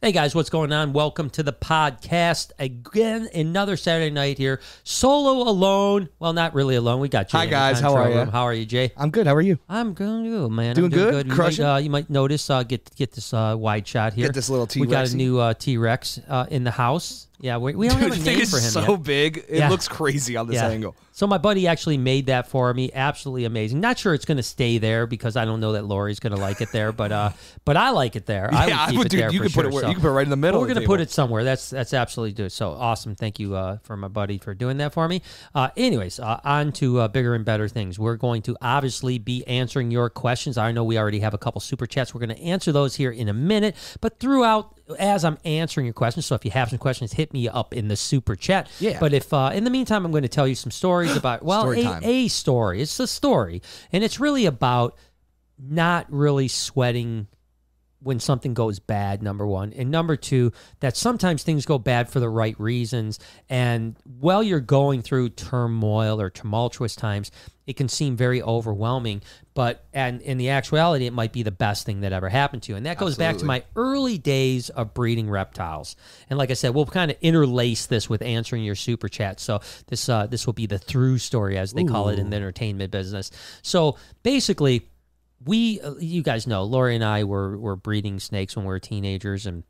Hey guys, what's going on? Welcome to the podcast again. Another Saturday night here, solo alone. Well, not really alone. We got Jay. Hi, in the guys. How control are room. How are you, Jay? I'm good. How are you? I'm good, man. I'm Doing good? You Crushing? might, uh, you might notice uh, get get this uh, wide shot here. Get this little We got T-Rex-y. a new uh, T Rex uh, in the house. Yeah, we, we don't Dude, have a name for him so yet. big. It Yeah. looks crazy on this Yeah. angle. So my buddy actually made that for me. Absolutely amazing. Not sure it's going to stay there because I don't know that Lori's going to like it there, but uh, but I like it there. I yeah, would keep it dude, there you for can sure. put it. Where, so- you can put it right in the middle. we're gonna put it somewhere. That's that's absolutely good. So awesome. Thank you uh, for my buddy for doing that for me. Uh, anyways, uh, on to uh, bigger and better things. We're going to obviously be answering your questions. I know we already have a couple super chats. We're going to answer those here in a minute. But throughout, as I'm answering your questions, so if you have some questions, hit me up in the super chat. Yeah. But if uh, in the meantime, I'm going to tell you some stories about well, Story a, a story. It's a story, and it's really about not really sweating when something goes bad number one. And number two that sometimes things go bad for the right reasons. And while you're going through turmoil or tumultuous times it can seem very overwhelming. But and in the actuality it might be the best thing that ever happened to you. And that goes back to my early days of breeding reptiles. And like i said we'll kind of interlace this with answering your super chat. So this uh this will be the through story as they call it in the entertainment business. So basically we uh, you guys know Lori and I were were breeding snakes when we were teenagers and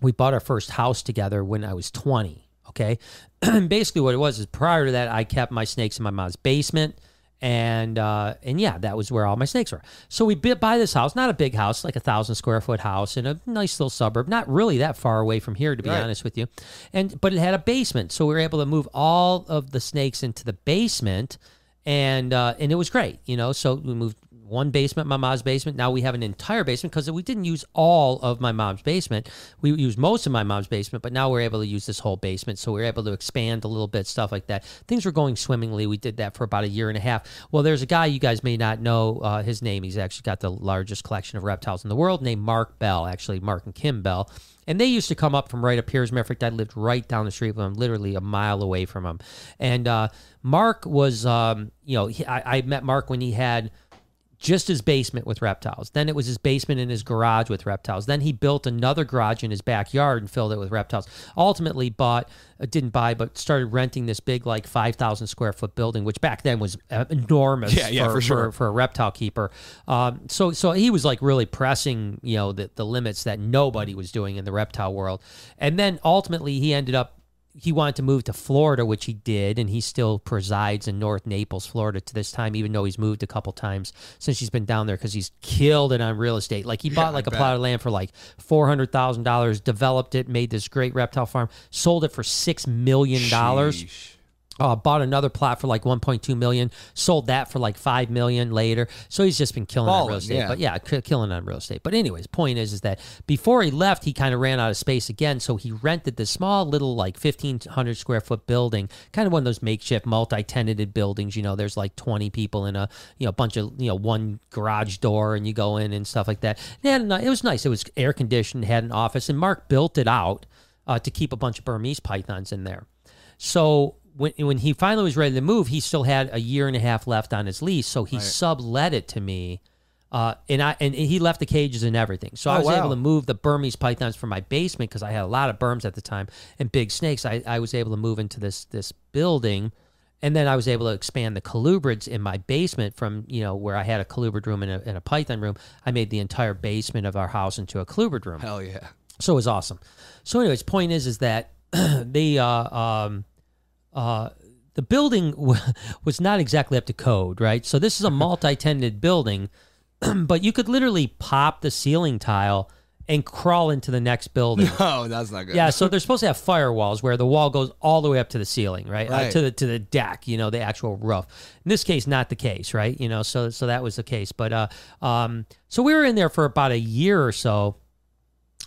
we bought our first house together when I was 20 okay basically what it was is prior to that I kept my snakes in my mom's basement and uh, and yeah, that was where all my snakes were. So we bit buy this house, not a big house, like a thousand square foot house in a nice little suburb, not really that far away from here, to be Right. honest with you. And but it had a basement, so we were able to move all of the snakes into the basement, and uh, and it was great, you know. So we moved one basement, my mom's basement. Now we have an entire basement because we didn't use all of my mom's basement. We used most of my mom's basement, but now we're able to use this whole basement. So we're able to expand a little bit, stuff like that. Things were going swimmingly. We did that for about a year and a half. Well, there's a guy you guys may not know uh, his name. He's actually got the largest collection of reptiles in the world, named Mark Bell. Actually, Mark and Kim Bell. And they used to come up from right up here. As a matter of fact, I lived right down the street from them, literally a mile away from them. And uh, Mark was, um, you know, he, I, I met Mark when he had just his basement with reptiles. Then it was his basement in his garage with reptiles. Then he built another garage in his backyard and filled it with reptiles. Ultimately, bought uh, didn't buy, but started renting this big like five thousand square foot building, which back then was uh, enormous. Yeah, yeah, for sure. for, a reptile keeper. Um, so so he was like really pressing you know the the limits that nobody was doing in the reptile world. And then ultimately he ended up he wanted to move to Florida, which he did, and he still presides in North Naples, Florida, to this time, even though he's moved a couple times since he's been down there because he's killed it on real estate. Like he bought like a bet. plot of land for like four hundred thousand dollars, developed it, made this great reptile farm, sold it for six million dollars. Uh, bought another plot for like 1.2 million, sold that for like 5 million later. So he's just been killing on real estate. yeah. But yeah, killing on real estate. But anyways, point is is that before he left, he kind of ran out of space again, so he rented this small little like 1500 square foot building, kind of one of those makeshift multi-tenanted buildings, you know, there's like 20 people in a, you know, bunch of, you know, one garage door and you go in and stuff like that. And it was nice. It was air conditioned, had an office and Mark built it out uh, to keep a bunch of Burmese pythons in there. So when when he finally was ready to move, he still had a year and a half left on his lease. So he sublet it to me, uh, and I and he left the cages and everything. So I Oh, was wow. able to move the Burmese pythons from my basement because I had a lot of berms at the time and big snakes. I, I was able to move into this this building. And then I was able to expand the colubrids in my basement from, you know, where I had a colubrid room and a, and a python room. I made the entire basement of our house into a colubrid room. Hell yeah. So it was awesome. So, anyways, point is, is that the uh, um, uh, the building w- was not exactly up to code, right? So this is a multi-tenanted building, but you could literally pop the ceiling tile and crawl into the next building. Oh, that's not good. Yeah, so they're supposed to have firewalls where the wall goes all the way up to the ceiling, right? Uh, to the to the deck, you know, the actual roof. In this case, not the case, right? You know, so so that was the case. But uh, um, so we were in there for about a year or so,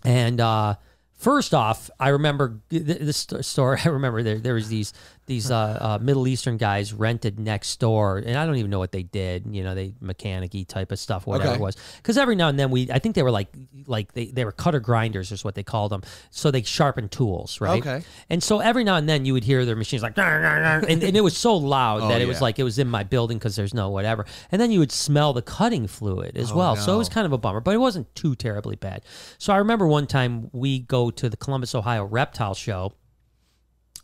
and uh, first off, I remember this story. I remember there there was these these uh, uh, Middle Eastern guys rented next door, and I don't even know what they did. You know, they mechanic-y type of stuff, whatever Okay. it was. Because every now and then we, I think they were like like they, they were cutter grinders is what they called them. So they sharpened tools, right? Okay. And so every now and then you would hear their machines like, and, and it was so loud Oh, that it was like it was in my building because there's no whatever. And then you would smell the cutting fluid as well. So it was Oh, kind of a bummer, but it wasn't too terribly bad. So I remember one time we go to the Columbus, Ohio reptile show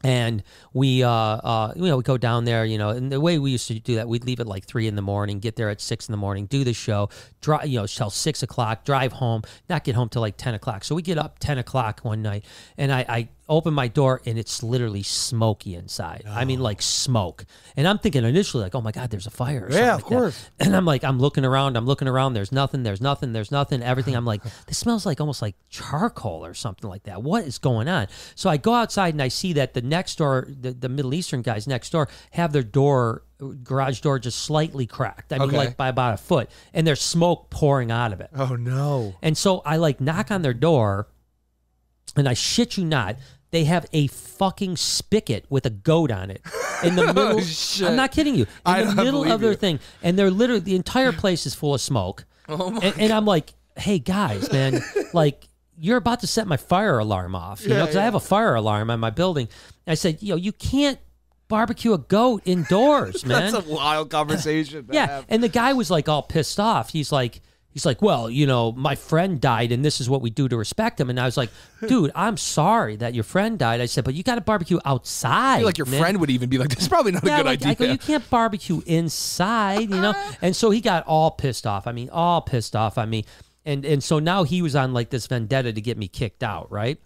and we uh uh you know we go down there you know and the way we used to do that we'd leave at like three in the morning get there at six in the morning do the show drive you know till six o'clock drive home not get home till like 10 o'clock. So we get up 10 o'clock one night and i i open my door and it's literally smoky inside. I mean like oh. smoke. And i'm thinking initially like oh my god there's a fire or Yeah, something of like that. course. and i'm like i'm looking around i'm looking around there's nothing there's nothing there's nothing everything. I'm like this smells like almost like charcoal or something like that. What is going on? So i go outside and i see that the next door the, the middle eastern guys next door have their door garage door just slightly cracked. I mean Okay. like by about a foot. And there's smoke pouring out of it. Oh no. and so I like knock on their door, and I shit you not, they have a fucking spigot with a goat on it in the oh, middle. Oh, shit. I'm not kidding you. In I the don't middle believe of their you. thing, and they're literally the entire place is full of smoke. Oh and, and I'm like, hey guys, man, like. You're about to set my fire alarm off, you know, Yeah, because I yeah. have a fire alarm on my building. I said, yo, you can't barbecue a goat indoors, man. That's a wild conversation. to Yeah, have. and the guy was like all pissed off. He's like, he's like, well, you know, my friend died, and this is what we do to respect him. And I was like, dude, I'm sorry that your friend died. I said, but you got to barbecue outside. I feel like your man." friend would even be like, "This is probably not a good like, I idea." go, you can't barbecue inside, you know. and so he got all pissed off. I mean, all pissed off I mean, And and so now he was on like this vendetta to get me kicked out, right?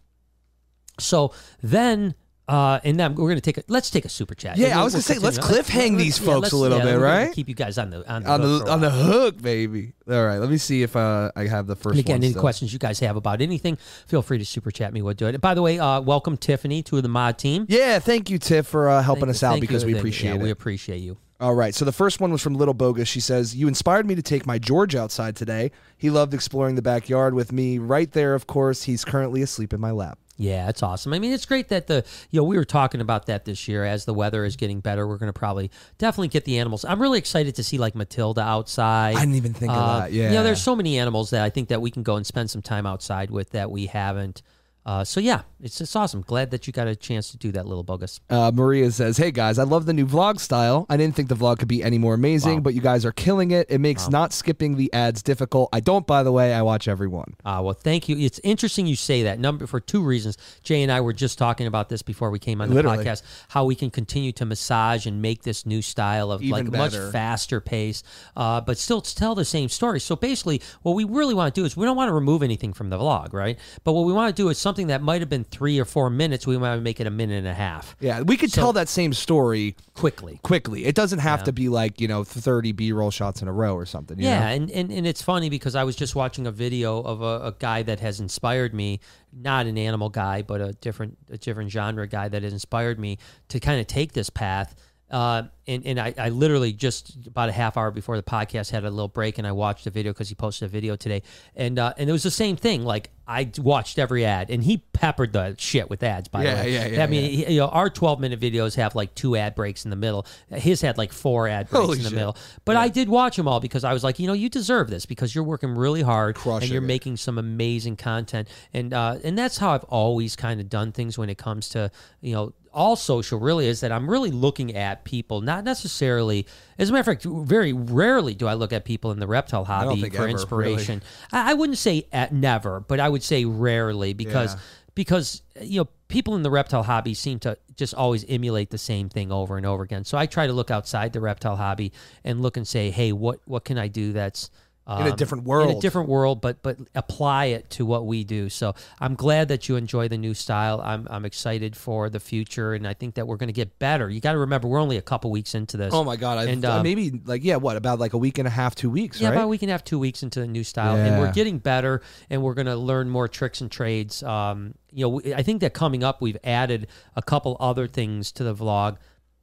So then. Uh, and then we're gonna take a let's take a super chat. Yeah, I was gonna say, let's cliffhang these folks let's- a little bit, right? Keep you guys on the on the on hook the on the hook, baby. All right, let me see if uh, I have the first And again, any still. questions you guys have about anything, feel free to super chat me. We'll do it. And by the way, uh, welcome Tiffany to the mod team. Yeah, thank you, Tiff, for uh, helping Thank- us out because you. we appreciate yeah, it. We appreciate you. All right. So the first one was from Little Bogus. She says, You inspired me to take my George outside today. He loved exploring the backyard with me right there, of course. He's currently asleep in my lap. Yeah, it's awesome. I mean, it's great that the you know we were talking about that this year as the weather is getting better. We're going to probably definitely get the animals. I'm really excited to see like Matilda outside. I didn't even think of Uh, that. Yeah. you know, there's so many animals that I think that we can go and spend some time outside with that we haven't. Uh, so yeah, it's it's awesome. Glad that you got a chance to do that, little bogus. Uh, Maria says, "Hey guys, I love the new vlog style. I didn't think the vlog could be any more amazing, Wow. but you guys are killing it. It makes not skipping the ads difficult. I don't, by the way. I watch everyone. Uh, well, thank you. It's interesting you say that number for two reasons. Jay and I were just talking about this before we came on the Literally. podcast. How we can continue to massage and make this new style of Even like much faster pace, uh, but still tell the same story. So basically, what we really want to do is we don't want to remove anything from the vlog, right? But what we want to do is something that might have been three or four minutes. We might make it a minute and a half Yeah, we could So- tell that same story quickly. quickly. It doesn't have to be like you know thirty B-roll shots in a row or something. you Yeah, know? and, and, and it's funny because I was just watching a video of a, a guy that has inspired me, not an animal guy, but a different a different genre guy that has inspired me to kind of take this path. Uh, and and I, I literally just about a half hour before the podcast had a little break and I watched a video because he posted a video today. And uh, and it was the same thing. Like I watched every ad and he peppered the shit with ads by Yeah, the way. yeah, yeah, I mean he- you know our 12 minute videos have like two ad breaks in the middle. His had like four ad breaks Holy in the shit. middle. But I did watch them all because I was like, you know, you deserve this because you're working really hard and you're it. making some amazing content, and uh, and that's how I've always kind of done things when it comes to you know all social. Really, is that I'm really looking at people, not necessarily. As a matter of fact, very rarely do I look at people in the reptile hobby for ever, inspiration. I, I wouldn't say at never, but I would say rarely because Yeah. because you know people in the reptile hobby seem to just always emulate the same thing over and over again. So I try to look outside the reptile hobby and look and say, hey, what what can I do that's In a different world, in a different world, but but apply it to what we do. So I'm glad that you enjoy the new style. I'm I'm excited for the future, and I think that we're going to get better. You got to remember, we're only a couple weeks into this. Oh my god! And, uh, um, maybe like yeah, what about like a week and a half, two weeks, Yeah, right? about a week and a half, two weeks into the new style, and we're getting better, and we're going to learn more tricks and trades. Um, you know, I think that coming up, we've added a couple other things to the vlog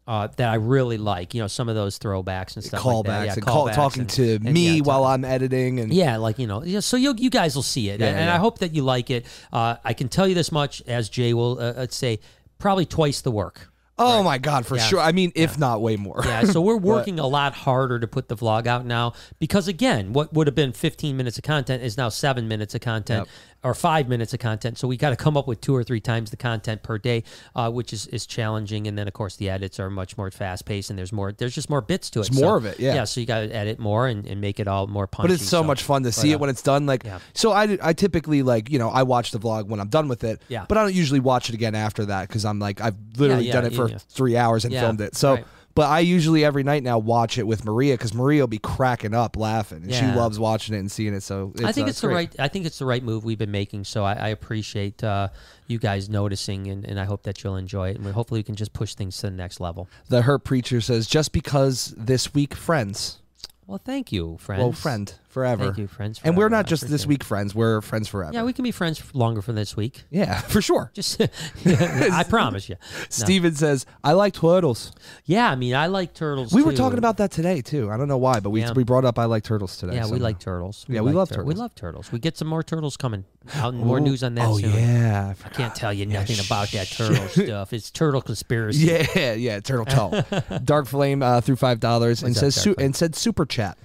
uh, that I really like. You know, some of those throwbacks and stuff callbacks like that. Yeah, and call, callbacks talking and- to and, me yeah, while I'm editing and yeah, like you know, yeah. So you you guys will see it, Yeah, and, and yeah. I hope that you like it. Uh, I can tell you this much, as Jay will uh, say, probably twice the work. Oh my god, for Yeah. sure. I mean, if not way more. Yeah, so we're working a lot harder to put the vlog out now because again, what would have been 15 minutes of content is now 7 minutes of content or 5 minutes of content. So we got to come up with two or three times the content per day, uh, which is is challenging and then of course the edits are much more fast paced and there's more there's just more bits to it. There's more of it, yeah. Yeah, so you got to edit more and, and make it all more punchy. But it's so, much fun to see uh, it when it's done. Like, yeah. so I, I typically like you know I watch the vlog when I'm done with it. Yeah. But I don't usually watch it again after that because I'm like I've literally yeah, done it for yeah. three hours and Yeah, filmed it. So. right. But I usually every night now watch it with Maria because Maria will be cracking up laughing and she loves watching it and seeing it. So it's, I think uh, it's the great. right. I think it's the right move we've been making. So I, I appreciate uh, you guys noticing, and, and I hope that you'll enjoy it. And we, hopefully, we can just push things to the next level. The Hurt Preacher says just because this week friends. Well, thank you, friends. Well, friend forever. Thank you, friends. And we're not I just this appreciate week friends. We're friends forever. Yeah, we can be friends longer for this week. yeah, for sure. Just, I promise you. Steven says I like turtles. Yeah, I mean, I like turtles. We were too. talking about that today too. I don't know why, but we Yeah. we brought up I like turtles today. Yeah, we somehow. like turtles. Yeah, we like love tur- turtles. We love turtles. We get some more turtles coming. Out more Ooh. news on that Oh soon. yeah, I I forgot. can't tell you nothing about that turtle stuff. It's turtle conspiracy. Yeah, yeah, turtle toe. Dark Flame uh, through five dollars and What's up, says su- Flame? and said super chat,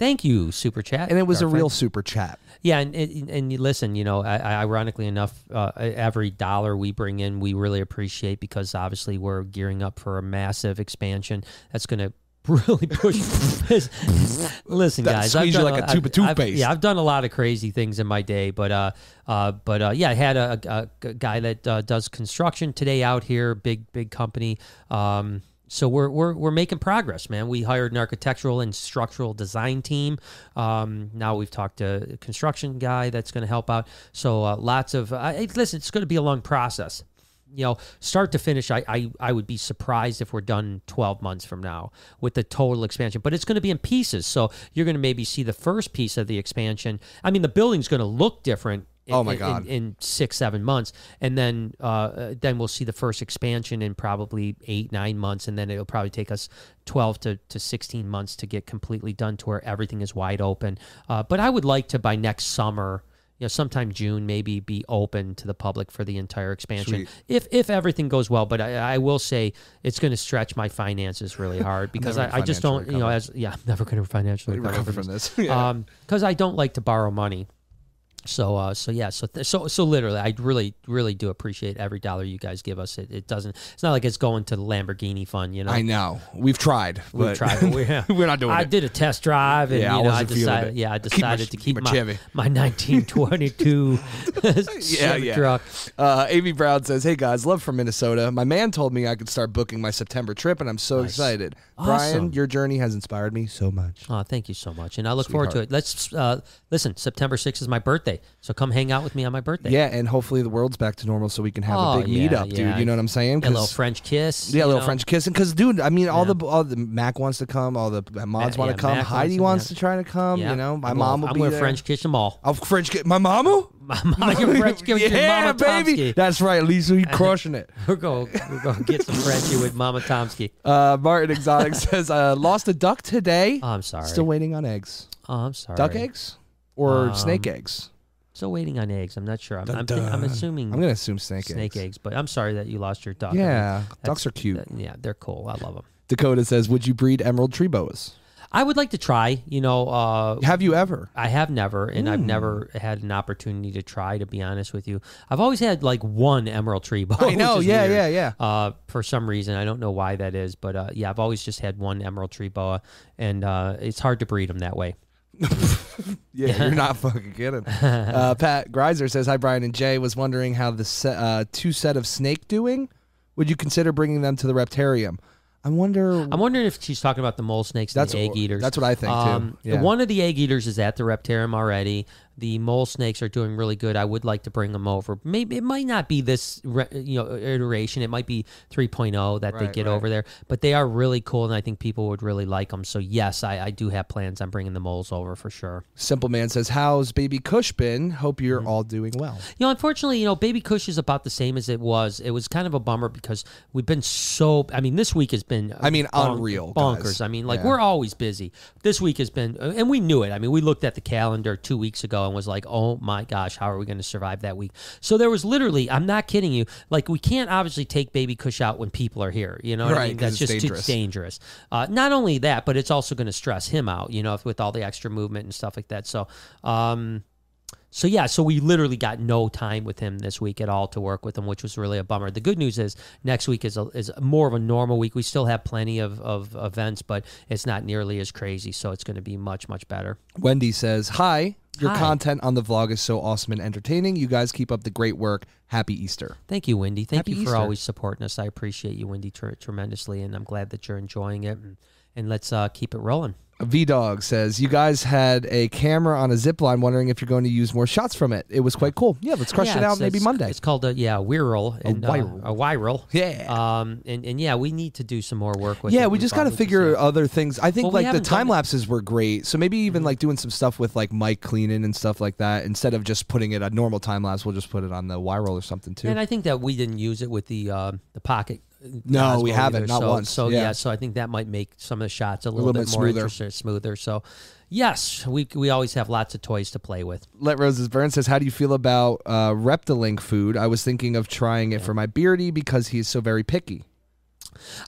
Thank you, super chat. and it was a real super chat. Yeah, and and, and you listen, you know, I, I, ironically enough, uh, every dollar we bring in, we really appreciate because obviously we're gearing up for a massive expansion that's going to really push. listen, That guys, you done like a I've- tube of I've- toothpaste. yeah, I've done a lot of crazy things in my day, but uh, uh, but uh, yeah, I had a, a, a guy that uh, does construction today out here, big big company. Um, so we're, we're we're making progress, man. We hired an architectural and structural design team. Um, now we've talked to a construction guy that's going to help out. So uh, lots of uh, listen. It's going to be a long process. You know, start to finish, I, I I would be surprised if we're done 12 months from now with the total expansion. But it's going to be in pieces. So you're going to maybe see the first piece of the expansion. I mean, the building's going to look different. In- Oh my God. In, in six seven months, and then uh, uh, then we'll see the first expansion in probably eight nine months, and then it'll probably take us twelve to, to sixteen months to get completely done to where everything is wide open. Uh, but I would like to by next summer. You know, sometime June, maybe be open to the public for the entire expansion, Sweet. if if everything goes well. But I, I will say it's going to stretch my finances really hard because I, I just don't, you know, as yeah, I'm never going to financially recover Recover from this this. Yeah. um because i don't like to borrow money so uh so yeah so th- so so literally i really really do appreciate every dollar you guys give us it, it doesn't it's not like it's going to the lamborghini fund you know I know we've tried. We've but tried, we're, we're not doing I it. did a test drive, and Yeah, I you know, I, wasn't decided, yeah, I Keep my- decided to keep keep my my Chevy. my 1922 Chevy yeah. truck. Uh, Amy Brown says, "Hey guys, love from Minnesota. My man told me I could start booking my September trip, and I'm so excited. Brian, your journey has inspired me so much. Oh, thank you so much, and I look forward to it. Let's uh, listen. September 6th is my birthday, so come hang out with me on my birthday. Yeah, and hopefully the world's back to normal, so we can have Oh, a big yeah, meetup, dude. You know what I'm saying? a little French kiss. Yeah, a little know? French kissing. Because, dude, I mean, all the all the Mac wants to come, all the mods Ma- want to come. Mac Heidi wants wants to- try to come. Yeah. You know, my I'm mom will I'm be gonna there. French kiss them all. I'll French kiss my mama. My your French your yeah, Mama baby. Tomsky. That's right. Lisa, he crushing it. We're going. We're going to get some Frenchy with Mama Tomsky. Uh, Martin Exotic says, uh, lost a duck today. Oh, I'm sorry. Still waiting on eggs. oh, I'm sorry. Duck eggs or Um, snake eggs? Still waiting on eggs. I'm not sure. I'm. Dun, I'm, think- I'm dun. assuming I'm gonna assume snake, eggs. snake eggs. eggs. but I'm sorry that you lost your duck. I mean, Yeah, ducks are cute. that- yeah, they're cool. I love them. Dakota says, "Would you breed emerald tree boas? I would like to try. You know, uh, Have you ever? I have never, and I've Hmm. never had an opportunity to try. To be honest with you, I've always had like one emerald tree boa. I know. Yeah, weird. yeah, yeah. Uh, for some reason, I don't know why that is, but uh, yeah, I've always just had one emerald tree boa, and uh, it's hard to breed them that way. Yeah, you're not fucking kidding. Uh, Pat Greiser says, "Hi, Brian and Jay. Was wondering how the se- uh, two set of snake doing. Would you consider bringing them to the reptarium? I wonder. I'm wondering if she's talking about the mole snakes and That's the egg what- eaters. that's what I think, too. Um, Yeah. One of the egg eaters is at the reptarium already. The mole snakes are doing really good. I would like to bring them over. Maybe it might not be this re- you know iteration. It might be 3.0 that they get right. over there. But they are really cool, and I think people would really like them. So yes, I, I do have plans on bringing the moles over for sure. Simple Man says, "How's baby Kush been? Hope Mm-hmm. you're all doing well." You know, unfortunately, you know, Baby Kush is about the same as it was. It was kind of a bummer because we've been so. I mean, this week has been. I mean, bonk- unreal, bonkers. guys. I mean, like Yeah. we're always busy. This week has been, and we knew it. I mean, we looked at the calendar two weeks ago and was like, "Oh my gosh, how are we going to survive that week?" So there was literally, I'm not kidding you, like we can't obviously take baby Kush out when people are here. You know what I Right, That's just dangerous. too dangerous. Uh, not only that, but it's also going to stress him out. You know, if, with all the extra movement and stuff like that. So. Um, so yeah, so we literally got no time with him this week at all to work with him, which was really a bummer. The good news is next week is a, is more of a normal week. We still have plenty of, of events, but it's not nearly as crazy, so it's going to be much much better. Wendy says, Hi. Your Hi. content on the vlog is so awesome and entertaining. You guys keep up the great work. Happy Easter. Thank you, Wendy. Thank Happy you for Easter. always supporting us. I appreciate you, Wendy, tr- tremendously, and I'm glad that you're enjoying it. And, and let's uh, keep it rolling. V Dog says, You guys had a camera on a zip line, wondering if you're going to use more shots from it. It was quite cool. Yeah, let's crush Yeah, it out it's- maybe it's- Monday. It's called a yeah, Viral and viral. Uh, a viral. Yeah. Um, and, and yeah, we need to do some more work with. yeah, we just got to figure other things. I think Well, like the time lapses were great. So maybe even like doing some stuff with like mic cleaning and stuff like that instead of just putting it a normal time lapse. We'll just put it on the roll or something too. And I think that we didn't use it with the uh, the pocket. No, we haven't, either. not so, once. So Yeah. yeah. so I think that might make some of the shots a little, little bit, bit more smoother. interesting, smoother. So, yes, we we always have lots of toys to play with. Let Roses Burn says, "How do you feel about uh, Reptilink food? I was thinking of trying it for my beardy because he's so very picky."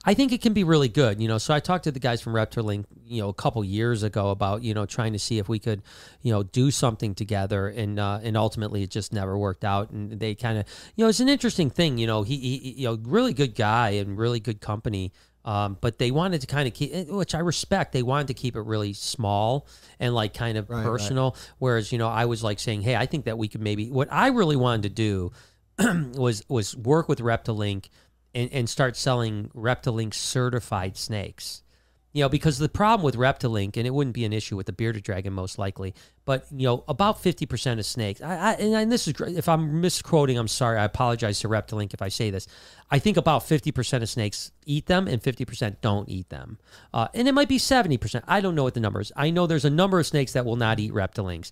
I think it can be really good, you know. So I talked to the guys from Reptilink, you know, a couple years ago about you know trying to see if we could, you know, do something together, and uh, and ultimately it just never worked out. And they kind of, you know, it's an interesting thing, you know. He, he you know, really good guy and really good company. Um, but they wanted to kind of keep, eh, which I respect. They wanted to keep it really small and like kind of right. personal. Whereas, you know, I was like saying, hey, I think that we could maybe. What I really wanted to do was was work with Reptilink and, and start selling Reptilink certified snakes. You know, because the problem with Reptilink, and it wouldn't be an issue with the bearded dragon most likely, but you know, about fifty percent of snakes. I, I and, and this is if I'm misquoting, I'm sorry. I apologize to Reptilink if I say this. I think about fifty percent of snakes eat them, and fifty percent don't eat them. Uh, and it might be seventy percent. I don't know what the number is. I know there's a number of snakes that will not eat Reptilinks.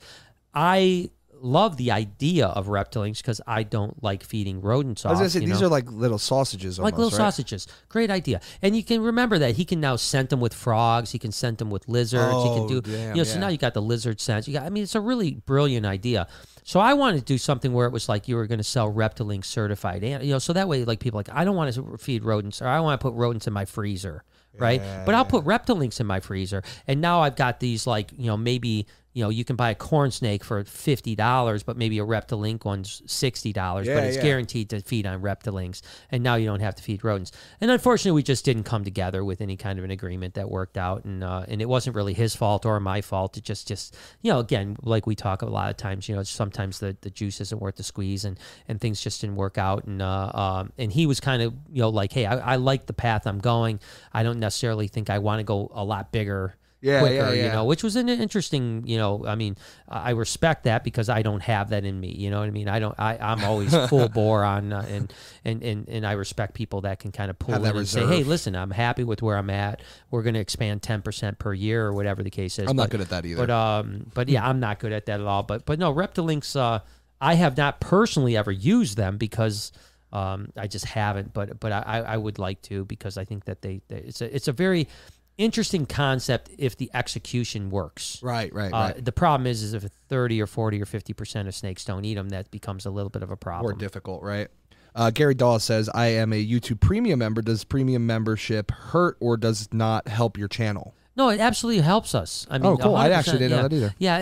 I love the idea of Reptilinks because I don't like feeding rodents. I was gonna say these know? are like little sausages, like little right? sausages. Great idea. And you can remember that he can now scent them with frogs. He can scent them with lizards. he Oh, can do, damn, you know. So now you got the lizard scent. You got. I mean, it's a really brilliant idea. So I wanted to do something where it was like you were going to sell Reptilink certified, and you know, so that way, like people like I don't want to feed rodents, or I want to put rodents in my freezer, right? But I'll put Reptilinks in my freezer, and now I've got these like you know maybe you know you can buy a corn snake for fifty dollars, but maybe a Reptilink one's sixty dollars, but it's yeah. guaranteed to feed on Reptilinks, and now you don't have to feed rodents. And unfortunately, we just didn't come together with any kind of an agreement that worked out, and uh, and it wasn't really his fault or my fault. It just just you know again like we talk a lot of times, you know sometimes the, the juice isn't worth the squeeze, and and things just didn't work out, and uh, um, and he was kind of you know like hey I, I like the path I'm going. I don't necessarily think I want to go a lot bigger Yeah, quicker, yeah, you know, which was an interesting, you know, I mean, I respect that because I don't have that in me, you know what I mean? I don't, I, I'm always full bore on, uh, and, and, and, and I respect people that can kind of pull Have in and say, hey, listen, I'm happy with where I'm at. We're going to expand 10% per year or whatever the case is. I'm not good at that either. But, um, but yeah, I'm not good at that at all. But, but no, Reptilinks, uh, I have not personally ever used them because, um, I just haven't, but but I, I would like to because I think that they, they it's a it's a very interesting concept if the execution works. right, right, Uh, right. The problem is, is if 30 or 40 or 50 percent of snakes don't eat them, that becomes a little bit of a problem. More difficult, right? Uh, Gary Dawes says, "I am a YouTube Premium member. Does Premium membership hurt or does not help your channel?" No, it absolutely helps us. I mean, Oh, cool. I actually didn't know that either. Yeah,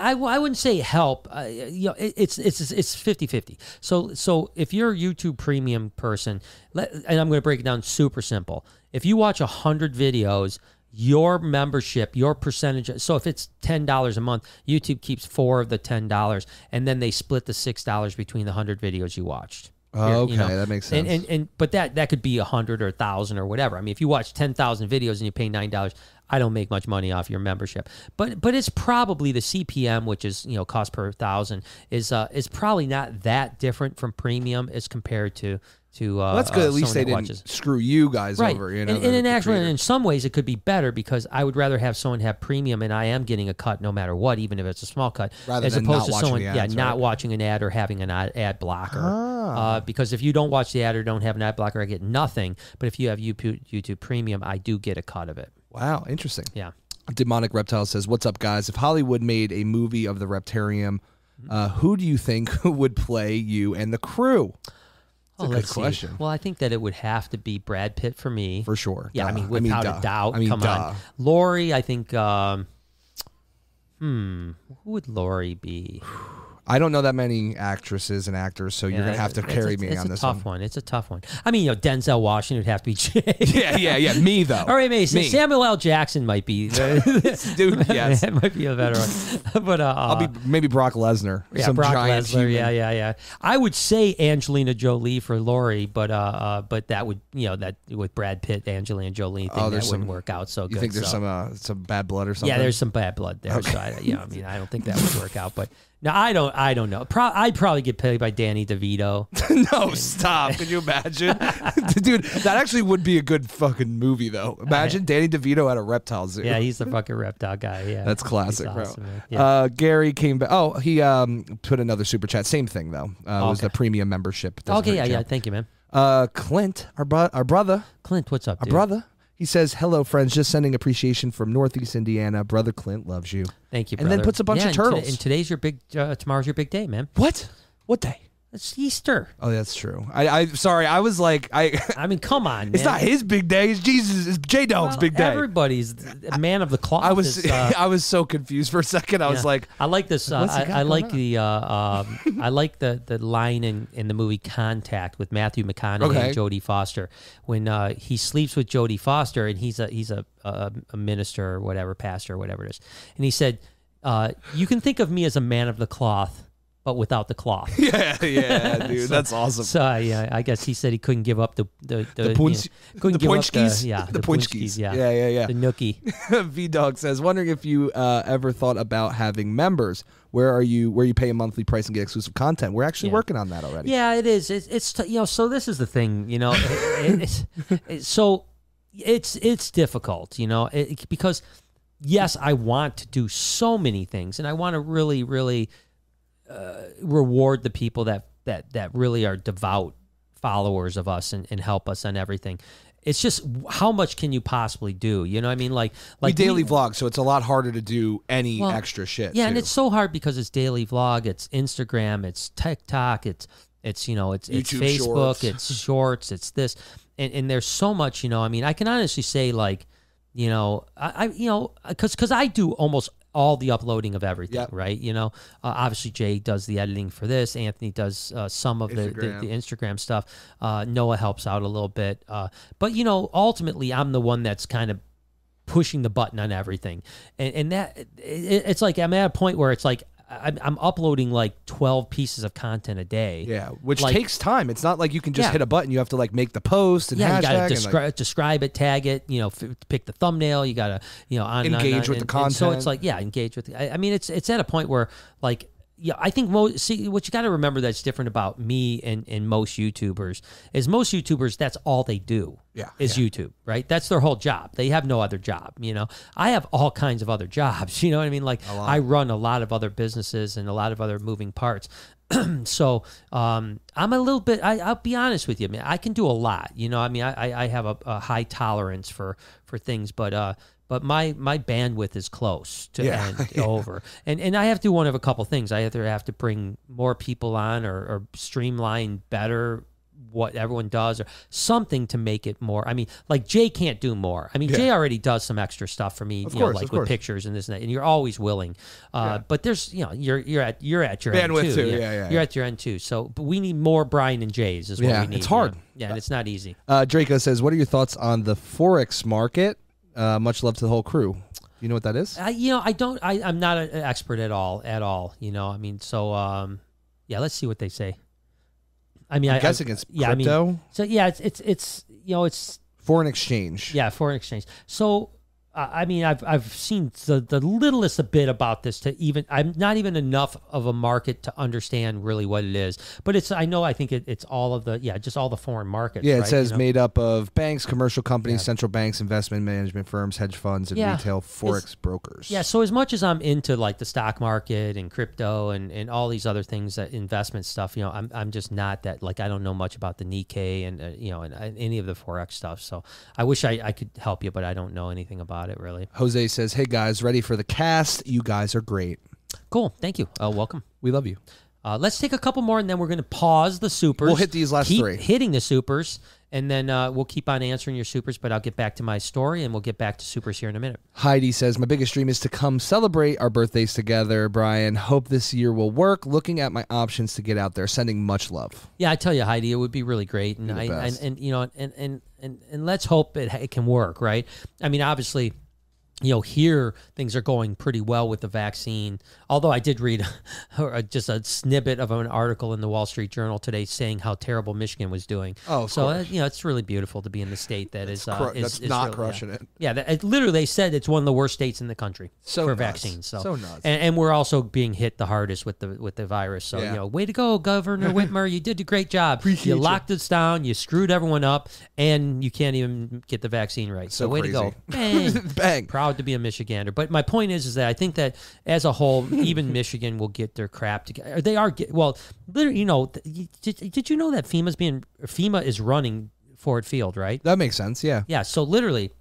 I, I, I wouldn't say help. Uh, you know, it, it's it's it's 50-50. So so if you're a YouTube Premium person, let, and I'm going to break it down super simple. If you watch hundred videos, your membership, your percentage. So if it's ten dollars a month, YouTube keeps four of the ten dollars, and then they split the six dollars between the hundred videos you watched. Oh, Here, you okay, that makes And, sense. and and but that that could be a hundred or a thousand or whatever. I mean, if you watch ten thousand videos and you pay nine dollars, I don't make much money off your membership. But but it's probably the CPM, which is you know cost per thousand, is uh is probably not that different from premium as compared to to. Uh, Well, that's good. uh, At least they didn't watches. screw you guys Right, over. You know, and, and in actually, creator. in some ways, it could be better because I would rather have someone have premium, and I am getting a cut no matter what, even if it's a small cut, Rather as opposed to someone, the yeah, ads, not watching an ad or having an ad, ad blocker. Ah. Uh, because if you don't watch the ad or don't have an ad blocker, I get nothing. But if you have YouTube, YouTube Premium, I do get a cut of it. Wow, interesting. Yeah. Demonic Reptile says, "What's up, guys? If Hollywood made a movie of the Reptarium, uh, who do you think would play you and the crew?" Oh, a good let's see. question. Well, I think that it would have to be Brad Pitt for me. For sure. Yeah, I Duh. mean, I mean, without duh. a doubt. I mean, Come duh. on. Lori, I think. Um, hmm. Who would Lori be? I don't know that many actresses and actors, so you're gonna have to it's carry a, me it's on a this tough one. one. It's a tough one. I mean, you know, Denzel Washington would have to be Jay. Yeah, yeah, yeah. Me though. All right, Mason. Me. Samuel L. Jackson might be. The, Dude, yes. that might be a better one. But uh, I'll be maybe Brock Lesnar. yeah, some Brock giant Lesnar. Yeah, yeah, yeah. I would say Angelina Jolie for Laurie, but uh, uh, but that would you know that with Brad Pitt, Angelina Jolie thing Oh, that there's wouldn't work out so good. You think there's so. some uh, some bad blood or something? Yeah, there's some bad blood there. So I, yeah, I mean, I don't think that would work out. But no, I don't. I don't know. Pro- I'd probably get played by Danny DeVito. no, stop. Could you imagine? Dude, that actually would be a good fucking movie, though. Imagine Danny DeVito at a reptile zoo. Yeah, he's the fucking reptile guy. Yeah, That's classic, awesome, bro. Yeah. Uh, Gary came back. Oh, he um, put another super chat. Same thing, though. Uh, it was the premium membership. Okay, yeah, yeah. Thank you, man. Uh, Clint, our, bro- our brother, Clint, what's up, our dude? brother, he says, Hello, friends. Just sending appreciation from Northeast Indiana. Brother Clint loves you. Thank you, And then puts a bunch Yeah, of and today- turtles. and today's your big. Uh, tomorrow's your big day, man. What? What day? It's Easter. Oh, that's true. I, I sorry. I was like, I. I mean, come on, man. It's not his big day. It's Jesus. It's J Dog's Well, big day. Everybody's a man of the cloth. I was is, uh, I was so confused for a second. I was like, I like this. Uh, I, I like on? the. Uh, um, I like the the line in, in the movie Contact with Matthew McConaughey Okay. and Jodie Foster when uh, he sleeps with Jodie Foster and he's a he's a, a, a minister or whatever pastor or whatever it is, and he said, uh, "You can think of me as a man of the cloth, but without the cloth." yeah, yeah, dude, that's awesome. So uh, yeah, I guess he said he couldn't give up the the the, The you know, couldn't the give up the yeah The punchkis. punchkis, yeah Yeah, yeah, yeah. the nookie. V Dog says, wondering if you uh, ever thought about having members. Where are you? Where you pay a monthly price and get exclusive content? We're actually Yeah. working on that already. Yeah, it is. It's, it's t- you know. So this is the thing, you know. it- it- it's, it's so it's it's difficult, you know, it, because yes, I want to do so many things, and I want to really, really uh, reward the people that that that really are devout followers of us and, and help us on everything. It's just how much can you possibly do? You know, what I mean, like we like daily vlog, so it's a lot harder to do any Well, extra shit. yeah, and it's so hard because it's daily vlog, it's Instagram, it's TikTok, it's it's you know, it's it's Facebook, Shorts. it's shorts, it's this, and and there's so much, you know. I mean, I can honestly say like, you know, I, I you know, because because I do almost all the uploading of everything, Yep. right? You know, uh, obviously Jay does the editing for this, Anthony does uh, some of the, the Instagram. the Instagram stuff, uh, Noah helps out a little bit, uh, but you know, ultimately I'm the one that's kind of pushing the button on everything and, and that it, it's like i'm at a point where it's like I'm, I'm uploading like 12 pieces of content a day yeah, which like- takes time. It's not like you can just Yeah. hit a button. You have to like make the post and yeah, you gotta and, descri- like, describe it, tag it, you know, f- pick the thumbnail. You gotta, you know, on and on Engage on. with the content. and so it's like, yeah, engage with. I, I mean, it's it's at a point where like, yeah, I think most see what you got to remember that's different about me and and most YouTubers is most YouTubers that's all they do. Yeah, is YouTube, right? That's their whole job. They have no other job. You know, I have all kinds of other jobs. You know what I mean? Like I run a lot of other businesses and a lot of other moving parts. so um, I'm a little bit. I, I'll be honest with you, man. I can do a lot. You know, I mean, I, I- I have a, a high tolerance for for things, but uh, but my my bandwidth is close to Yeah, end over, and and I have to do one of a couple things. I either have to bring more people on or, or streamline better what everyone does or something to make it more. I mean, like Jay can't do more. I mean, Jay already does some extra stuff for me, Of you know, like with course. pictures and this and that. And you're always willing. Uh, but there's, you know, you're you're at you're at your Bandwidth end too. too, yeah, yeah, You're at your end too. So, but we need more Brian and Jays is what Yeah, we need. it's you know? hard. Yeah, and it's not easy. Uh, Draco says, "What are your thoughts on the forex market? Uh, much love to the whole crew. You know what that is? I, you know, I don't. I, I'm not an expert at all. At all. You know, I mean, so um, yeah. Let's see what they say. I mean, I'm I, guessing I, it's yeah, I mean, crypto, so yeah, it's it's it's you know, it's foreign exchange. Yeah, foreign exchange. So, I mean, I've I've seen the the littlest a bit about this to even I'm not even enough of a market to understand really what it is. But it's I know I think it, it's all of the yeah just all the foreign markets. Yeah, it right, says you know? made up of banks, commercial companies, Yeah. central banks, investment management firms, hedge funds, and Yeah. retail forex brokers. Yeah, so as much as I'm into like the stock market and crypto and, and all these other things that investment stuff, you know, I'm, I'm just not that like I don't know much about the Nikkei and uh, you know and, uh, any of the forex stuff. So I wish I, I could help you, but I don't know anything about it. About it really. Jose says, "Hey guys, ready for the cast? You guys are great. Cool. Thank you. Uh, welcome. We love you." Uh, let's take a couple more, and then we're going to pause the supers. We'll hit these last keep three. hitting the supers, and then uh, we'll keep on answering your supers. But I'll get back to my story, and we'll get back to supers here in a minute. Heidi says, My biggest dream is to come celebrate our birthdays together. Brian, hope this year will work. Looking at my options to get out there. Sending much love. Yeah, I tell you, Heidi, it would be really great, and I and, and you know, and and and and let's hope it it can work, right? I mean, obviously. You know, here things are going pretty well with the vaccine. Although I did read just a snippet of an article in the Wall Street Journal today saying how terrible Michigan was doing. Oh, so uh, you know, it's really beautiful to be in the state that is, uh, is- that's is not really- crushing yeah. it. Yeah, that, it, literally, they said it's one of the worst states in the country So for nuts. vaccines. So, So nuts. And, and we're also being hit the hardest with the with the virus. So Yeah. you know, way to go, Governor Whitmer! You did a great job. Appreciate you you. locked us down. You screwed everyone up, and you can't even get the vaccine right. So, So way to go, bang! Bang. Proud to be a Michigander. But my point is, is that I think that as a whole, even Michigan will get their crap together. They are get, well, literally, you know, did, did you know that FEMA's being FEMA is running Ford Field, right? That makes sense. Yeah. Yeah. So literally,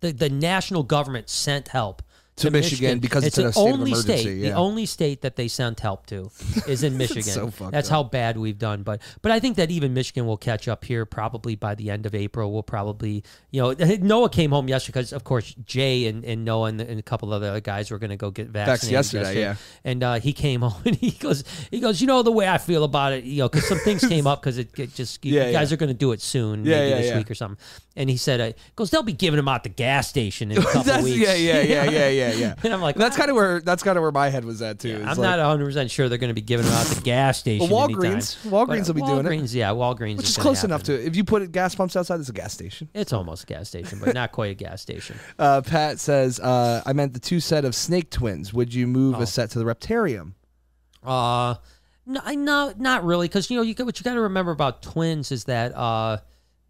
the the national government sent help To Michigan because it's in the a state of only State, yeah. The only state that they sent help to is in Michigan. so That's up. how bad we've done. But but I think that even Michigan will catch up here probably by the end of April. We'll probably you know Noah came home yesterday because of course Jay and, and Noah and, and a couple of the other guys were going to go get vaccinated yesterday, yeah. And uh, he came home and he goes he goes you know the way I feel about it you know because some things came up because it, it just you Yeah, guys yeah. are going to do it soon Yeah, maybe this week or something. And he said uh, goes they'll be giving them out the gas station in a couple weeks. yeah, yeah, yeah, yeah, yeah, yeah. yeah. And I'm like, that's kind of where that's kind of where my head was at too. It's I'm like- not 100 percent sure they're going to be giving them out the gas station. Well, anytime. Walgreens- Walgreens But will be doing it. Yeah, Walgreens, which is gonna close enough to if you put gas pumps outside, it's a gas station. It's almost a gas station, but not quite a gas station. Uh, Pat says, uh, "I meant the two set of snake twins. Would you move Oh. a set to the Reptarium?" Uh, no, I- no, not really, because you know you got, what you got to remember about twins is that uh,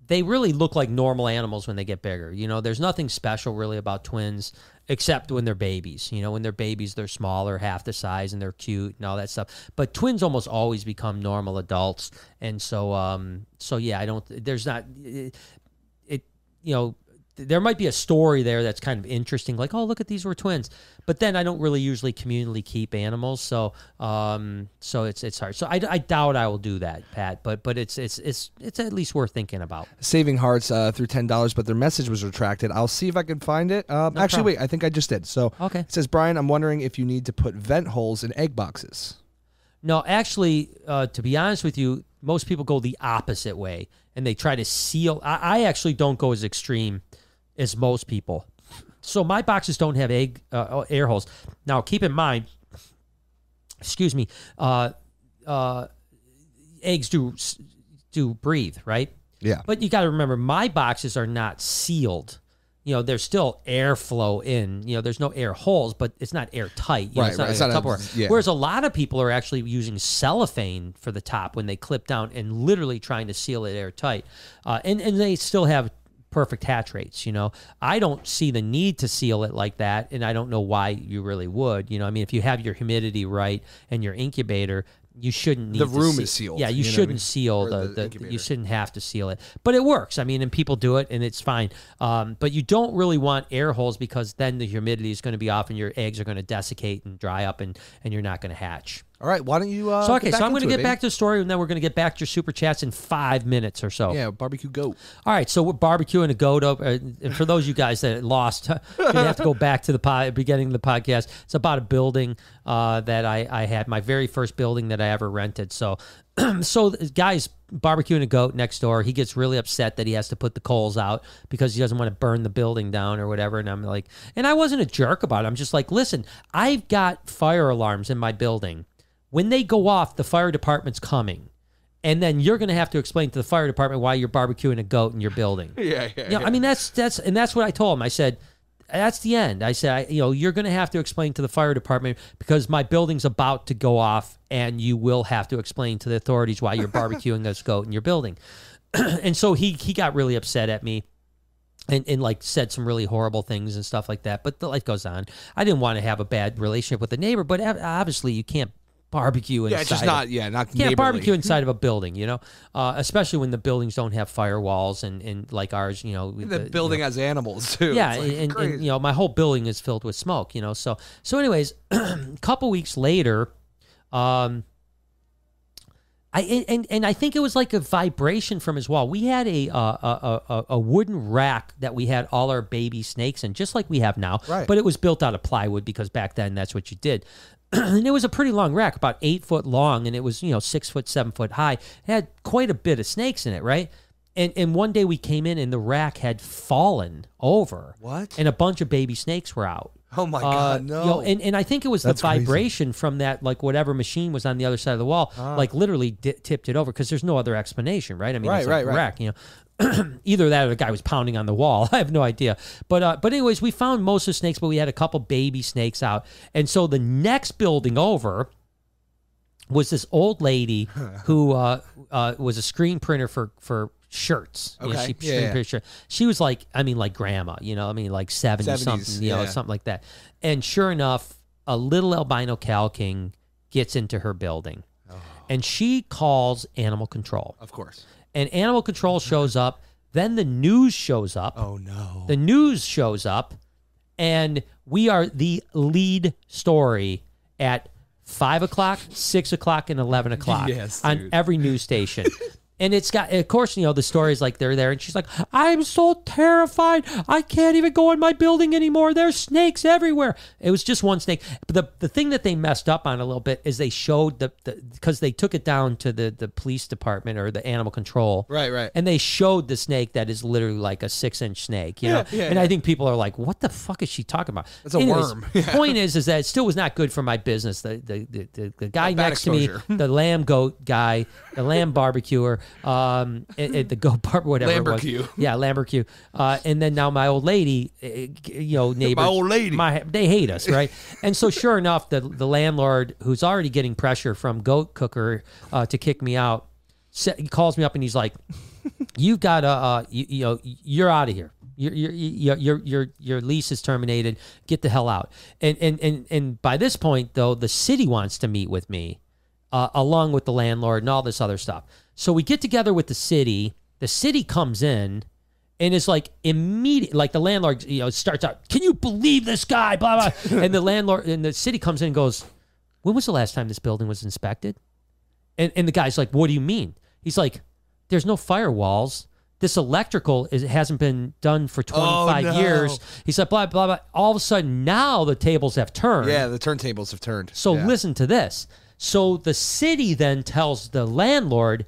they really look like normal animals when they get bigger. You know, there's nothing special really about twins except when they're babies. You know, when they're babies, they're smaller, half the size, and they're cute and all that stuff. But twins almost always become normal adults, and so um, so yeah, I don't. There's not it, it you know. There might be a story there that's kind of interesting, like, oh, look at these were twins. But then I don't really usually communally keep animals, so um, so it's it's hard. So I, I doubt I will do that, Pat. But but it's it's it's it's at least worth thinking about. Saving Hearts uh, through ten dollars, but their message was retracted. I'll see if I can find it. Um, No actually, problem. wait, I think I just did. So Okay. it says Brian, I'm wondering if you need to put vent holes in egg boxes. No, actually, uh, to be honest with you, most people go the opposite way and they try to seal. I, I actually don't go as extreme as most people. So my boxes don't have egg uh, air holes. Now, keep in mind, excuse me, uh, uh, eggs do do breathe, right? Yeah. But you got to remember, my boxes are not sealed. You know, there's still airflow in. You know, there's no air holes, but it's not airtight. You know, Right, it's not right. It's not a- yeah. Whereas a lot of people are actually using cellophane for the top when they clip down and literally trying to seal it airtight. Uh, and, and they still have perfect hatch rates, you know. I don't see the need to seal it like that, and I don't know why you really would. You know, I mean, if you have your humidity right and your incubator, you shouldn't need The to room seal- is sealed, Yeah, you, you know shouldn't mean? seal the, the the, you shouldn't have to seal it, but it works. I mean, and people do it, and it's fine. Um, but you don't really want air holes because then the humidity is going to be off, and your eggs are going to desiccate and dry up, and and you're not going to hatch. All right, why don't you? Uh, So okay, get so I'm going to into it, get back to the story, and then we're going to get back to your super chats in five minutes or so. Yeah, barbecue goat. All right, so we're barbecuing a goat. Up, uh, and for those of you guys that lost, you're have to go back to the pod, beginning of the podcast. It's about a building uh, that I, I had, my very first building that I ever rented. So, so guys barbecuing a goat next door. He gets really upset that he has to put the coals out because he doesn't want to burn the building down or whatever. And I'm like, and I wasn't a jerk about it. I'm just like, listen, I've got fire alarms in my building. When they go off, the fire department's coming and then you're going to have to explain to the fire department why you're barbecuing a goat in your building. Yeah, yeah. You know, I mean that's that's and that's what I told him. I said that's the end. I said, I, you know, you're going to have to explain to the fire department because my building's about to go off, and you will have to explain to the authorities why you're barbecuing this goat in your building. and so he he got really upset at me. And, and like said some really horrible things and stuff like that. But the life goes on. I didn't want to have a bad relationship with the neighbor, but obviously you can't barbecue inside. Yeah, it's just of- not. Yeah, not can't neighborly. barbecue inside of a building, you know, uh, especially when the buildings don't have firewalls and, and like ours, you know, The you building know, has animals too. yeah, like and, and, you know, my whole building is filled with smoke, you know. So so, anyways, a couple weeks later, um, I and- and and I think it was like a vibration from his wall. We had a uh, a, a a wooden rack that we had all our baby snakes in, just like we have now. Right. But it was built out of plywood because back then that's what you did. and it was a pretty long rack, about eight foot long, and it was you know six foot, seven foot high. It had quite a bit of snakes in it, right? And and one day we came in and the rack had fallen over. What? And a bunch of baby snakes were out. oh my Uh, god, you no. know, and, and I think it was That's the crazy. vibration from that, like whatever machine was on the other side of the wall, like literally di- tipped it over because there's no other explanation, right? I mean, Right, it's a right, right. rack, you know. Either that or the guy was pounding on the wall. I have no idea. But uh, but anyways, we found most of the snakes, but we had a couple baby snakes out. And so the next building over was this old lady who uh, uh, was a screen printer for for shirts. You know, Okay. she Yeah, screen yeah. shirt. She was like, I mean, like grandma. You know, I mean, like seventy 70s, something. You know, something like that. And sure enough, a little albino Cal king gets into her building, Oh. and she calls animal control. of course. And animal control shows up. Then the news shows up. Oh no. The news shows up, and we are the lead story at five o'clock, six o'clock, and eleven o'clock Yes, on dude. every news station. And it's got, of course, you know, the story's like they're there, and she's like, I'm so terrified. I can't even go in my building anymore. There's snakes everywhere. It was just one snake. But the, the thing that they messed up on a little bit is they showed the, because they took it down to the, the police department or the animal control. Right, right. And they showed the snake that is literally like a six inch snake, you know? Yeah, yeah, and yeah. I think people are like, what the fuck is she talking about? That's a worm. The point is, is that it still was not good for my business. The the the, the, the guy next exposure. to me, the lamb goat guy, the lamb barbecuer, um, it, it- the goat bar, whatever it was. Yeah, Lambercue. Uh, and then now my old lady, eh, you know, neighbors. old lady. My, they hate us, right? and so sure enough, the the landlord, who's already getting pressure from Goat Cooker uh, to kick me out, he calls me up and he's like, "You've got to, uh, you, you know, you're out of here. Your your your your your your lease is terminated. Get the hell out." And and and and by this point, though, the city wants to meet with me, uh, along with the landlord and all this other stuff. So we get together with the city. The city comes in and it's like immediate like the landlord you know starts out can you believe this guy blah blah and the landlord and the city comes in and goes when was the last time this building was inspected and and the guy's like what do you mean he's like there's no firewalls this electrical is, hasn't been done for 25 no. years he's like blah blah blah all of a sudden now the tables have turned Yeah, the turntables have turned. so Yeah. listen to this. So the city then tells the landlord,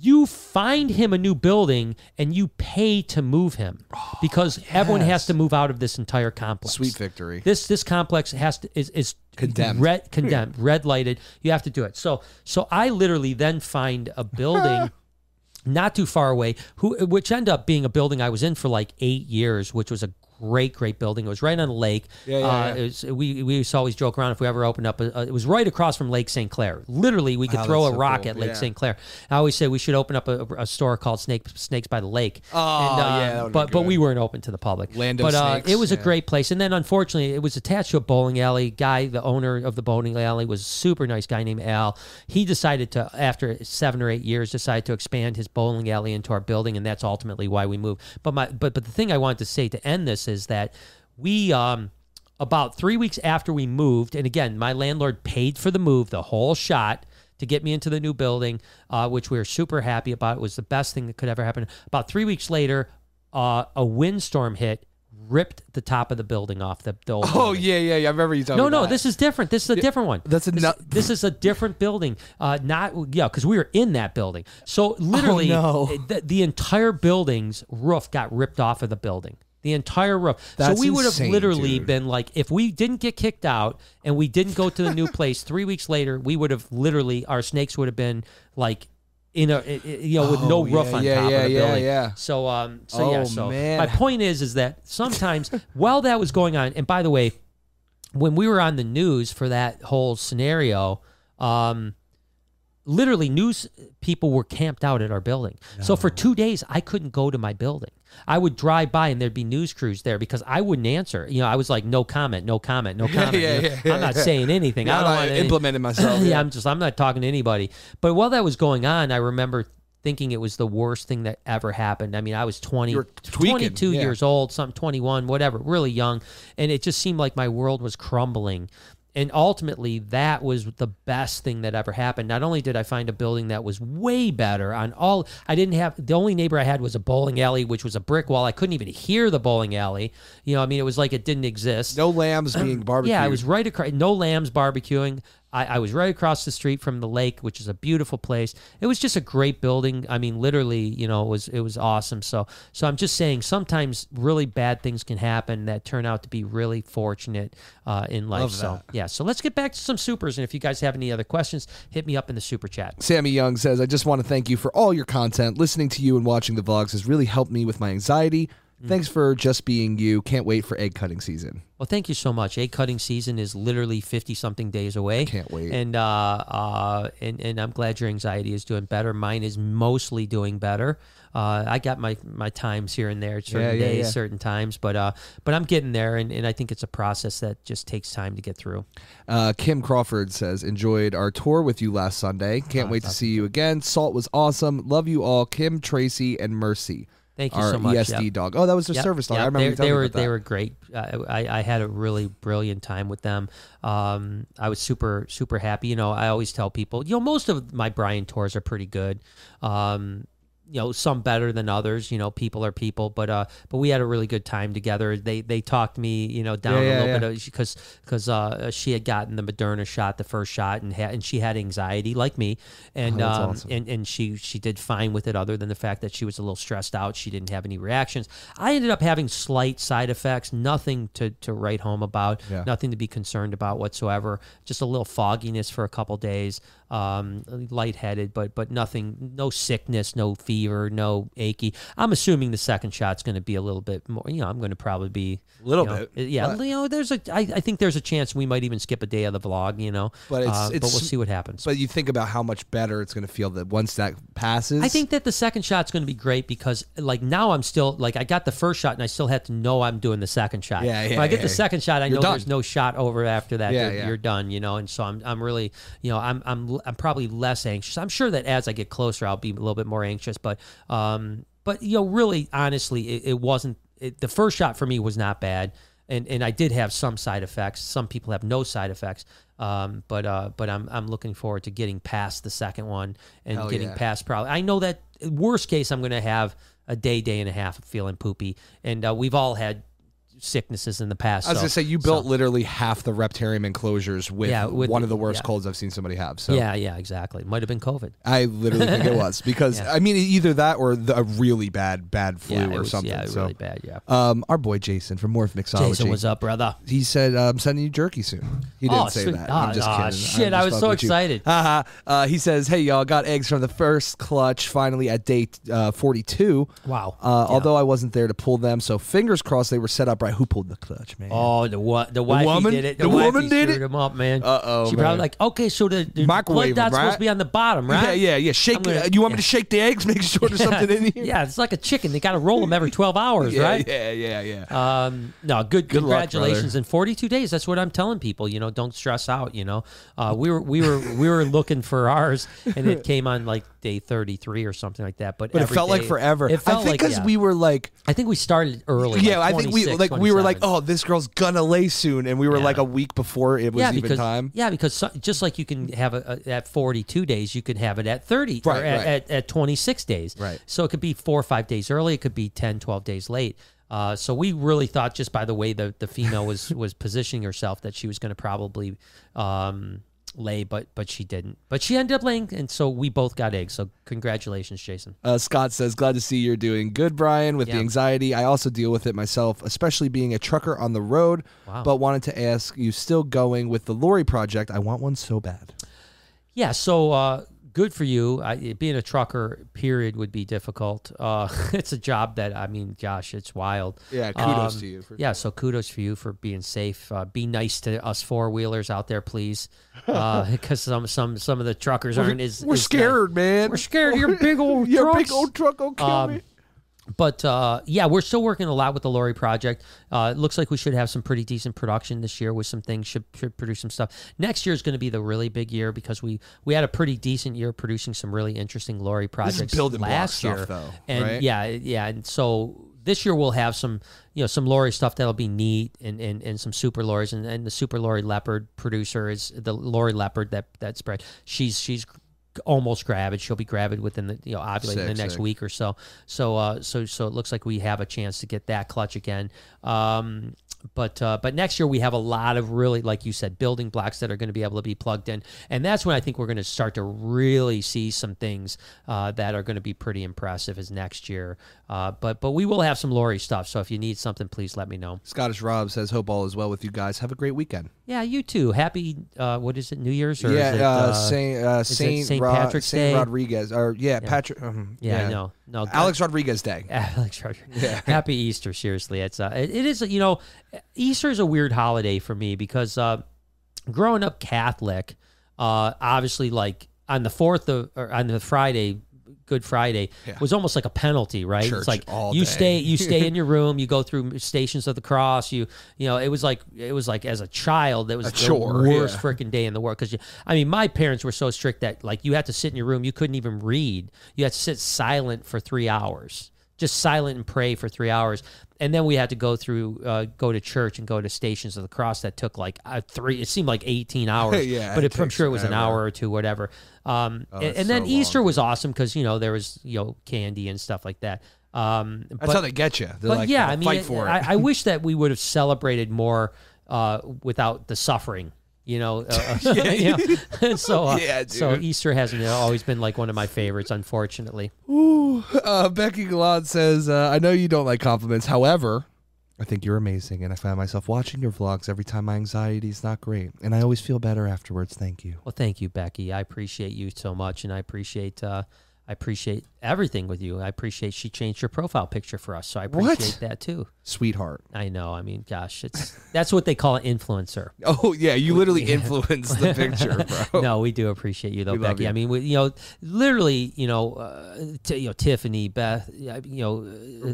you find him a new building and you pay to move him because oh, everyone has to move out of this entire complex. Sweet victory. This this complex has to is is Condemned. red condemned, red lighted. You have to do it. So so I literally then find a building not too far away, who which ended up being a building I was in for like eight years, which was a great, great building. It was right on the lake. Yeah, yeah, uh, yeah. It was, we we used to always joke around if we ever opened up. A, a- it was right across from Lake St. Clair. Literally, we could Wow, throw a so rock cool. at Lake Yeah. St. Clair. I always say we should open up a, a store called Snake Snakes by the Lake. Oh, uh, yeah, that would be but but we weren't open to the public. Land of but uh, it was a great place. And then unfortunately, it was attached to a bowling alley. Guy, the owner of the bowling alley, was a super nice guy named Al. He decided to, after seven or eight years, decided to expand his bowling alley into our building, and that's ultimately why we moved. But my but but the thing I wanted to say to end this is that we um about three weeks after we moved, and again, my landlord paid for the move, the whole shot. To get me into the new building, uh, which we were super happy about, it was the best thing that could ever happen. About three weeks later, uh, a windstorm hit, ripped the top of the building off the, the old Oh building. yeah, yeah, yeah. I remember you talking. No, no, that. this is different. This is a different one. that's a this, nut- this is a different building. Uh, not yeah, because we were in that building. So literally, Oh, no. the, the entire building's roof got ripped off of the building. The entire roof. That's so we would have insane, literally dude. been like, if we didn't get kicked out and we didn't go to the new place, three weeks later, we would have literally our snakes would have been like in a you know with no Oh, roof yeah, on yeah, top yeah, of the yeah, building. yeah. So um so yeah Oh, so man. my point is is that sometimes while that was going on, and by the way, when we were on the news for that whole scenario, um, literally news people were camped out at our building. So for two days, I couldn't go to my building. I would drive by and there'd be news crews there because I wouldn't answer. You know, I was like, no comment, no comment, no comment. yeah, You know, yeah, yeah, I'm not saying anything. I don't want implemented myself. yeah, I'm just I'm not talking to anybody. But while that was going on, I remember thinking it was the worst thing that ever happened. I mean, I was 20, You were tweaking, 22 yeah. years old, something 21, whatever, really young, and it just seemed like my world was crumbling. And ultimately, that was the best thing that ever happened. Not only did I find a building that was way better on all, I didn't have the only neighbor I had was a bowling alley, which was a brick wall. I couldn't even hear the bowling alley. You know, I mean, it was like it didn't exist. No lambs being barbecued. Yeah, I was right across. No lambs barbecuing. I, I was right across the street from the lake, which is a beautiful place. It was just a great building. I mean, literally, you know, it was it was awesome. So, so I'm just saying, sometimes really bad things can happen that turn out to be really fortunate uh, in life. Love so, yeah. So let's get back to some supers, and if you guys have any other questions, hit me up in the super chat. Sammy Young says, I just want to thank you for all your content. Listening to you and watching the vlogs has really helped me with my anxiety. Thanks for just being you. Can't wait for egg cutting season. Well, thank you so much. Egg cutting season is literally fifty something days away. Can't wait. And uh, uh, and and I'm glad your anxiety is doing better. Mine is mostly doing better. Uh, I got my my times here and there, certain Yeah, yeah, days, yeah. certain times, but uh, but I'm getting there, and, and I think it's a process that just takes time to get through. Uh, Kim Crawford says, enjoyed our tour with you last Sunday. Can't Oh, wait to see you again. Salt was awesome. Love you all. Kim, Tracy, and Mercy. Thank you our so much. ESD Yep. dog. Oh, that was their Yep, service dog. yep. I remember they, you they were about that. they were great. I, I I had a really brilliant time with them. Um, I was super super happy. You know, I always tell people, you know, most of my Brian tours are pretty good. Um, you know, some better than others. You know, people are people, but uh, but we had a really good time together. They they talked me, you know, down Yeah, a little yeah. bit because because uh, she had gotten the Moderna shot, the first shot, and had, and she had anxiety like me, and Oh, um, awesome. and and she she did fine with it other than the fact that she was a little stressed out she didn't have any reactions i ended up having slight side effects nothing to to write home about nothing to be concerned about whatsoever just a little fogginess for a couple days um lightheaded but but nothing no sickness no fever no achy i'm assuming the second shot's going to be a little bit more you know i'm going to probably be a Little you know, bit, yeah but- you know there's a I, I think there's a chance we might even skip a day of the vlog you know But it's- uh, but it's- we'll see what happens But you think about how much better it's going to feel that once that passes. I think that the second shot's going to be great because, like, now I'm still like I got the first shot and I still had to know I'm doing the second shot. Yeah, yeah, When I get yeah, the yeah. second shot, I You're know done. there's no shot over after that. Yeah, you're, yeah. you're done, you know. And so I'm, I'm really, you know, I'm, I'm, I'm probably less anxious. I'm sure that as I get closer, I'll be a little bit more anxious. But, um, but you know, really, honestly, it, it wasn't. It, the first shot for me was not bad. And, and I did have some side effects. Some people have no side effects. Um, but uh, but I'm I'm looking forward to getting past the second one and Hell getting yeah. past probably. I know that worst case I'm going to have a day, day and a half of feeling poopy, and uh, we've all had sicknesses in the past. I was so- to say, you so- built literally half the reptarium enclosures with, Yeah, with- one of the worst yeah. colds I've seen somebody have. So Yeah, yeah, exactly. Might have been COVID. I literally think it was because Yeah. I mean either that or the, a really bad bad flu or was, something. Yeah, so, really bad. Yeah. um, our boy Jason from Morph Mixology. Jason, what's up, brother? He said, "I'm sending you jerky soon." He didn't Oh, say sweet. that. Ah, I'm just ah, kidding. Shit, I was so excited. Uh, he says, "Hey y'all, got eggs from the first clutch finally at day uh, 42. Wow. Uh. Although I wasn't there to pull them, so fingers crossed they were set up right. Who pulled the clutch, man? Oh, the what? The wifey woman? did it. The wifey woman did it? him up, man. Uh-oh, She man. probably like, okay, so the, the Microwave blood dot's supposed to be on the bottom, right? Yeah, yeah, yeah. Shake. Gonna- uh, you want me to shake the eggs? Make sure there's something in here. Yeah, it's like a chicken. They got to roll them every 12 hours, yeah, right? yeah, yeah, yeah. Um, no, good. Good luck, congratulations in 42 days. That's what I'm telling people. You know, don't stress out. You know, uh, we were we were we were looking for ours, and it came on like day 33 or something like that. But but it felt like forever. It felt I think like because yeah. we were like, I think we started early. yeah, like I think we like we were like, oh, this girl's gonna lay soon, and we were Yeah. like a week before it was yeah, even because time. yeah, because so, just like you can have it at 42 days, you could have it at 30 or Right, at, right. At, at 26 days. Right. So it could be four or five days early. It could be 10, 12 days late. Uh, so we really thought just by the way the, the female was was positioning herself that she was going to probably um, lay, but but she didn't. But she ended up laying, and so we both got eggs. So congratulations, Jason. Uh, Scott says, "Glad to see you're doing good, Brian. With the anxiety, I also deal with it myself, especially being a trucker on the road. Wow. But wanted to ask, you still going with the Lori project? I want one so bad. Yeah, so uh, good for you. I, being a trucker, period, would be difficult. Uh, it's a job that I mean, gosh, it's wild. Yeah, kudos Um, to you. For Yeah, so kudos for you for being safe. Uh, be nice to us four wheelers out there, please, because some some some of the truckers aren't as We're as scared, man. We're scared your big old truck. Your trucks. big old truck will kill Um, me. But uh, yeah, we're still working a lot with the Lori project. Uh, it looks like we should have some pretty decent production this year with some things. Should should produce some stuff. Next year is going to be the really big year because we we had a pretty decent year producing some really interesting Lori projects building last stuff, year. though, and right? yeah, yeah, and so this year we'll have some you know some Lori stuff that'll be neat and and, and some super Loris and, and the super Lori Leopard producer is the Lori Leopard that that spread. She's she's almost gravid. She'll be gravid within the you know ovulating in the next sick. week or so. So uh so so it looks like we have a chance to get that clutch again. Um but uh, but next year we have a lot of really like you said building blocks that are going to be able to be plugged in and that's when I think we're going to start to really see some things uh, that are going to be pretty impressive as next year uh, but but we will have some Lori stuff so if you need something please let me know Scottish Rob says, "Hope all is well with you guys. Have a great weekend." yeah you too happy uh, what is it New Year's or yeah, it, uh, Saint uh, it Saint, Saint Rod- Patrick's Saint Day? Rodriguez, or yeah, Patrick. Um, yeah, I know no Alex Rodriguez Day. Alex Roger. Happy Easter. Seriously, it's uh, it, it is. You know, Easter is a weird holiday for me because uh, growing up Catholic, uh, obviously, like on the fourth of or on the Friday. Good Friday Yeah. was almost like a penalty, right? Church it's like you day. stay, you stay in your room, you go through stations of the cross. You, you know, it was like it was like as a child, that was A the chore, worst yeah. freaking day in the world. Because I mean, my parents were so strict that like you had to sit in your room, you couldn't even read. You had to sit silent for three hours, just silent and pray for three hours. And then we had to go through, uh, go to church and go to Stations of the Cross. That took like uh, three. It seemed like eighteen hours. Yeah, but it, I'm sure it was an hour or two, whatever. Um, and, that's and then so Easter long. was awesome because you know there was you know candy and stuff like that. Um, That's but- how they get you. They're but like, yeah, "Uh, I mean, fight for it. I, I wish that we would have celebrated more uh, without the suffering. You know, uh, uh, you know? so uh, Yeah, so. Easter hasn't always been like one of my favorites, unfortunately. Ooh, uh, Becky Gallant says, uh, I know you don't like compliments. However, I think you're amazing, and I find myself watching your vlogs every time my anxiety is not great, and I always feel better afterwards. Thank you. Well, thank you, Becky. I appreciate you so much, and I appreciate uh, I appreciate everything with you. I appreciate she changed your profile picture for us, so I What? appreciate that too. Sweetheart. I know. I mean, gosh, it's that's what they call an influencer. Oh, yeah, you literally influenced the picture, bro. no, we do appreciate you though, We love Becky. you. I mean, we, you know, literally, you know, uh, t- you know, Tiffany, Beth, you know,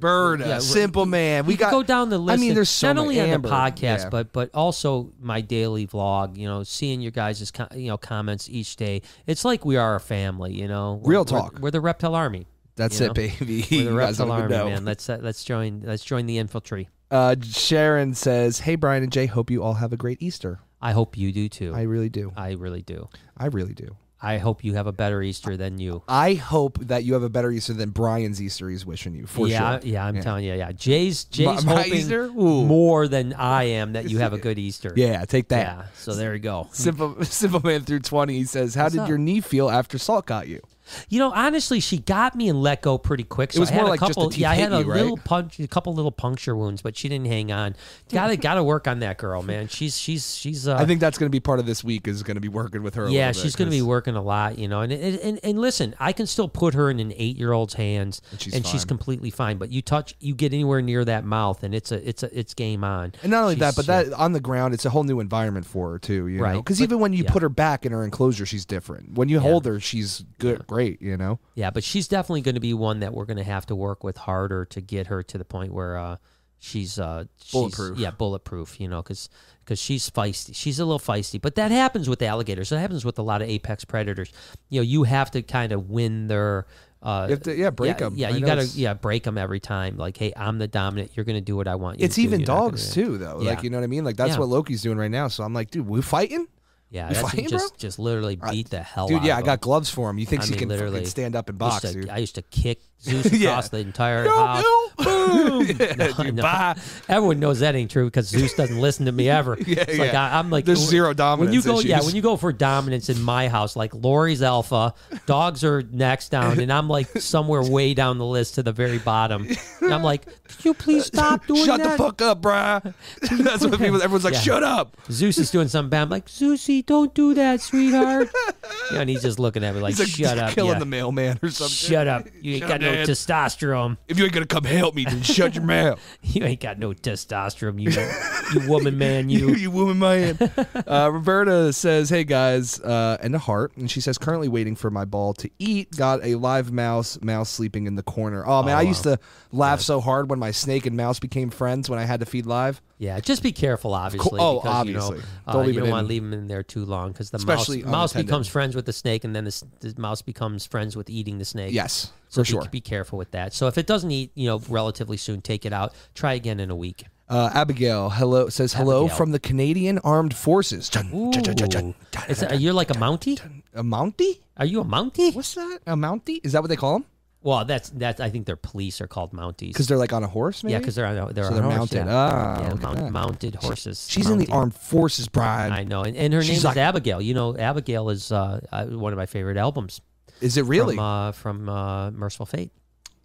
uh, yeah, Simple Man. We you got go down the list. I mean, and there's so not many- only Amber, on the podcast, yeah. but but also my daily vlog. You know, seeing your guys' com- you know comments each day. It's like we are a family. You know, We're- Real we're- talk. We're, the Reptile Army. That's you it, know? baby. We're the Reptile Army, man. Let's uh, let's join let's join the infantry. Uh, Sharon says, "Hey Brian and Jay, hope you all have a great Easter. I hope you do too. I really do. I really do. I really do. I hope you have a better Easter than you. I hope that you have a better Easter than Brian's Easter he's wishing you for yeah, sure. yeah, I'm Yeah. telling you, yeah. Jay's Jay's My- my hoping Easter? More than I am that you have a good Easter. Yeah, take that. Yeah. So there you go. Simple Simple Man through twenty. He says, "How did up? your knee feel after Salt got you?" You know, honestly, she got me and let go pretty quick. So was I had more a like just the couple. yeah, I had a you, right? little punch, a couple little puncture wounds, but she didn't hang on. Got to got to work on that girl, man. She's she's she's. Uh, I think that's going to be part of this week. Is going to be working with her. a yeah, bit, she's going to be working a lot, you know. And and, and and listen, I can still put her in an eight year old's hands, And she's she's fine. completely fine. But you touch, you get anywhere near that mouth, and it's a it's a it's game on. And not only that, but that on the ground, it's a whole new environment for her too. You know, Right. because even when you yeah. put her back in her enclosure, she's different. When you hold her, she's good, great. You know. Yeah, but she's definitely going to be one that we're going to have to work with harder to get her to the point where uh, she's uh, she's- Bulletproof. yeah, bulletproof. You know, because because she's feisty. She's a little feisty, but that happens with alligators. That happens with a lot of apex predators. You know, you have to kind of win their. Uh, You have to- yeah, break yeah, 'em. Yeah, I you gotta yeah break them every time. Like, hey, I'm the dominant. You're going to do what I want you It's to do. even You're gonna dogs do- too, though. Yeah. Like you know what I mean? Like that's Yeah. what Loki's doing right now. So I'm like, dude, we fighting, Yeah, You that's fighting, just bro? just literally beat the hell dude. out Dude, Yeah, I got gloves for him. You think I he mean, can literally, stand up and I used box, to- dude? I used to kick Zeus Yeah. across the entire No, house. no. Boom! Yeah, No, dude, no. Everyone knows that ain't true because Zeus doesn't listen to me ever. Yeah, it's like yeah. I, am like There's zero When dominance you go, yeah, when you go for dominance in my house, like Lori's alpha, dogs are next down, and I'm like somewhere way down the list to the very bottom. And I'm like, "Can you please stop doing that? Shut the fuck up, bruh. That's what people. Everyone's like, Yeah. shut up. Zeus is doing something bad. I'm like, Zeusy, don't do that, sweetheart. yeah, and he's just looking at me like, He's like shut up. killing yeah. the mailman or something. Shut up. You ain't Shut got up, no Dad. testosterone. If you ain't gonna come help me, then shut your mouth. You ain't got no testosterone, you you woman man, you, you. you woman man. uh, Roberta says, "Hey guys," uh, and a heart, and she says, "Currently waiting for my ball to eat. Got a live mouse. Mouse sleeping in the corner. Oh man, Oh, I used to laugh so hard when my snake and mouse became friends when I had to feed live. Yeah, just be careful, obviously. oh, because, obviously. You, know, Don't uh, leave you don't want to leave them in there too long because the Especially mouse, mouse becomes friends with the snake, and then the, the mouse becomes friends with eating the snake. Yes, so for be, sure. Be careful with that. So if it doesn't eat, you know, relatively soon, take it out. Try again in a week. Uh, Abigail, hello, says hello Abigail. from the Canadian Armed Forces. Ooh. It's a, you're like a Mountie. A Mountie? Are you a Mountie? What's that? A Mountie? Is that what they call them? Well, that's that's. I think their police are called Mounties. Because they're like on a horse, maybe? yeah, because they're on, they're, So on they're horse, mounted. Yeah, Ah, yeah mount- mounted horses. She's in the Armed Forces, Brian. I know, and, and her name She's is Abigail. You know, Abigail is uh, uh, one of my favorite albums. Is it really? From, uh, from uh, Mercyful Fate.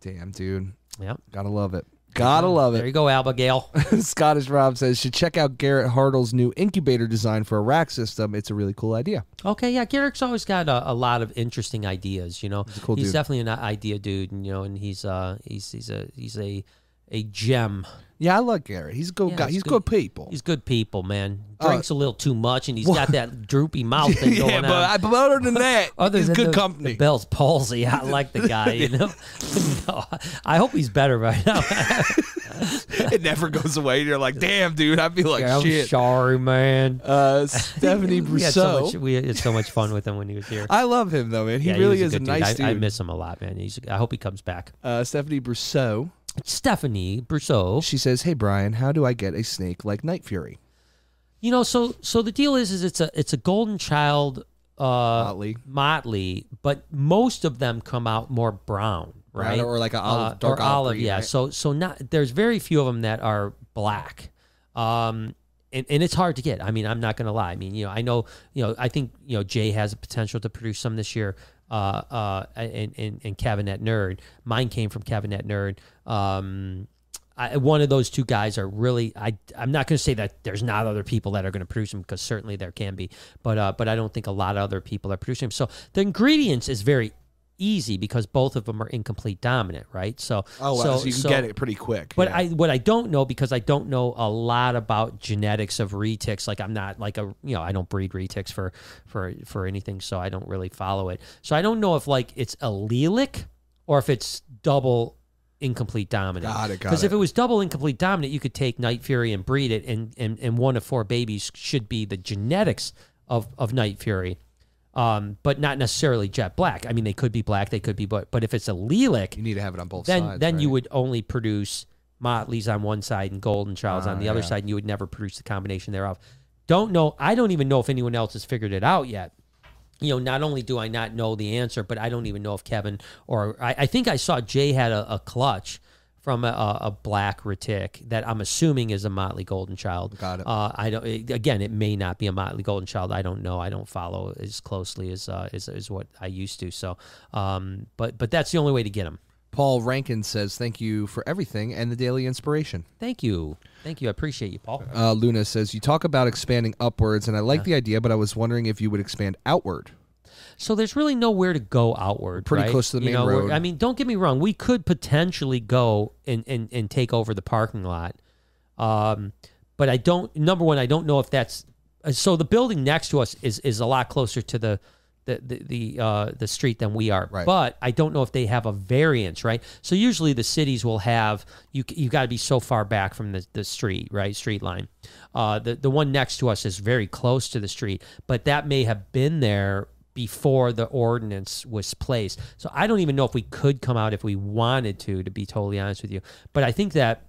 Damn, dude. Yeah. Gotta love it. Gotta love it. There you go, Abigail. Scottish Rob says, should check out Garrett Hartle's new incubator design for a rack system. It's a really cool idea. okay, yeah, Garrett's always got a, a lot of interesting ideas. You know, a cool he's definitely an idea dude, and you know, and he's uh, he's he's a he's a a gem. Yeah, I like Garrett. He's a good Yeah, guy. he's He's good. good people. He's good people, man. Uh, Drinks a little too much, and he's got that droopy mouth thing going yeah, on. but, I, but other than that, Other he's than good the, company. the Bell's palsy, I like the guy. You know, no, I hope he's better right now. it never goes away. You're like, damn, dude, I feel like Yeah, I'm sorry, man. Uh, Stephanie we had so much. We had so much fun with him when he was here. I love him though, man. He yeah, really he is a, good nice dude. dude. I, I miss him a lot, man. He's. I hope he comes back. uh, Stephanie Brousseau. Stephanie Brousseau. She says, "Hey Brian, how do I get a snake like Night Fury?" You know, so so the deal is, is it's a it's a golden child uh, Motley. motley, but most of them come out more brown, right? Brown or like a olive- Uh, dark or olive green, yeah. right? So so not there's very few of them that are black. Um, and, and it's hard to get. I mean, I'm not going to lie. I mean, you know, I know, you know, I think, you know, Jay has a potential to produce some this year. Uh, uh, and, and, and Cabinet Nerd. Mine came from Cabinet Nerd. Um, I, one of those two guys are really. I I'm not going to say that there's not other people that are going to produce them because certainly there can be, but uh, but I don't think a lot of other people are producing them. So the ingredients is very easy because both of them are incomplete dominant, right? So Oh, wow, so, so, you can so- get it pretty quick. but yeah. I what I don't know because I don't know a lot about genetics of retics. Like I'm not like a you know I don't breed retics for for for anything, so I don't really follow it. So I don't know if like it's allelic or if it's double incomplete dominant. Got it, Because if it. it was double incomplete dominant, you could take Night Fury and breed it, and and, and one of four babies should be the genetics of of Night Fury. Um, but not necessarily jet black. I mean, they could be black, they could be, but but if it's allelic, you need to have it on both then sides. then you would only produce Motley's on one side and Golden Child's on Ah, the other yeah. side, and you would never produce the combination thereof. Don't know. I don't even know if anyone else has figured it out yet. You know, not only do I not know the answer, but I don't even know if Kevin or I, I think I saw Jay had a, a clutch from a, a black retic that I'm assuming is a Motley Golden Child. Got it. Uh, I don't. it- again, it may not be a Motley Golden Child. I don't know. I don't follow as closely as uh, as, as what I used to. So, um, but but that's the only way to get them. Paul Rankin says, "Thank you for everything and the daily inspiration." Thank you. Thank you. I appreciate you, Paul. Uh, Luna says, "You talk about expanding upwards, and I like the idea, but I was wondering if you would expand outward." So there's really nowhere to go outward. Pretty right? close to the You main know, road. I mean, don't get me wrong. We could potentially go and, and, and take over the parking lot. Um, but I don't, number one, I don't know if that's, so the building next to us is, is a lot closer to the, the, the, the, uh, the street than we are. Right. But I don't know if they have a variance, right? So usually the cities will have, you, you got to be so far back from the, the street, right? Street line. Uh, the, the one next to us is very close to the street, but that may have been there before the ordinance was placed. So I don't even know if we could come out if we wanted to, to be totally honest with you. But I think that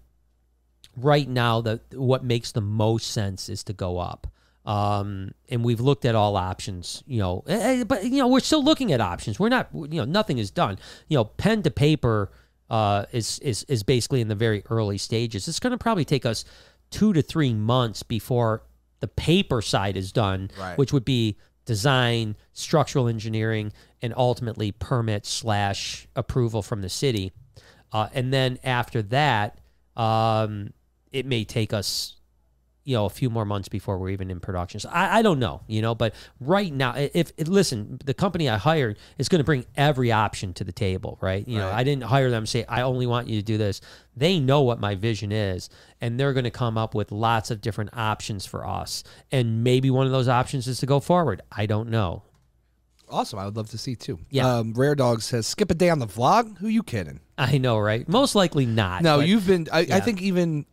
right now the what makes the most sense is to go up. Um, and we've looked at all options, you know, eh, eh, but you know, we're still looking at options. We're not, you know, nothing is done. You know, pen to paper uh, is is is basically in the very early stages. It's going to probably take us two to three months before the paper side is done, Right. which would be design, structural engineering, and ultimately permit slash approval from the city. uh, and then after that, um, it may take us you know a few more months before we're even in production. So I, I don't know, you know, but right now, if, if listen, the company I hired is going to bring every option to the table, right? You know, I didn't hire them say I only want you to do this. They know what my vision is, and they're going to come up with lots of different options for us. And maybe one of those options is to go forward. I don't know. Awesome. I would love to see too. Yeah. Um, Rare Dog says, skip a day on the vlog? Who you kidding? I know, right? Most likely not. No, but- you've been. I, I think even.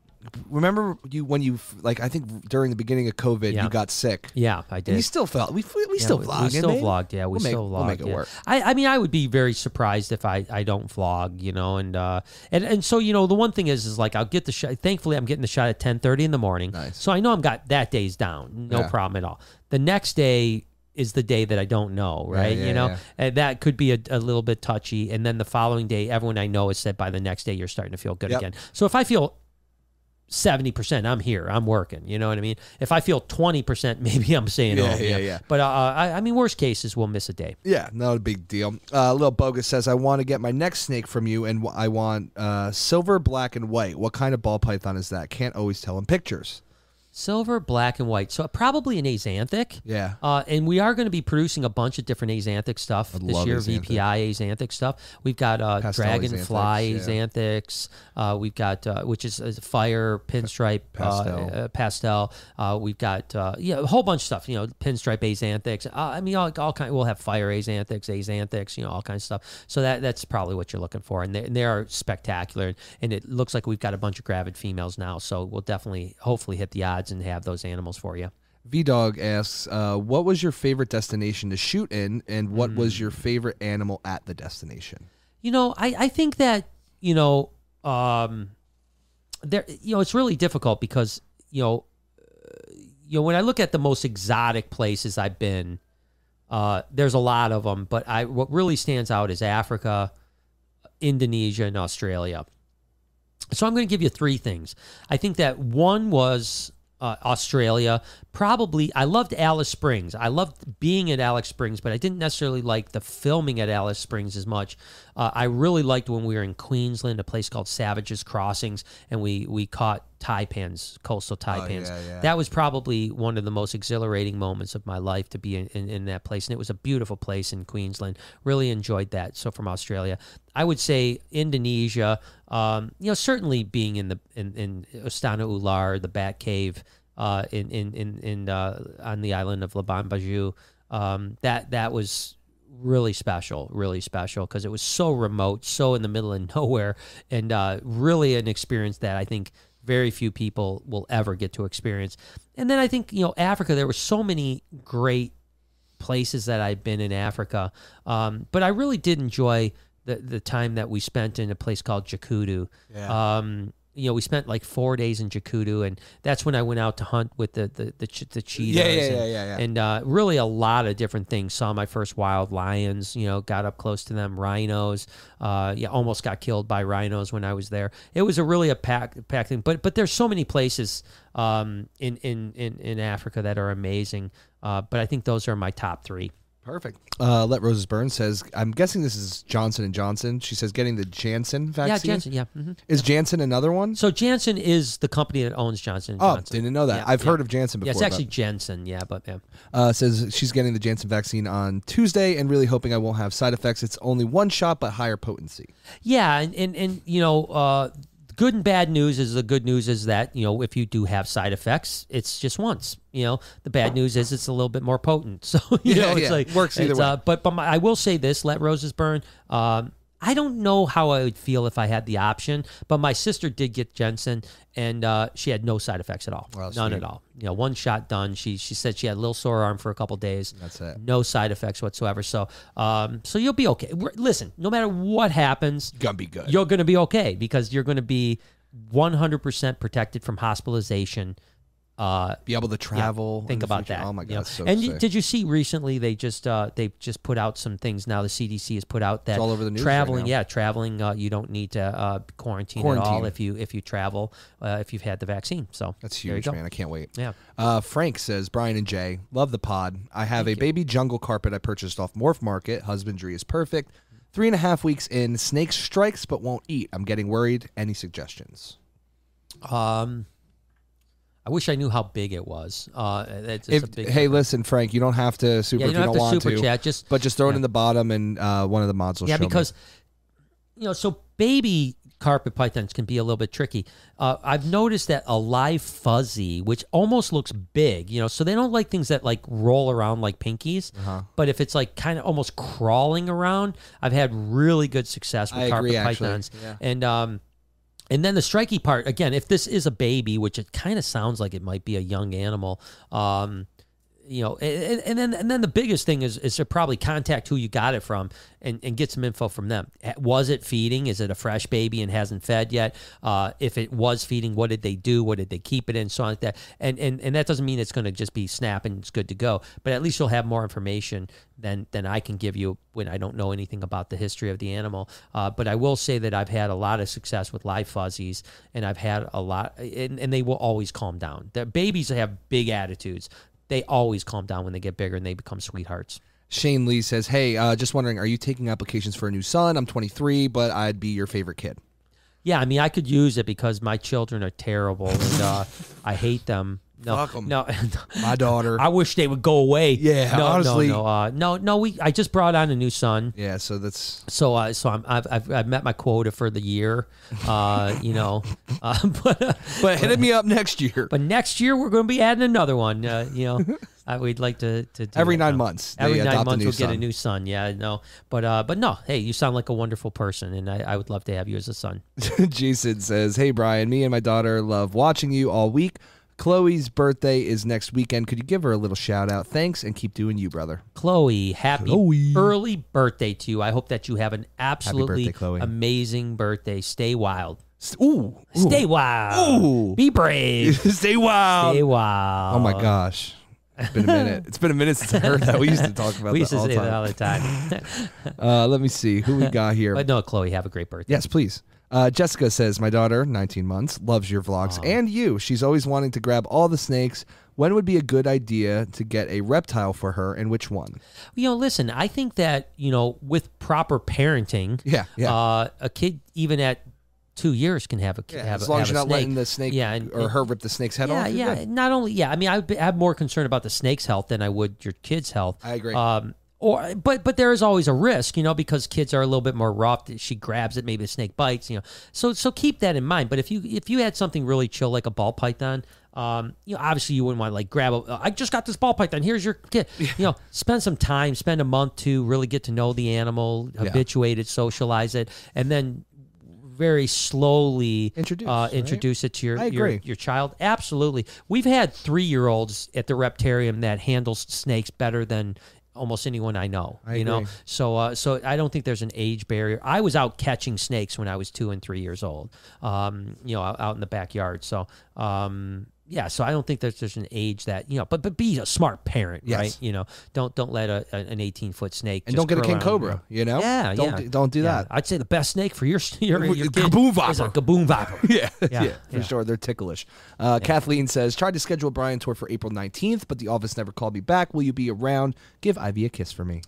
Remember you when you like I think during the beginning of COVID Yeah. you got sick. Yeah, I did. And you still felt we we Yeah, still vlog. we still vlogged. Yeah, we We'll make- still vlogged. we'll make it yeah. work. I, I mean, I would be very surprised if I, I don't vlog, you know, and uh, and and so you know, the one thing is is like I'll get the shot. Thankfully, I'm getting the shot at 10:30 in the morning, Nice. so I know I'm got that day's down, no Yeah. problem at all. The next day is the day that I don't know, right? yeah, you know, yeah. and that could be a, a little bit touchy. And then the following day, everyone I know has said by the next day you're starting to feel good Yep. again. So if I feel 70%, I'm here, I'm working. You know what I mean? If I feel 20%, maybe I'm saying Yeah, home. yeah, you yeah. But uh, I, I mean, worst cases, we'll miss a day. Yeah, not a big deal. Uh, Little Bogus says, I want to get my next snake from you, and i want uh, silver, black, and white. What kind of ball python is that? Can't always tell in pictures. Silver, black, and white. So probably an axanthic. Yeah. Uh, and we are going to be producing a bunch of different axanthic stuff I'd this year. axanthic. VPI axanthic stuff. We've got uh, Pastel dragonfly axanthics, yeah. Uh, we've got uh, which is uh, fire pinstripe Pastel. Uh, uh, pastel. Uh, we've got uh, yeah a whole bunch of stuff. You know pinstripe axanthics. Uh, I mean all, all kind. We'll have fire axanthics, axanthics. You know all kinds of stuff. So that that's probably what you're looking for, and they, and they are spectacular. And it looks like we've got a bunch of gravid females now. So we'll definitely hopefully hit the odds and have those animals for you. V Dog asks, uh, What was your favorite destination to shoot in, and what Hmm. was your favorite animal at the destination? You know, I, I think that, you know, um, there, you know, it's really difficult because, you know, uh, you know, when I look at the most exotic places I've been, uh, there's a lot of them, but I, what really stands out is Africa, Indonesia, and Australia. So I'm going to give you three things. I think that one was uh, Australia. Probably, I loved Alice Springs. I loved being at Alice Springs, but I didn't necessarily like the filming at Alice Springs as much. Uh, I really liked when we were in Queensland, a place called Savages Crossings, and we we caught taipans, coastal taipans. yeah, yeah. That was probably one of the most exhilarating moments of my life to be in, in, in that place, and it was a beautiful place in Queensland. Really enjoyed that. So from Australia, I would say Indonesia. Um, you know, certainly being in the in, in Istana Ular, the Bat Cave, uh, in in in, in uh, on the island of Labuan Bajo. Um, that that was really special, really special because it was so remote, so in the middle of nowhere, and uh, really an experience that I think very few people will ever get to experience. And then I think you know Africa, there were so many great places that I've been in Africa, um, but I really did enjoy the the time that we spent in a place called Jakudu. Yeah. Um, you know, we spent like four days in Jakudu, and that's when I went out to hunt with the the the, ch- the cheetahs. yeah, and, yeah, yeah, yeah. and uh, really a lot of different things. Saw my first wild lions. You know, got up close to them. Rhinos. Uh, yeah, almost got killed by rhinos when I was there. It was a really a pack pack thing. But but there's so many places um, in, in in in Africa that are amazing. Uh, but I think those are my top three. Perfect. Uh, Let Roses Burn says, I'm guessing this is Johnson and Johnson. She says getting the Janssen vaccine. Yeah, Janssen. Yeah. hmm Is Janssen another one? So Janssen is the company that owns Johnson. and Oh, Johnson. didn't know that. Yeah, I've yeah. heard of Janssen Yeah, before. it's actually Jensen. Yeah, but yeah. uh, says she's getting the Janssen vaccine on Tuesday and really hoping I won't have side effects. It's only one shot, but higher potency. Yeah, and and, and you know, uh, good and bad news is the good news is that you know if you do have side effects, it's just once. You know, the bad news is it's a little bit more potent. So you Yeah, know, it's yeah. like Works either it's, way. Uh, but but my, I will say this: let roses burn. Um, I don't know how I would feel if I had the option, but my sister did get Jensen, and uh, she had no side effects at all, Well, none sweet. at all. You know, one shot done. She she said she had a little sore arm for a couple days. That's it. No side effects whatsoever. So um, so you'll be okay. We're- Listen, no matter what happens, you're Gonna be good. you're going to be okay because you're going to be 100% protected from hospitalization. Uh, be able to travel. in think about future. that. Oh my you god, know. so and you- did you see recently they just uh, they just put out some things now the CDC has put out that all over the news right traveling now. yeah traveling uh, you don't need to uh, quarantine, at all if you if you travel uh, if you've had the vaccine so That's huge, man. I can't wait. yeah Uh, Frank says, Brian and Jay, love the pod. I have a baby jungle carpet I purchased off Morph Market. Husbandry is perfect. Three and a half weeks in, snake strikes but won't eat. I'm getting worried. Any suggestions? Um, I wish I knew how big it was. Uh, If, a big. hey, listen, Frank, you don't have to super yeah, you don't you don't want to, chat. Just but just throw it in the bottom and uh, one of the mods will yeah, show me. because you know, so baby carpet pythons can be a little bit tricky. Uh, I've noticed that a live fuzzy, which almost looks big, you know, so they don't like things that like roll around like pinkies. Uh-huh. But if it's like kind of almost crawling around, I've had really good success with I carpet agree, pythons. Yeah. And um, and then the striky part again, if this is a baby, which it kind of sounds like it might be a young animal, um, you know, and, and then and then the biggest thing is is to probably contact who you got it from and, and get some info from them. Was it feeding? Is it a fresh baby and hasn't fed yet? Uh, if it was feeding, what did they do? What did they keep it in? So on like that. And and and that doesn't mean it's going to just be snap and it's good to go. But at least you'll have more information than than I can give you when I don't know anything about the history of the animal. Uh, but I will say that I've had a lot of success with live fuzzies, and I've had a lot, and, and they will always calm down. The babies have big attitudes they always calm down when they get bigger and they become sweethearts. Shane Lee says, "Hey, uh, just wondering, are you taking applications for a new son? I'm 23, but I'd be your favorite kid." Yeah, I mean, I could use it because my children are terrible and uh, I hate them. No, Fuck 'em. no, My daughter. I wish they would go away. Yeah, no, honestly. no, no, uh, no, no. We, I just brought on a new son, yeah, so that's so, uh, so I'm, I've, I've, I've met my quota for the year. Uh, you know, uh, but, uh, But hit me up next year. but next year we're going to be adding another one. Uh, you know, uh, we'd like to, to do Every that nine now. months, they Every nine adopt a months new we'll get a son. new son. Yeah, no, but uh, but no. Hey, you sound like a wonderful person, and I, I would love to have you as a son. Jason says, "Hey Brian, me and my daughter love watching you all week. Chloe's birthday is next weekend. Could you give her a little shout out? Thanks, and keep doing you, brother." Chloe, happy Chloe. early birthday to you. I hope that you have an absolutely birthday, Chloe. amazing birthday. Stay wild. Ooh, ooh. Stay wild. Ooh. Be brave. stay wild. Stay wild. Oh my gosh, it's been a minute. It's been a minute since I heard that. We used to talk about We that used to all say the that all the time. Uh, let me see who we got here. but no, Chloe, have a great birthday. Yes, please. Uh, Jessica says, My daughter, 19 months, loves your vlogs and you. She's always wanting to grab all the snakes. When would be a good idea to get a reptile for her and which one? You know, listen, I think that, you know, with proper parenting, Yeah, yeah. uh, a kid even at two years can have a Yeah, have, as a- long have as you're not snake. letting the snake Yeah, and- or her rip the snake's head yeah, off. you're yeah. good. Not only, yeah. I mean, I would be- have more concern about the snake's health than I would your kid's health. I agree. Um, or, but but there is always a risk, you know, because kids are a little bit more rough. She grabs it, maybe the snake bites, you know. So so keep that in mind. But if you if you had something really chill like a ball python, um, you know, obviously you wouldn't want to like grab a. I just got this ball python. Here's your kid. You know, spend some time, spend a month to really get to know the animal, habituate it, socialize it, and then very slowly Introduce, uh, right? introduce it to your your, your child. Absolutely, we've had three year olds at the reptarium that handles snakes better than almost anyone I know. I you know, so uh, so I don't think there's an age barrier. I was out catching snakes when I was two and three years old. Um, you know, out, out in the backyard. So um, yeah, so I don't think there's there's an age that you know, but but be a smart parent, Yes. right? You know, don't don't let a, a- an 18 foot snake and just don't get a king cobra, you know? Yeah, don't yeah. Do, don't do Yeah. that. I'd say the best snake for your your, your kid Gaboon is a viper. gaboon viper. Yeah, yeah, Yeah, for sure. They're ticklish. Uh, Kathleen says, tried to schedule a Brian tour for April 19th, but the office never called me back. Will you be around? Give Ivy a kiss for me.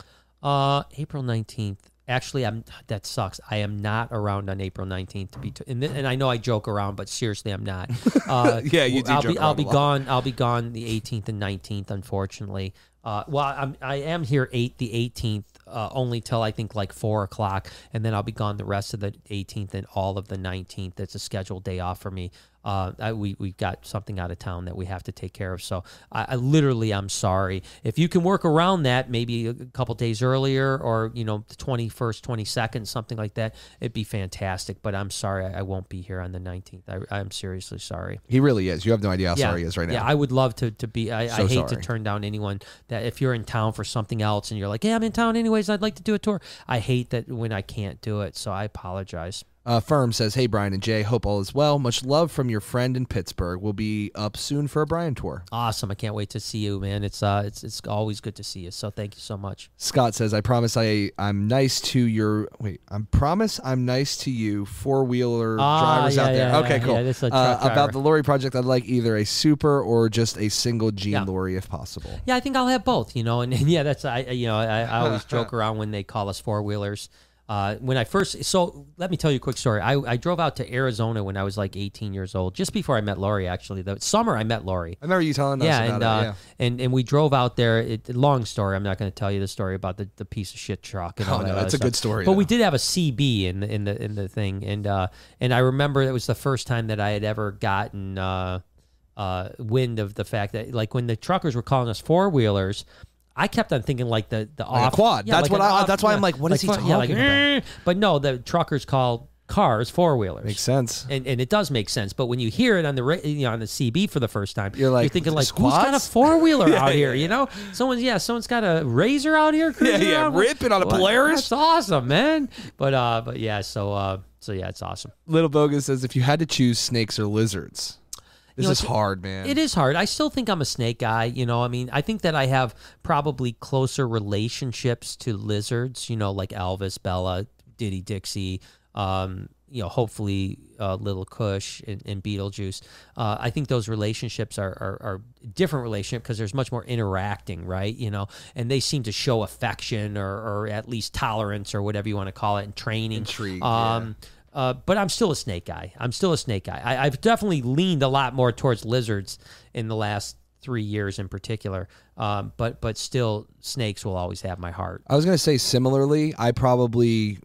Uh, April nineteenth. Actually, I'm. That sucks. I am not around on April nineteenth to be. T- and, th- and I know I joke around, but seriously, I'm not. Uh, Yeah, you do I'll be. I'll be gone. I'll be gone the eighteenth and nineteenth. Unfortunately. Uh, well, I'm. I am here eight the eighteenth. Uh, only till I think like four o'clock, and then I'll be gone the rest of the 18th and all of the 19th. It's a scheduled day off for me. Uh, I, we we got something out of town that we have to take care of. So I, I literally, I'm sorry. If you can work around that, maybe a couple days earlier, or you know, the 21st, 22nd, something like that, it'd be fantastic. But I'm sorry, I, I won't be here on the 19th. I, I'm seriously sorry. He really is. You have no idea how sorry he is right now. Yeah, I would love to to be. I, So I hate sorry. to turn down anyone that if you're in town for something else and you're like, yeah, I'm in town anyways. I'd like to do a tour. I hate that when I can't do it. So I apologize. Uh, Firm says, Hey, Brian and Jay, hope all is well. Much love from your friend in Pittsburgh. We'll be up soon for a Brian tour. Awesome. I can't wait to see you, man. It's uh, it's it's always good to see you. So thank you so much. Scott says, I promise I, I'm nice to your. Wait, I promise I'm nice to you, four wheeler Ah, drivers yeah, out there. yeah, okay, yeah, cool. yeah, this is a uh, about the Lori project, I'd like either a super or just a single Gene Lori if possible. Yeah, I think I'll have both. You know, and, and yeah, that's I I- you know I, I always joke around when they call us four wheelers. Uh, when I first, so let me tell you a quick story. I, I drove out to Arizona when I was like 18 years old, just before I met Lori. Actually, the summer I met Lori. I remember you telling us Yeah, about and it. uh, yeah. and and we drove out there. It, long story. I'm not going to tell you the story about the, the piece of shit truck. And Oh, all no, that that's a good story, But we did have a CB in the in the in the thing, and uh, and I remember it was the first time that I had ever gotten uh, uh, wind of the fact that like when the truckers were calling us four wheelers. I kept on thinking like the the off quad. That's like what I- off- that's why I'm like, what is he fun- yeah, like, talking about? But no, the truckers call cars four wheelers. Makes sense. and, and it does make sense. But when you hear it on the you know on the CB for the first time, You're like, you're thinking like, who's got a four wheeler Yeah, out here? yeah. You know, someone's yeah, someone's got a RZR out here. Yeah, yeah, around. ripping on a Polaris. That's awesome, man. But uh, but yeah, so uh, so yeah, it's awesome. Little Bogus says if you had to choose snakes or lizards, this know, is hard, man. It is hard. I still think I'm a snake guy. You know, I mean, I think that I have probably closer relationships to lizards. You know, like Elvis, Bella, Diddy, Dixie. Um, you know, hopefully uh, Little Kush and, and Beetlejuice. Uh, I think those relationships are are, are different relationship because there's much more interacting, right? You know, and they seem to show affection or, or at least tolerance or whatever you want to call it, and training. Intrigue, Um, uh, but I'm still a snake guy. I'm still a snake guy. I, I've definitely leaned a lot more towards lizards in the last three years, in particular. Um, but but still, snakes will always have my heart. I was gonna say similarly. I probably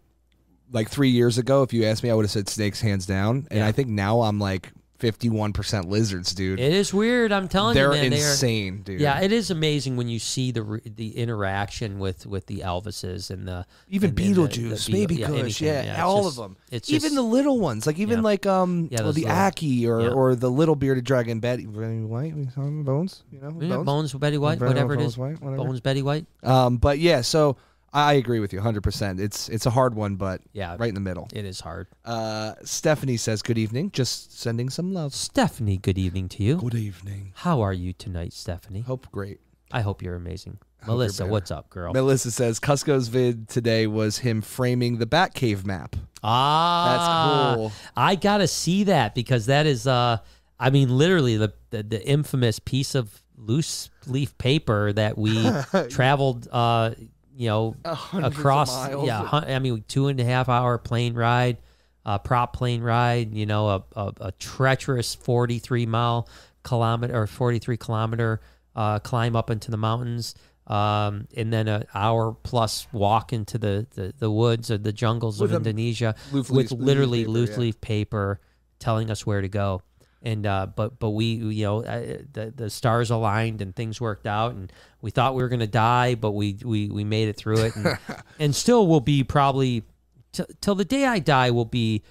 like three years ago, if you asked me, I would have said snakes hands down. And Yeah. I think now I'm like 51 percent lizards, dude. It is weird. I'm telling They're you, man. They are- insane, dude. Yeah, it is amazing when you see the the interaction with with the Elvises and the even and- and the- Beetlejuice, the Baby Beetle- Kush, yeah, it's all just- of them. It's even just- the little ones, like even Yeah. like um, Yeah, well, the little- Aki or yeah. or the little bearded dragon Betty Betty White. We saw him, Bones, you know, Bones. Bones, Betty White, Betty whatever it is, Bones. White, whatever. Bones Betty White. Um, but yeah, so I agree with you 100. percent It's it's a hard one, but Yeah, right in the middle. it is hard. Uh, Stephanie says, "Good evening. Just sending some love." Stephanie, good evening to you. Good evening. How are you tonight, Stephanie? Hope great. I hope you're amazing. hope you're Melissa, what's up, girl? Melissa says Cusco's vid today was him framing the Batcave map. Ah, That's cool. I gotta see that because that is, uh, I mean, literally the, the the infamous piece of loose leaf paper that we traveled, uh, you know, across. Yeah, hun- I mean, two and a half hour plane ride, uh, prop plane ride. You know, a a, a treacherous forty three mile kilometer or forty three kilometer uh, climb up into the mountains. Um, and then an hour plus walk into the, the, the woods or the jungles With of Indonesia with literally loose leaf paper telling us where to go. And uh, but but we you know uh, the the stars aligned and things worked out and we thought we were gonna die but we we, we made it through it and, and still will be probably t- till the day I die will be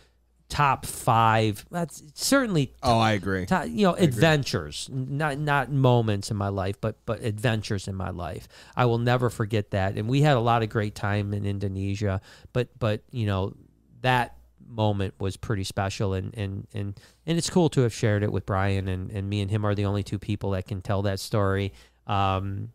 top five. That's certainly Oh, I agree. You know adventures not not moments in my life but but adventures in my life i will never forget that and we had a lot of great time in indonesia but but you know that moment was pretty special and and and and it's cool to have shared it with brian and and me and him are the only two people that can tell that story. Um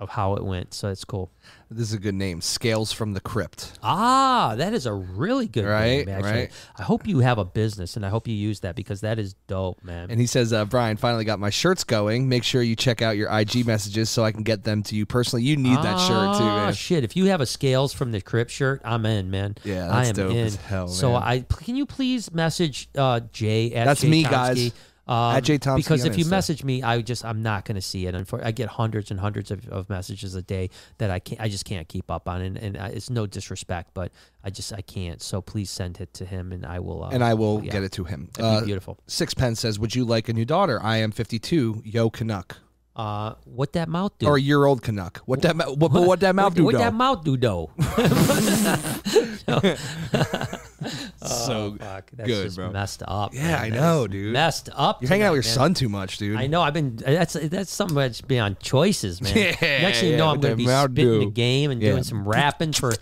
of how it went so it's cool This is a good name. Scales from the Crypt. ah that is a really good Right, name actually right. i hope you have a business and i hope you use that because that is dope man And he says, uh, Brian, finally got my shirts going. Make sure you check out your IG messages so I can get them to you personally. You need that shirt too, Ah, man. Shit, if you have a scales from the Crypt shirt, I'm in, man. Yeah, I am dope in. as hell, So. I can you please message uh, Jay at That's Jay me, Tomsky, guys. Um, At Jay Tomsky because if you message me, I just I'm not going to see it. Unfor- I get hundreds and hundreds of, of messages a day that I can't I just can't keep up on, and, and I, it's no disrespect, but I just I can't. So please send it to him, and I will. Uh, And I will yeah, get it to him. That'd be Uh, beautiful. Sixpence says, Would you like a new daughter? I am 52. Yo, Canuck. Uh, what that mouth do? Or a year old Canuck. What that, what, but what that mouth what, do, what though? that mouth do though? so Fuck, that's good, bro. messed up. Yeah, man. I That know, dude. Messed up. You're hanging out with your man. son too much, dude. I know. I've been. That's that's something that's beyond choices, man. Yeah, Next thing you yeah, know, I'm going to be spitting the game and Yeah. doing some rapping for.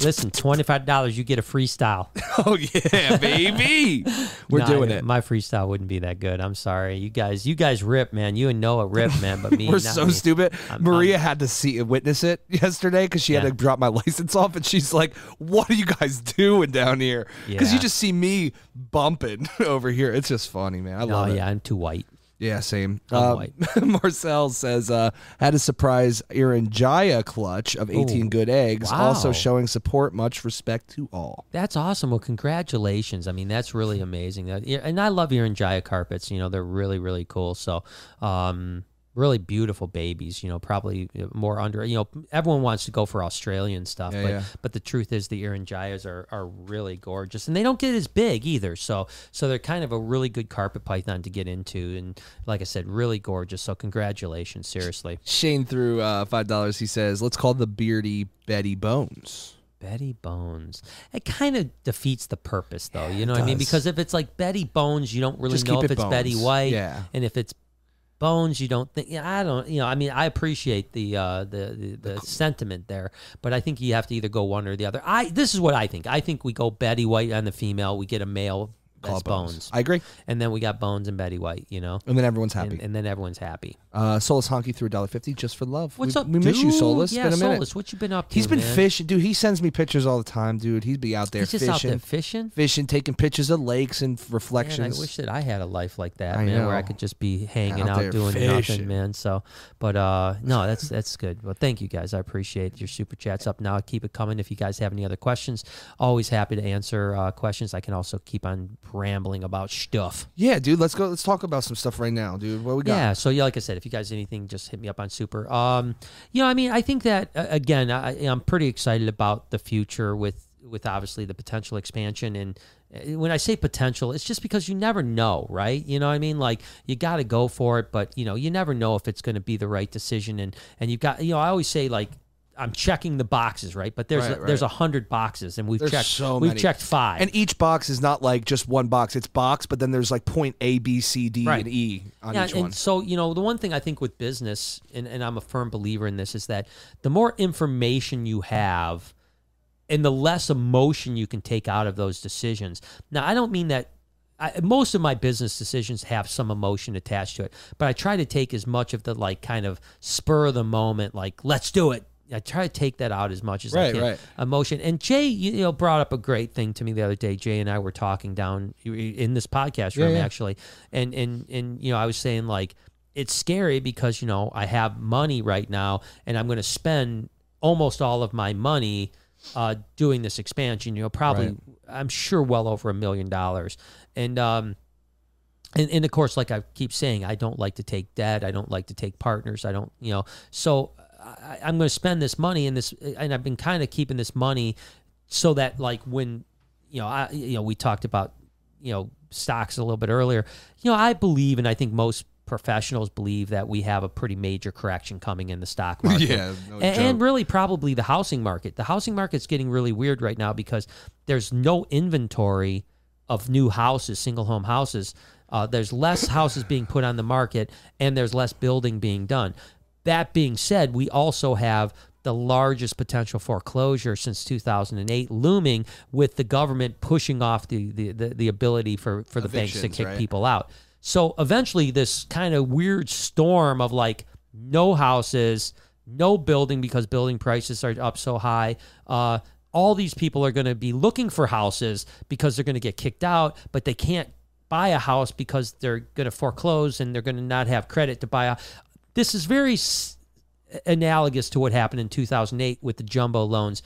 Listen, twenty five dollars, you get a freestyle. oh, yeah, baby. We're No, doing it. My freestyle wouldn't be that good. I'm sorry, you guys. You guys rip, man. You and Noah rip, man. But me, We're not so me. stupid. I'm- Maria had to see witness it yesterday because she Yeah. had to drop my license off, and she's like, "What are you guys doing down here?" Because you just see me bumping over here. It's just funny, man. I love it. yeah, I'm too white. Yeah, same. Uh. Marcel says uh, had a surprise Irian Jaya clutch of 18 Ooh. good eggs, also showing support. Much respect to all. That's awesome. Well, congratulations. I mean, that's really amazing. That, and I love Irian Jaya carpets. You know, they're really, really cool. So, um, really beautiful babies. You know, probably more under. You know, everyone wants to go for Australian stuff, Yeah, but yeah. but the truth is, the Irian Jayas are are really gorgeous, and they don't get as big either. So so they're kind of a really good carpet python to get into, and like I said, really gorgeous. So congratulations, seriously. Shane threw uh, five dollars. He says, "Let's call the beardy Betty Bones." Betty Bones. It kind of defeats the purpose, though. You know what I mean? Because if it's like Betty Bones, you don't really Just know if it it's Betty White. Yeah. And if it's Bones, you don't think. Yeah, I don't. You know, I mean, I appreciate the uh, the the, the sentiment there, but I think you have to either go one or the other. I this is what I think. I think we go Betty White on the female. We get a male Call Bones. Bones, I agree, and then we got Bones and Betty White. You know. and then everyone's happy. And, and then everyone's happy. uh, Solus Honky threw a dollar fifty just for love. What's we, up, We miss you, dude? Solus. Yeah, been a minute. Solus, what you been up to? He's been man? fishing, dude. He sends me pictures all the time, dude. He'd be out there He's just fishing, out there fishing. fishing, taking pictures of lakes and Man, reflections. I wish that I had a life like that, I man, where I could just be hanging Out out, doing fishing. nothing, man. So, but uh, no, that's that's good. Well, thank you guys. I appreciate your super chats up now. Keep it coming. If you guys have any other questions, always happy to answer uh, questions. I can also keep on rambling about stuff. yeah, dude. Let's go. Let's talk about some stuff right now, dude. What we got? Yeah. So yeah, like I said, if you guys anything, just hit me up on Super. Um, you know, I mean, I think that uh, again, I, I'm pretty excited about the future with with obviously the potential expansion and. uh, When I say potential, it's just because you never know, right? You know what I mean? Like you got to go for it, but you know you never know if it's going to be the right decision. And and you've got, you know, I always say like I'm checking the boxes, right? But there's Right, a, there's right. a hundred boxes, and we've There's checked so we've many. checked five. And each box is not like just one box. It's box, but then there's like point A, B, C, D, Right. and E on yeah, each and one. so you know the one thing I think with business, and, and I'm a firm believer in this, is that the more information you have, and the less emotion you can take out of those decisions. Now, I don't mean that. I, most of my business decisions have some emotion attached to it, but I try to take as much of the like kind of spur of the moment, like let's do it. I try to take that out as much as I can. right. Emotion. And Jay, you know, brought up a great thing to me the other day. Jay and I were talking down in this podcast Yeah, room yeah. actually, and and and you know, I was saying like it's scary because you know I have money right now, and I'm going to spend almost all of my money uh, doing this expansion. You know, probably Right. I'm sure well over a million dollars, and um, and, and of course, like I keep saying, I don't like to take debt. I don't like to take partners. I don't, you know. So I, I'm going to spend this money in this, and I've been kind of keeping this money so that, like, when you know, I, you know, we talked about, you know, stocks a little bit earlier. You know, I believe, and I think most professionals believe that we have a pretty major correction coming in the stock market yeah, no and, and really probably the housing market. The housing market's getting really weird right now because there's no inventory of new houses, single home houses. Uh, there's less houses being put on the market, and there's less building being done. That being said, we also have the largest potential foreclosure since 2008 looming with the government pushing off the the, the, the ability for, for the banks to kick right? people out. So eventually, this kind of weird storm of like no houses, no building because building prices are up so high. Uh, all these people are going to be looking for houses because they're going to get kicked out, but they can't buy a house because they're going to foreclose and they're going to not have credit to buy a. This is very s- analogous to what happened in 2008 with the jumbo loans.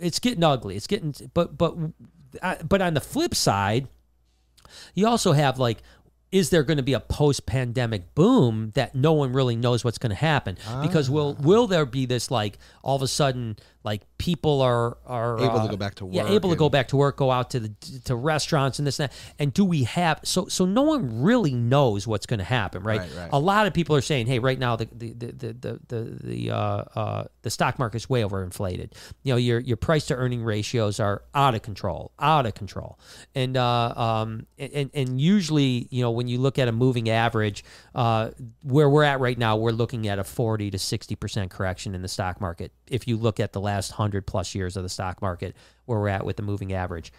It's getting ugly. It's getting, but but but on the flip side, you also have like is there going to be a post-pandemic boom that no one really knows what's going to happen because will ah. will there be this like all of a sudden like people are are Able to uh, go back to work. yeah able to go back to work go out to the to restaurants and this and that and do we have so so no one really knows what's going to happen right? Right, right. a lot of people are saying hey right now the the the the the the, uh, uh, the stock market's way overinflated you know your your price to earning ratios are out of control out of control and uh um and and usually you know when you look at a moving average uh where we're at right now we're looking at a 40 to 60 percent correction in the stock market if you look at the last 100 plus years of the stock market where we're at with the moving average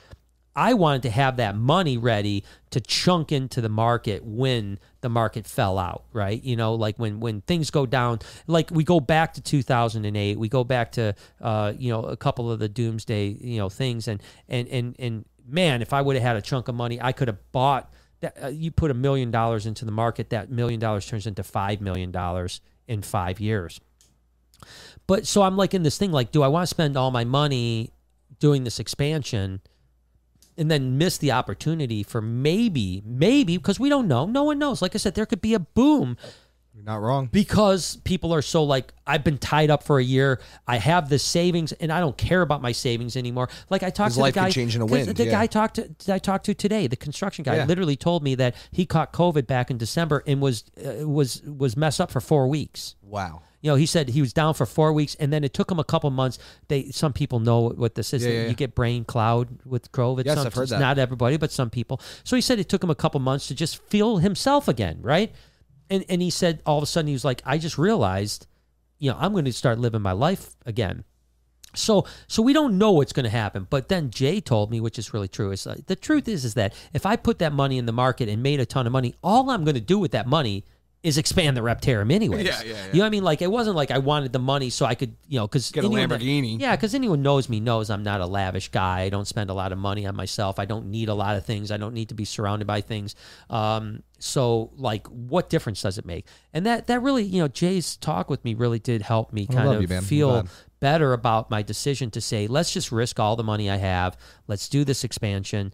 I wanted to have that money ready to chunk into the market when the market fell out, right? You know, like when when things go down, like we go back to 2008, we go back to uh, you know, a couple of the doomsday, you know, things and and and and man, if I would have had a chunk of money, I could have bought that uh, you put a million dollars into the market, that million dollars turns into five million dollars in five years. But so I'm like in this thing, like, do I want to spend all my money doing this expansion? and then miss the opportunity for maybe, maybe because we don't know. No one knows. Like I said, there could be a boom You're not wrong. because people are so like I've been tied up for a year. I have the savings, and I don't care about my savings anymore. Like I talked His to life the guy. change in a wind, The yeah. guy talked to I talked to today, the construction guy, Yeah. literally told me that he caught COVID back in December and was uh, was was messed up for four weeks. Wow. You know, he said he was down for four weeks, and then it took him a couple months. They some people know what this is. Yeah, yeah, you yeah. get brain cloud with COVID. Yes, Some- I've heard it's that. Not everybody, but some people. So he said it took him a couple months to just feel himself again, right? And and he said all of a sudden he was like, I just realized, you know, I'm going to start living my life again. So so we don't know what's going to happen. But then Jay told me, which is really true, is like, the truth is is that if I put that money in the market and made a ton of money, all I'm going to do with that money is expand the Reptarium anyways. Yeah, yeah, yeah. You know what I mean? Like it wasn't like I wanted the money so I could, you know, because Get a Lamborghini. yeah, because anyone knows me knows I'm not a lavish guy. I don't spend a lot of money on myself. I don't need a lot of things. I don't need to be surrounded by things. Um, so like, what difference does it make? And that that really, you know, Jay's talk with me really did help me kind of you, feel better about my decision to say, let's just risk all the money I have. Let's do this expansion.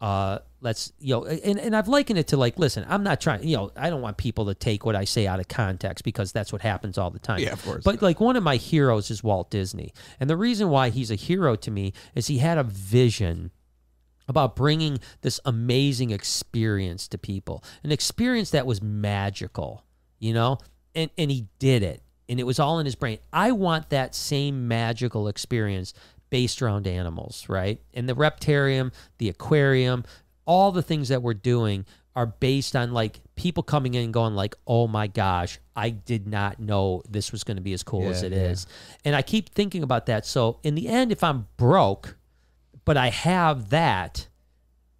Uh, let's you know, and, and I've likened it to like, listen, I'm not trying, you know, I don't want people to take what I say out of context because that's what happens all the time. Yeah, of course. But like one of my heroes is Walt Disney, and the reason why he's a hero to me is he had a vision about bringing this amazing experience to people, an experience that was magical, you know, and and he did it, and it was all in his brain. I want that same magical experience based around animals, right? And the reptarium, the aquarium, all the things that we're doing are based on like people coming in and going like, "Oh my gosh, I did not know this was going to be as cool as Yeah, it is." And I keep thinking about that. So in the end, if I'm broke, but I have that,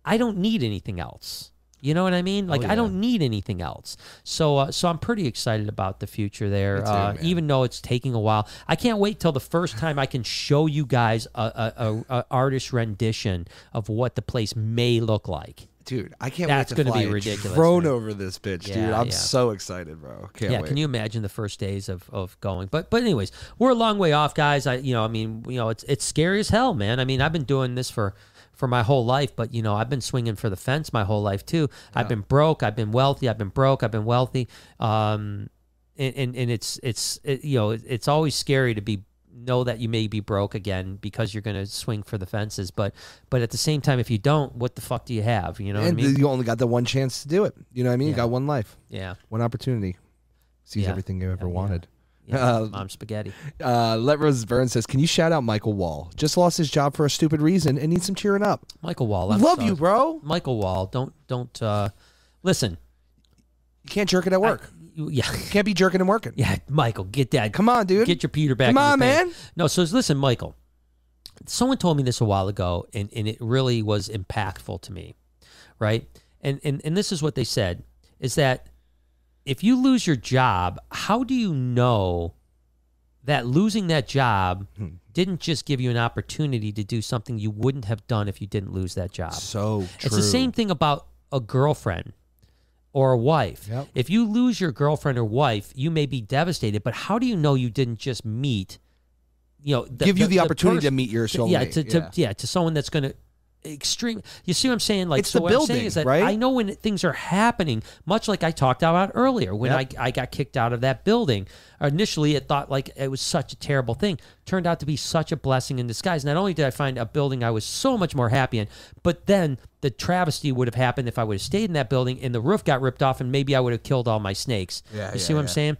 I don't need anything else. You know what I mean? Like Oh, yeah. I don't need anything else. So uh, so I'm pretty excited about the future there. Too, uh, even though it's taking a while, I can't wait till the first time I can show you guys a, a, a, a artist rendition of what the place may look like. Dude, I can't That's wait to gonna be fly a ridiculous, drone man. over this bitch, dude. I'm yeah. so excited, bro. Can't yeah, wait. can you imagine the first days of, of going? But but anyways, we're a long way off, guys. I you know I mean you know it's it's scary as hell, man. I mean I've been doing this for for my whole life, but you know I've been swinging for the fence my whole life too. I've been broke, I've been wealthy, I've been broke, I've been wealthy. Um, and and, and it's it's it, you know it's always scary to be know that you may be broke again because you're going to swing for the fences but but at the same time if you don't what the fuck do you have you know what i and mean you only got the one chance to do it. You know what I mean? You got one life, yeah one opportunity. Sees Yeah. everything you ever Yeah, yeah. wanted. Yeah Uh, mom spaghetti Uh, Let Rose Burns says, "Can you shout out Michael Wall? Just lost his job for a stupid reason and needs some cheering up. michael wall I'm love sorry. you, bro. Michael Wall, don't don't uh listen. You can't jerk it at work. You- yeah, You can't be jerking and working. yeah, Michael, get that. Come on, dude. get your Peter back. Come on, man. No, so listen, Michael. Someone told me this a while ago, and, and it really was impactful to me, right? And, and and this is what they said: is that if you lose your job, how do you know that losing that job Hmm. didn't just give you an opportunity to do something you wouldn't have done if you didn't lose that job? So true. It's the same thing about a girlfriend or a wife. Yep. If you lose your girlfriend or wife, you may be devastated, but how do you know you didn't just meet, you know, the, Give you the, opportunity person- to meet your soulmate. yeah, to, to yeah. to someone that's going to extreme. You see what I'm saying? Like, It's so the what I'm saying is that right? I know when things are happening, much like I talked about earlier when Yep. I I got kicked out of that building. Initially, it thought like it was such a terrible thing. Turned out to be such a blessing in disguise. Not only did I find a building I was so much more happy in, but then the travesty would have happened if I would have stayed in that building and the roof got ripped off and maybe I would have killed all my snakes. Yeah, you see yeah, what I'm saying?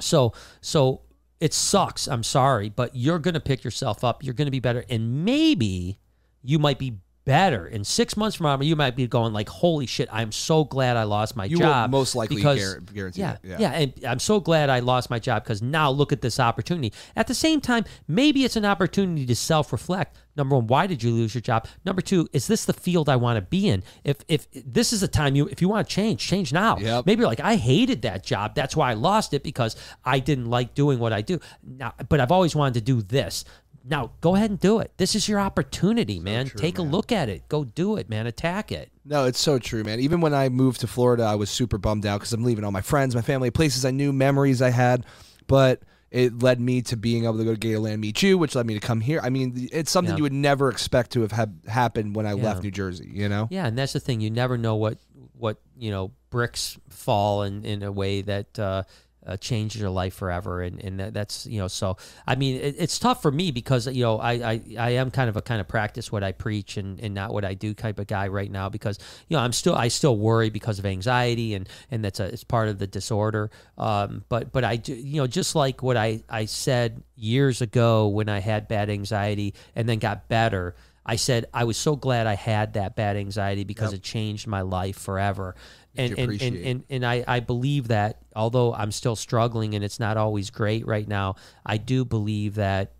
So so it sucks. I'm sorry, but you're gonna pick yourself up. You're gonna be better, and maybe you might be better in six months from now. You might be going like, "Holy shit! I'm so glad I lost my You job." most likely because guarantee yeah, yeah. yeah, and I'm so glad I lost my job because now look at this opportunity. At the same time, maybe it's an opportunity to self-reflect. Number one, why did you lose your job? Number two, is this the field I want to be in? If if this is the time you if you want to change, change now. Yep. Maybe you're like, I hated that job. That's why I lost it because I didn't like doing what I do. Now, but I've always wanted to do this. Now go ahead and do it. This is your opportunity, man. true, Take a look at it. Go do it, man. Attack it. No, it's so true, man. Even when I moved to Florida, I was super bummed out because I'm leaving all my friends, my family, places I knew, memories I had. But it led me to being able to go to Gatorland, meet you, which led me to come here. I mean, it's something Yeah. you would never expect to have had happened when I Yeah. left New Jersey. You know? Yeah, and that's the thing. You never know what what you know bricks fall in in a way that. Uh, uh, changes your life forever, and and that's you know. So I mean, it, it's tough for me because you know I, I I am kind of a kind of practice what I preach and, and not what I do type of guy right now because you know I'm still I still worry because of anxiety and and that's a it's part of the disorder. Um, but but I do you know just like what I I said years ago when I had bad anxiety and then got better. I said I was so glad I had that bad anxiety because it changed my life forever. And and, and, and and I, I believe that although I'm still struggling and it's not always great right now, I do believe that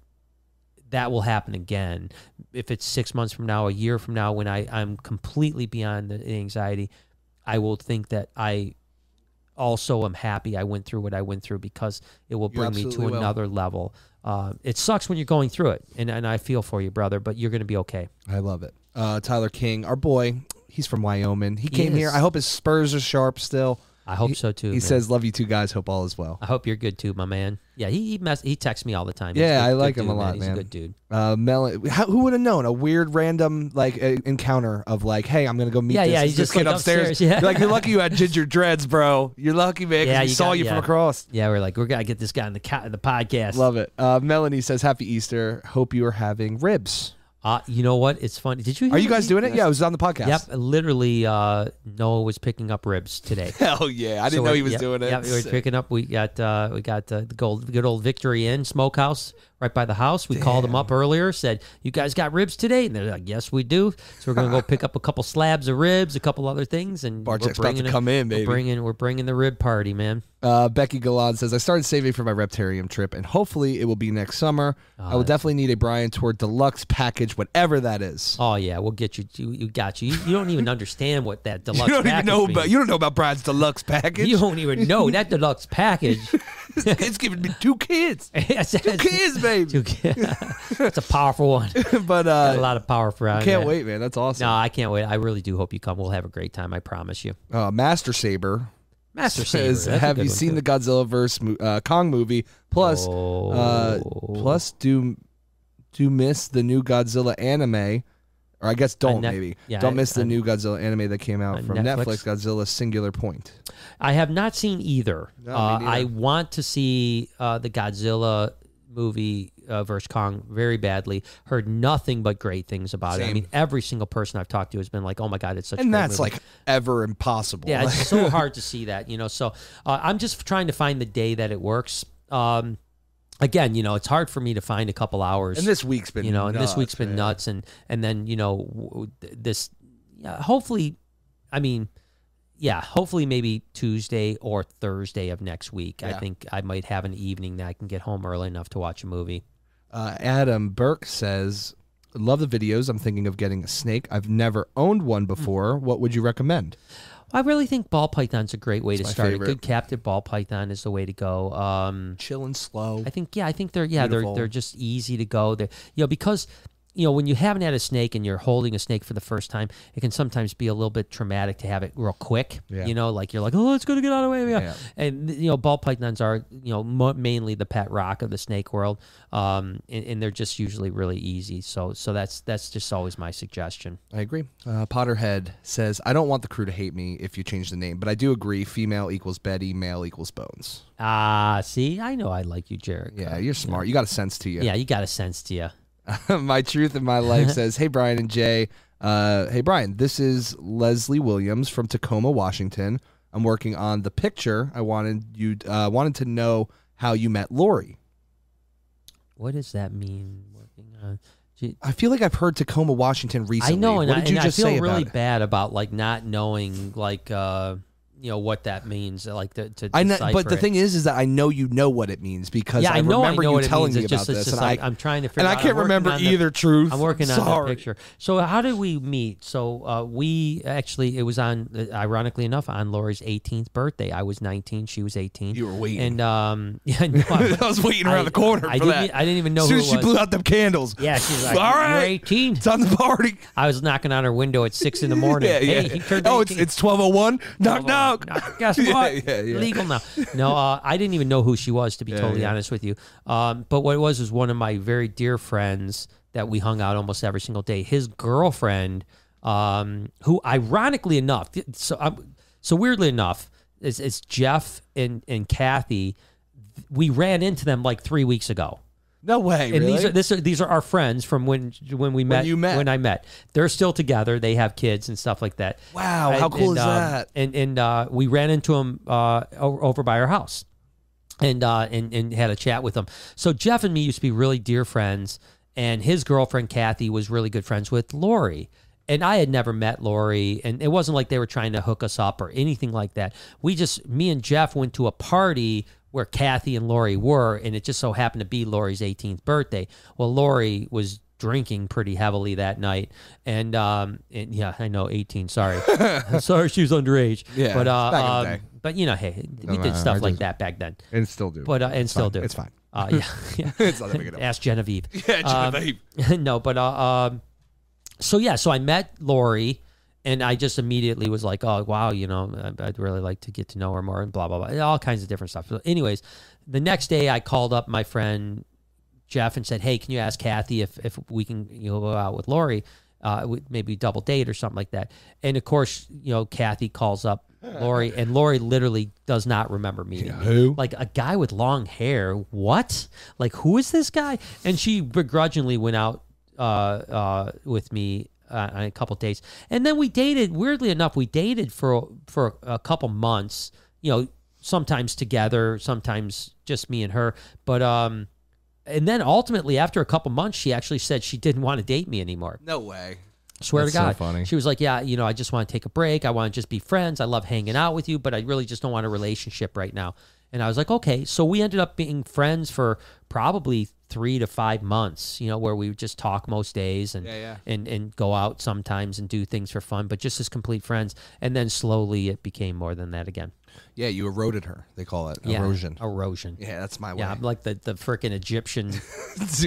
that will happen again. If it's six months from now, a year from now, when I, I'm completely beyond the anxiety, I will think that I also am happy I went through what I went through because it will bring me to will. another level. Uh, it sucks when you're going through it, and, and I feel for you, brother, but you're going to be okay. I love it. Uh, Tyler King, our boy, he's from Wyoming. He, He came here. I hope his Spurs are sharp still. I hope He- so too. He man. says, "Love you two guys. Hope all is well." I hope you're good too, my man. Yeah, he he, mess, he texts me all the time. He's Yeah, good- I like him a dude, lot, He's man. a good dude. Uh, Mel, how, who would have known a weird random like uh, encounter of like, hey, I'm gonna go meet Yeah, this, yeah, this he's just, kid upstairs. upstairs, yeah. You're like you're lucky you had ginger dreads, bro. You're lucky, man. Yeah, we saw got- you from across. Yeah, we're like we're gonna get this guy in the ca- the podcast. Love it. Uh, Melanie says, "Happy Easter. Hope you are having ribs." Uh, you know what? It's funny. Did you? Are you guys doing it? Yeah, it was on the podcast. Yep. Literally, uh, Noah was picking up ribs today. Hell yeah! I So didn't know he was yep, doing it. Yeah, we were picking up. We got uh, we got uh, the gold, good old Victory Inn Smokehouse right by the house. We called them up earlier, said, "You guys got ribs today?" And they're like, "Yes, we do." So we're gonna go pick up a couple slabs of ribs, a couple other things, and we're Bartek's about to come in, We're baby. bringing we're bringing the rib party, man. Uh, Becky Galan says, I started saving for my Reptarium trip, and hopefully it will be next summer. I will definitely need a Brian Tour deluxe package, whatever that is. Oh yeah, we'll get you. You, you got you. you. You don't even understand what that deluxe. Package. You don't even know means. about you don't know about Brian's deluxe package. You don't even know that deluxe package. it's giving me two kids, two kids, baby. it's a powerful one. but Got a uh, lot of power for us. can't wait, man. That's awesome. No, I can't wait. I really do hope you come. We'll have a great time. I promise you. Uh, Master Saber Master Saber. says, that's "Have you seen too. the Godzilla verse uh, Kong movie? Plus, uh, Oh. plus do do miss the new Godzilla anime." Or I guess don't Net- maybe yeah, don't miss the on- new Godzilla anime that came out from Netflix? Netflix. Godzilla Singular Point. I have not seen either. No, uh. I want to see uh, the Godzilla movie uh, versus Kong very badly. Heard nothing but great things about it. I mean, every single person I've talked to has been like, "Oh my god, it's such." a and great that's movie." like ever impossible. Yeah, it's so hard to see that, you know. So uh, I'm just trying to find the day that it works. Um, again, you know, it's hard for me to find a couple hours. and this week's been you know, and this week's been man. nuts, and and then you know this, yeah, hopefully, I mean, yeah, hopefully maybe Tuesday or Thursday of next week. I think I might have an evening that I can get home early enough to watch a movie. Uh, Adam Burke says, "Love the videos. I'm thinking of getting a snake. I've never owned one Hmm. before. What would you recommend?" I really think ball python's a great way It's to start. favorite. A good captive ball python is the way to go. Um, Chill and slow. I think yeah, I think they're yeah Beautiful. they're they're just easy to go. They you know because you know when you haven't had a snake and you're holding a snake for the first time, it can sometimes be a little bit traumatic to have it real quick. Yeah. You know, like you're like oh it's gonna get out of the way. Yeah. And you know ball pythons are you know mainly the pet rock of the snake world, um, and, and they're just usually really easy. So so that's that's just always my suggestion. I agree. Uh, Potterhead says, "I don't want the crew to hate me if you change the name, but I do agree. Female equals Betty, male equals Bones. Ah, see, I know I like you, Jared. Yeah, you're smart. You got a sense to you. Yeah, you got a sense to you. my truth in my life says, "Hey Brian and Jay, uh, hey Brian, this is Leslie Williams from Tacoma, Washington. I'm working on the picture. I wanted you uh, wanted to know how you met Lori. What does that mean? Working on. Gee, I feel like I've heard Tacoma, Washington recently. I know, and, what I, did you and just I feel say really about bad about like not knowing, like, uh, you know what that means, like to. to I know, but the it. thing is, is that I know you know what it means because yeah, I, I know, remember I know you telling me about just, this, and like, I I'm trying to figure. Out. And I can't remember on the- either. truth, I'm working on Sorry. the picture. So how did we meet? So uh, we actually it was on uh, ironically enough on Lori's 18th birthday. I was 19, she was 18. You were waiting. And um, yeah, no, I, I was waiting around the corner I for didn't. I didn't even know as soon as she blew out them candles, Yeah, she's like, All right. "You're 18." it's on the party. I was knocking on her window at six in the morning. Yeah, yeah. Hey, he turned oh, it's 18. it's twelve oh one. Knock Knock, Guess what? yeah, yeah. Legal now. No, uh, I didn't even know who she was, to be totally honest with you. Um, but what it was was one of my very dear friends that we hung out almost every single day. His girlfriend, um, who ironically enough, so um, so weirdly enough, is, is Jeff and and Kathy. We ran into them like three weeks ago. No way. And really? these are this are these are our friends from when when we met you met. when I met. They're still together. They have kids and stuff like that. Wow, how cool and, is um, that? And and uh, we ran into them uh, over by our house, and uh, and and had a chat with them. So Jeff and me used to be really dear friends, and his girlfriend Kathy was really good friends with Lori. And I had never met Lori, and it wasn't like they were trying to hook us up or anything like that. We just, me and Jeff went to a party where Kathy and Lori were, and it just so happened to be Lori's 18th birthday. Well, Lori was drinking pretty heavily that night, and um, and yeah, I know 18. Sorry, sorry, she was underage. Yeah, but uh, back in the um, but you know, hey, we no, did no, stuff I like just- that back then. and still do. But uh, and still fine. do. It's fine. Uh, yeah, yeah. It's not that big. Ask Genevieve. Yeah, Um, Genevieve. no, but uh, um, so yeah, so I met Lori, and I just immediately was like, oh wow, you know, I'd really like to get to know her more, and blah blah blah, all kinds of different stuff. So, anyways, the next day I called up my friend Jeff and said, hey, can you ask Kathy if if we can you know, go out with Lori, uh, maybe double date or something like that. And of course, you know, Kathy calls up. Lori and Lori literally does not remember meeting me. who? Like a guy with long hair. What? Like who is this guy? And she begrudgingly went out uh, uh, with me uh, on a couple dates, and then we dated. Weirdly enough, we dated for for a couple months. You know, sometimes together, sometimes just me and her. But um, and then ultimately, after a couple months, she actually said she didn't want to date me anymore. No way. Swear That's to so God. funny. She was like, Yeah, you know, I just want to take a break. I want to just be friends. I love hanging out with you, but I really just don't want a relationship right now. And I was like, Okay. So we ended up being friends for probably three to five months, you know, where we would just talk most days and Yeah, yeah. and and go out sometimes and do things for fun, but just as complete friends. And then slowly it became more than that again. Yeah, you eroded her. They call it Yeah. erosion. Erosion. Yeah, that's my way. Yeah, I'm like the, the freaking Egyptian.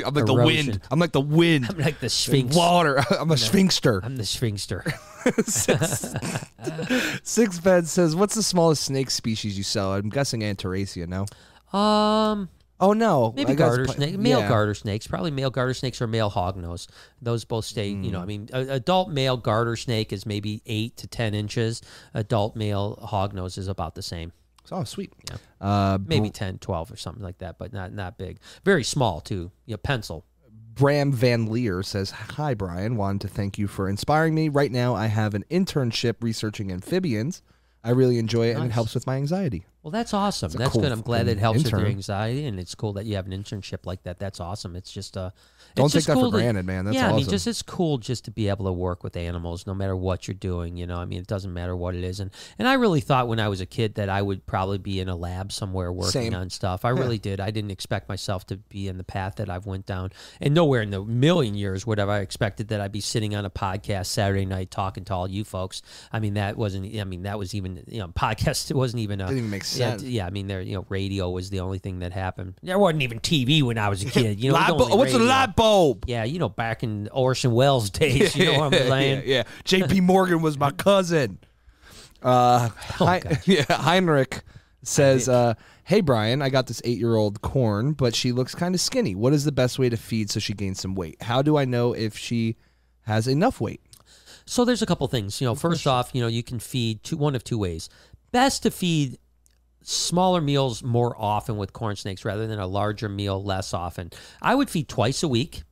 I'm like the wind. I'm like the wind. I'm like the Sphinx. Water. I'm a sphinxster. I'm the sphinxster. Six Bed says, "What's the smallest snake species you sell?" I'm guessing Antaresia. No. Um, Oh no. Maybe garter pla- snake, male yeah. garter snakes, probably male garter snakes or male hognose. Those both stay. You Hmm. know, I mean, a, adult male garter snake is maybe eight to ten inches. Adult male hognose is about the same, Oh, sweet. Uh, maybe 10, 12 or something like that, but not not big. Very small too. You know, pencil. Bram Van Leer says, Hi, Brian. Wanted to thank you for inspiring me. Right now, I have an internship researching amphibians. I really enjoy it, and it helps with my anxiety. Well, that's awesome. a That's cool good. I'm glad it helps with your anxiety, and it's cool that you have an internship like that. That's awesome. It's just uh, Don't take that for cool to- granted, man. That's yeah, I mean, just it's cool just to be able to work with animals, no matter what you're doing. You know, I mean, it doesn't matter what it is. And and I really thought when I was a kid that I would probably be in a lab somewhere working Same. on stuff. I really did. I didn't expect myself to be in the path that I've went down, and nowhere in the million years would have I expected that I'd be sitting on a podcast Saturday night talking to all you folks. I mean, that wasn't. I mean, that was even you know, podcast. It wasn't even a. Didn't even make Yeah, sense. d- yeah, I mean, there. You know, radio was the only thing that happened. There wasn't even TV when I was a kid. You know, it was Light bu- only what's a radio. Bulb? Yeah, you know, back in Orson Welles days, you know what I'm saying? yeah, yeah. J.P. Morgan was my cousin. Uh, God. yeah, Heinrich says, uh, "Hey Brian, I got this eight-year-old corn, but she looks kind of skinny. What is the best way to feed so she gains some weight? How do I know if she has enough weight? So there's a couple things. You know, first off, you know, you can feed two, one of two ways. Best to feed smaller meals more often with corn snakes rather than a larger meal less often. I would feed twice a week.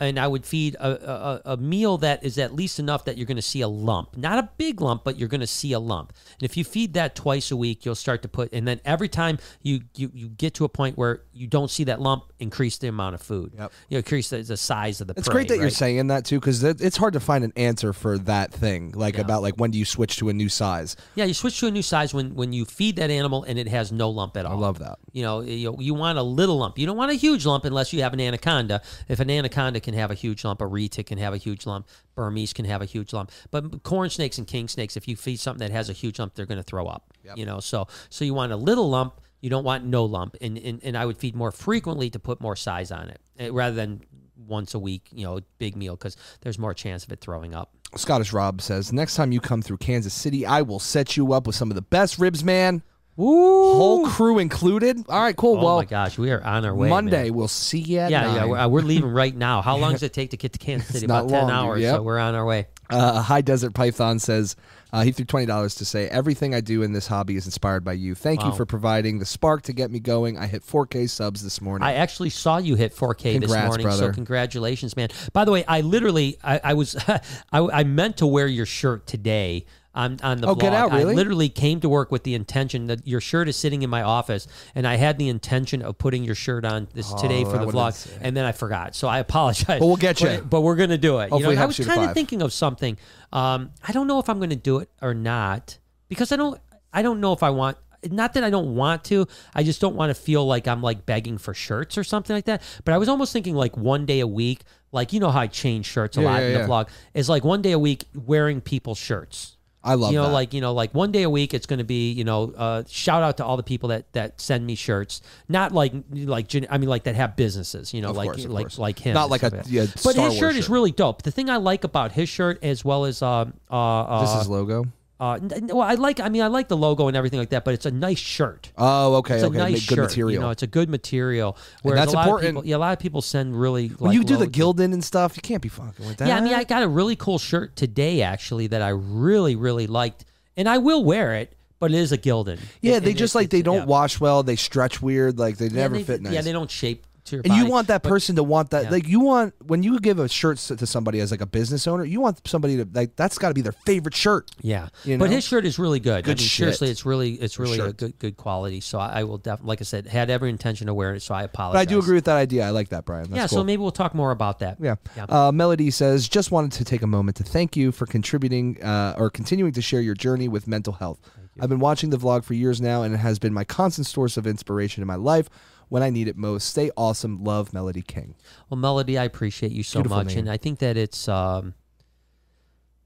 And I would feed a, a, a meal that is at least enough that you're going to see a lump, not a big lump, but you're going to see a lump. And if you feed that twice a week, you'll start to put, and then every time you you, you get to a point where you don't see that lump, increase the amount of food. Yep. You know, increase the, the size of the. It's prey, great that you're saying that too, because it's hard to find an answer for that thing, like about like when do you switch to a new size. Yeah, you switch to a new size when when you feed that animal and it has no lump at all. I love that. You know, you, you want a little lump. You don't want a huge lump unless you have an anaconda. If an anaconda can have a huge lump, a retic can have a huge lump, Burmese can have a huge lump. But corn snakes and king snakes, if you feed something that has a huge lump, they're going to throw up. You know, so so you want a little lump. You don't want no lump, and, and and I would feed more frequently to put more size on it, eh, rather than once a week. You know, big meal because there's more chance of it throwing up. Scottish Rob says, next time you come through Kansas City, I will set you up with some of the best ribs, man. Ooh. Whole crew included. All right, cool. Oh well, my gosh, we are on our way. Monday man. we'll see you at Yeah, nine. yeah, we're, uh, we're leaving right now. How long does it take to get to Kansas City? not About ten long, hours. Yep. So we're on our way. Uh, High Desert Python says uh, he threw twenty dollars to say everything I do in this hobby is inspired by you. Thank you for providing the spark to get me going. I hit 4K subs this morning. I actually saw you hit 4K this morning, brother. so congratulations, man. By the way, I literally, I, I was, I, I meant to wear your shirt today on on the Oh, blog. get out, really? I literally came to work with the intention that your shirt is sitting in my office, and I had the intention of putting your shirt on this today for Oh, the vlog, and then I forgot. So I apologize. Well, we'll get you. But, but we're gonna do it. Hopefully you know, I was kind of thinking of something. Um, I don't know if I'm gonna do it or not because I don't. I don't know if I want not that I don't want to, I just don't want to feel like I'm like begging for shirts or something like that. But I was almost thinking like one day a week, like you know how I change shirts a Yeah, lot yeah, in the yeah. vlog, is like one day a week wearing people's shirts. I love you know, that. like you know, like one day a week, it's going to be you know, uh, shout out to all the people that that send me shirts, not like like I mean like that have businesses, you know, Of like course, like course. like him, Not like a- stuff yeah, But Star his shirt Wars is really dope. The thing I like about his shirt, as well as uh, uh, uh, this is logo. Uh, well, I like. I mean, I like the logo and everything like that, but it's a nice shirt. Oh, okay, It's a okay. nice Make good shirt. material. You know, it's a good material. Whereas that's a lot important. Of people, yeah, a lot of people send really. when like, you do the Gildan and stuff, you can't be fucking with that. Yeah, I mean, I got a really cool shirt today actually that I really, really liked, and I will wear it. But it is a Gildan. yeah, It- they just like they don't yeah. wash well. They stretch weird. Like they Yeah, never they- fit nice. Yeah, they don't shape to your and you want that But- person to want that Yeah. like you want when you give a shirt to to somebody as like a business owner you want somebody to like that's got to be their favorite shirt Yeah, You know? but his shirt is really good. Good I mean, shit. seriously, it's really it's really a good good quality. So I, I will definitely, like I said, had every intention of wearing it. So I apologize. but i do agree with that idea i like that brian That's yeah, cool. so maybe we'll talk more about that. yeah. Yeah. Uh, Melody says, just wanted to take a moment to thank you for contributing uh, or continuing to share your journey with mental health. I've been watching the vlog for years now, and it has been my constant source of inspiration in my life when I need it most. Stay awesome. Love, Melody King. Well, Melody, I appreciate you so Beautiful much, name. and I think that it's, um,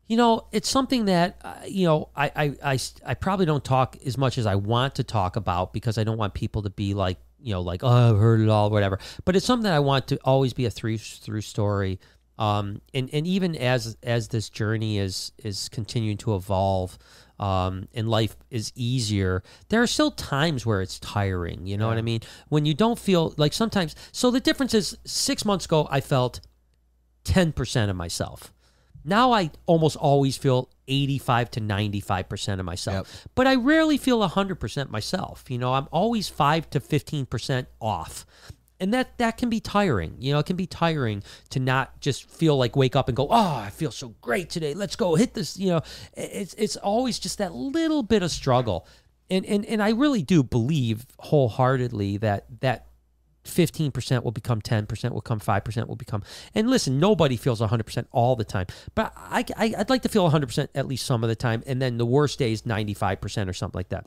you know, it's something that uh, you know I, I, I probably don't talk as much as I want to talk about because I don't want people to be like you know like oh I've heard it all whatever. But it's something that I want to always be a through through story. Um, and and even as as this journey is is continuing to evolve. Um, and life is easier. There are still times where it's tiring. You know what I mean? When you don't feel like sometimes. So the difference is six months ago, I felt 10% of myself. Now I almost always feel 85 to 95% of myself. But I rarely feel 100% myself. You know, I'm always 5 to 15% off. And that that can be tiring. You know, it can be tiring to not just feel like wake up and go, "Oh, I feel so great today. Let's go hit this." You know, it's it's always just that little bit of struggle. And and and I really do believe wholeheartedly that that 15% will become 10% will become 5% will become and listen nobody feels 100% all the time but I, I, i'd like to feel 100% at least some of the time and then the worst day is 95% or something like that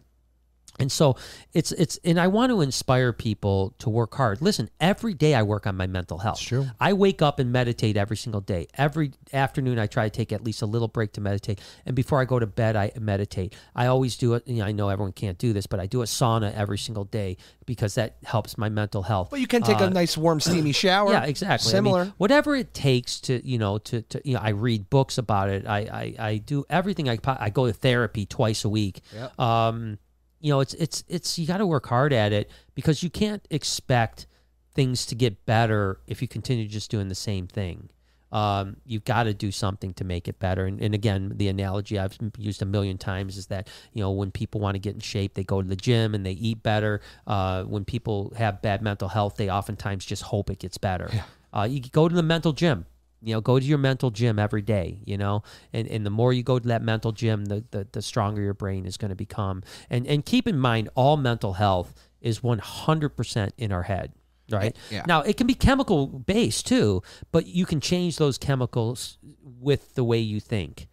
and so it's it's and I want to inspire people to work hard. Listen, every day I work on my mental health. true. I wake up and meditate every single day. Every afternoon I try to take at least a little break to meditate. And before I go to bed I meditate. I always do it, you know, I know everyone can't do this, but I do a sauna every single day because that helps my mental health. But you can take a nice, warm, steamy shower. Uh, Yeah, exactly. I mean, Similar. whatever it takes to, you know, to, to you know, I read books about it. I, I, I do everything. I, I go to therapy twice a week. Yep. Um, you know, it's, it's, it's, you got to work hard at it because you can't expect things to get better if you continue just doing the same thing. Um, you've got to do something to make it better. And, and again, the analogy I've used a million times is that, you know, when people want to get in shape, they go to the gym and they eat better. Uh, when people have bad mental health, they oftentimes just hope it gets better. Uh, you go to the mental gym. You know, go to your mental gym every day. You know, and and the more you go to that mental gym, the the, the stronger your brain is going to become. And and keep in mind, all mental health is one hundred percent in our head. Right Yeah. now, it can be chemical based too, but you can change those chemicals with the way you think.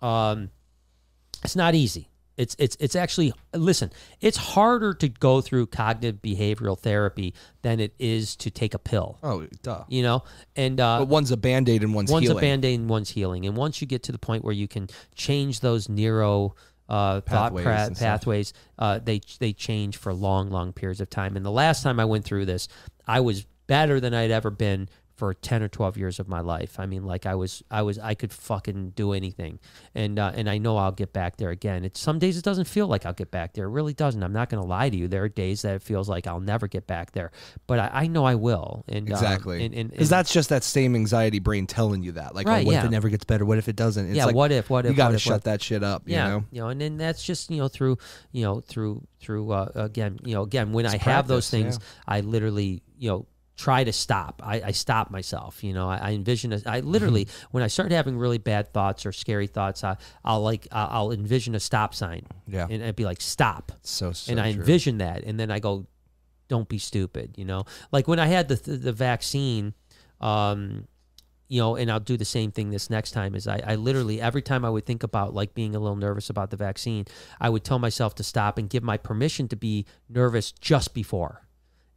Um, it's not easy. It's it's it's actually listen. It's harder to go through cognitive behavioral therapy than it is to take a pill. Oh, duh. You know, and uh, But one's a band aid and one's, one's healing. a band aid and one's healing. And once you get to the point where you can change those neuro uh, thought Pathways pra- pathways, uh, they they change for long, long periods of time. And the last time I went through this, I was better than I'd ever been for 10 or 12 years of my life. I mean, like I was, I was, I could fucking do anything. And, uh, and I know I'll get back there again. It's some days it doesn't feel like I'll get back there. It really doesn't. I'm not going to lie to you. There are days that it feels like I'll never get back there, but I, I know I will. And, um, Exactly. and, and, Because that's just that same anxiety brain telling you that. Like, Right, oh, what if it never gets better? What if it doesn't? It's yeah. like, what if, what if, you got to shut that shit up, yeah, you know? and then that's just you know through you know through through uh, again you know again when I It's have those practice, things, I literally you know try to stop. I, I stop myself. You know, I, I envision. A, I literally Mm-hmm. when I start having really bad thoughts or scary thoughts, I, I'll like I'll I'll envision a stop sign. Yeah. and I'd be like stop, So, so and I true. envision that, and then I go, don't be stupid. You know, like when I had the the, the vaccine. Um, you know, and I'll do the same thing this next time. Is I, I literally every time I would think about like being a little nervous about the vaccine, I would tell myself to stop and give my permission to be nervous just before.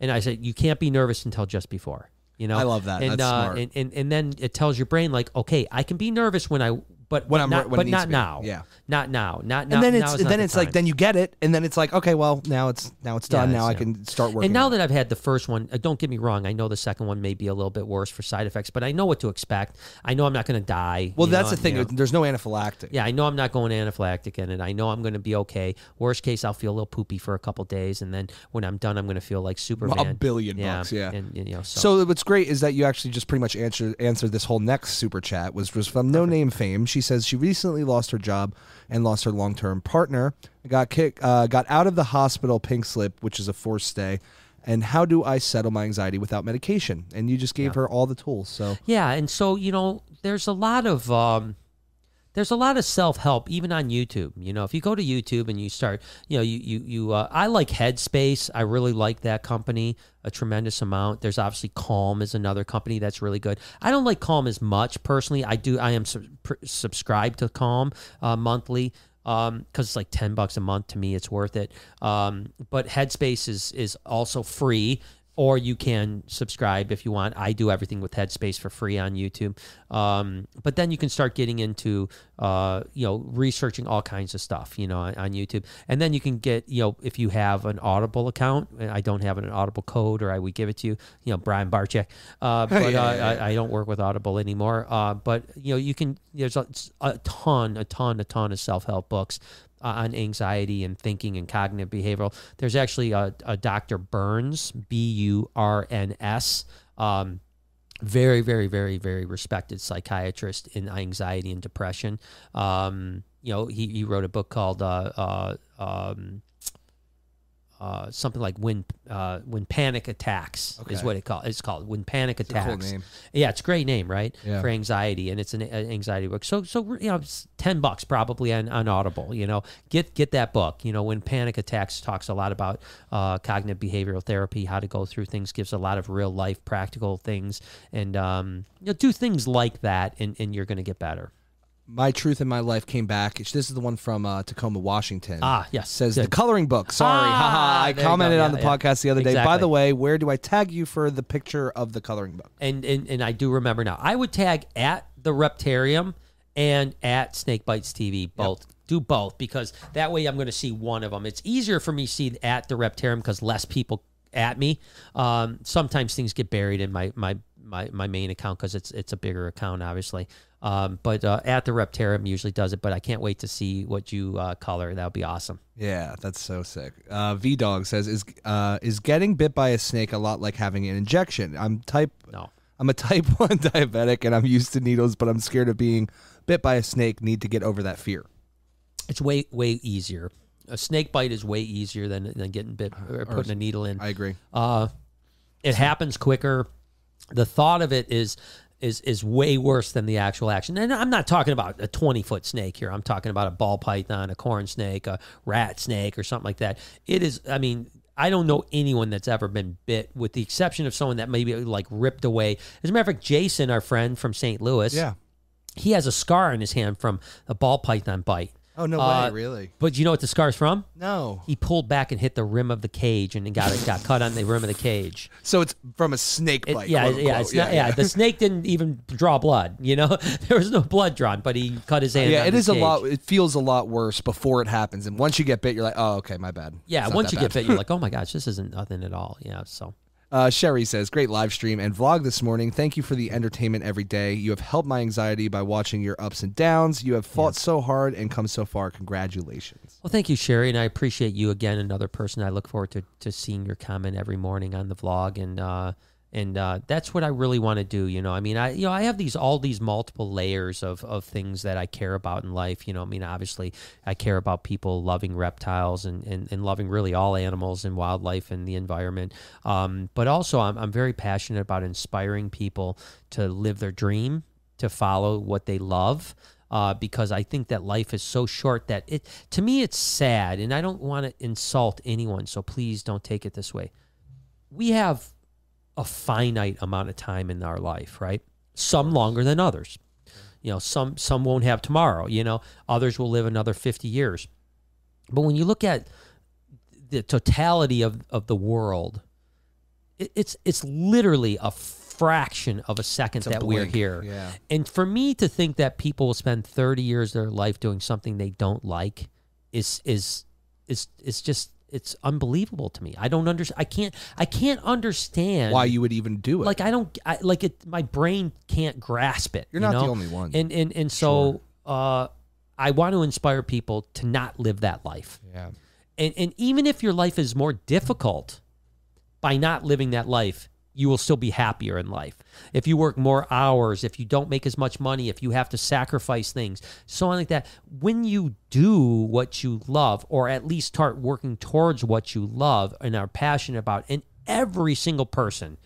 And I said, you can't be nervous until just before. You know, I love that. And That's uh, smart. And, and and then it tells your brain like, okay, I can be nervous when I, but When I'm- not, when but not now. Yeah. not now. Not now. And then it's then the it's like then you get it, and then it's like okay, well now it's now it's done. Yeah, now I it's- yeah. can start working. And now that I've had the first one, uh, don't get me wrong. I know the second one may be a little bit worse for side effects, but I know what to expect. I know I'm not going to die. well, that's know, the thing. you know. There's no anaphylactic. Yeah, I know I'm not going anaphylactic in it. I know I'm going to be okay. Worst case, I'll feel a little poopy for a couple days, and then when I'm done, I'm going to feel like Superman. A billion yeah, bucks, yeah. And, you know, so, So what's great is that you actually just pretty much answered answered this whole next super chat was was from No Name Fame. She says she recently lost her job and lost her long term partner. Got kick uh, got out of the hospital pink slip, which is a forced stay. And how do I settle my anxiety without medication? And you just gave her all the tools. So yeah, and so you know, there's a lot of um, there's a lot of self help even on YouTube. You know, if you go to YouTube and you start, you know, you you you, uh, I like Headspace. I really like that company a tremendous amount. There's obviously Calm is another company that's really good. I don't like Calm as much personally. I do. I am subscribed to Calm uh, monthly. Um, because it's like ten bucks a month to me, it's worth it. Um, but Headspace is is also free, or you can subscribe if you want. I do everything with Headspace for free on YouTube. Um, but then you can start getting into, uh, you know, researching all kinds of stuff, you know, on, on YouTube. And then you can get, you know, if you have an Audible account, I don't have an Audible code, or I would give it to you, you know, Brian Barczyk. Uh, but Yeah, uh, yeah, yeah. I, I don't work with Audible anymore. Uh, but you know, you can. There's a, a ton, a ton, a ton of self help books on anxiety and thinking and cognitive behavioral. There's actually a, a Dr. Burns, B U R N S. Um, very, very, very, very respected psychiatrist in anxiety and depression. Um, you know, he, he wrote a book called uh, uh, um, uh, something like when uh, when panic attacks is what it called. It's called when panic cool attacks. name. Yeah, it's a great name, right? Yeah. For anxiety, and it's an, an anxiety book. So, so you know, it's ten bucks probably on, on Audible. You know, get get that book. You know, when panic attacks talks a lot about uh, cognitive behavioral therapy, how to go through things, gives a lot of real life practical things, and um, you know, do things like that, and, and you're going to get better. My Truth in My Life came back. This is the one from uh, Tacoma, Washington. Ah, yes, Says good. the coloring book. Sorry. Ah, haha. I commented go. on the yeah. podcast the other day. By the way, where do I tag you for the picture of the coloring book? and, and and I do remember now. I would tag at the Reptarium and at Snake Bytes TV both. Do both because that way I'm going to see one of them. It's easier for me to see at the Reptarium because less people at me. Um, sometimes things get buried in my my my, my main account because it's it's a bigger account, obviously. Um, but uh, at the Reptarium usually does it. But I can't wait to see what you uh, color. That would be awesome. Yeah, that's so sick. Uh, v Dog says is uh, is getting bit by a snake a lot like having an injection? I'm type No. I'm a type one diabetic and I'm used to needles, but I'm scared of being bit by a snake. Need to get over that fear. It's way way easier. A snake bite is way easier than than getting bit or putting a needle in. I agree. Uh, it happens quicker. the thought of it is is is way worse than the actual action. And I'm not talking about a 20 foot snake here. I'm talking about a ball python, a corn snake, a rat snake, or something like that. It is. I mean, I don't know anyone that's ever been bit, with the exception of someone that maybe like ripped away. As a matter of fact, Jason, our friend from St. Louis, Yeah. he has a scar on his hand from a ball python bite. Oh no Uh, way, really? But you know what the scar's from? No. He pulled back and hit the rim of the cage and got it got cut on the rim of the cage. So it's from a snake It- bite. yeah, quote, yeah, it's not, yeah, The snake didn't even draw blood. You know, there was no blood drawn, but he cut his hand. Yeah, it is it is a lot. It feels a lot worse before it happens, and once you get bit, you're like, oh, okay, my bad. Yeah, once you get bit, you're like, oh my gosh, this isn't nothing at all. Yeah, so Uh, Sherry says, great live stream and vlog this morning. Thank you for the entertainment every day. You have helped my anxiety by watching your ups and downs. You have fought so hard and come so far. Congratulations. well, thank you, Sherry, and I appreciate you again. Another person I look forward to to seeing your comment every morning on the vlog, and uh, and uh, that's what I really want to do. You know, I mean, I you know I have these all these multiple layers of of things that I care about in life. You know, I mean, obviously I care about people loving reptiles and and, and loving really all animals and wildlife and the environment. Um, but also I'm I'm very passionate about inspiring people to live their dream, to follow what they love. Uh, because I think that life is so short that it to me it's sad, and I don't want to insult anyone. So please don't take it this way. We have a finite amount of time in our life, right? Some longer than others. You know, some some won't have tomorrow. You know, others will live another fifty years. But when you look at the totality of, of the world, it, it's it's literally a fraction of a second a that we're here. yeah. And for me to think that people will spend thirty years of their life doing something they don't like is is is is just it's unbelievable to me. I don't understand. I can't. I can't understand Why you would even do it? like I don't I, like it. My brain can't grasp it. You're you not the only one. And and and so uh, I want to inspire people to not live that life. yeah. And and even if your life is more difficult, by not living that life, you will still be happier in life. If you work more hours, if you don't make as much money, if you have to sacrifice things, so on like that. When you do what you love, or at least start working towards what you love and are passionate about, and every single person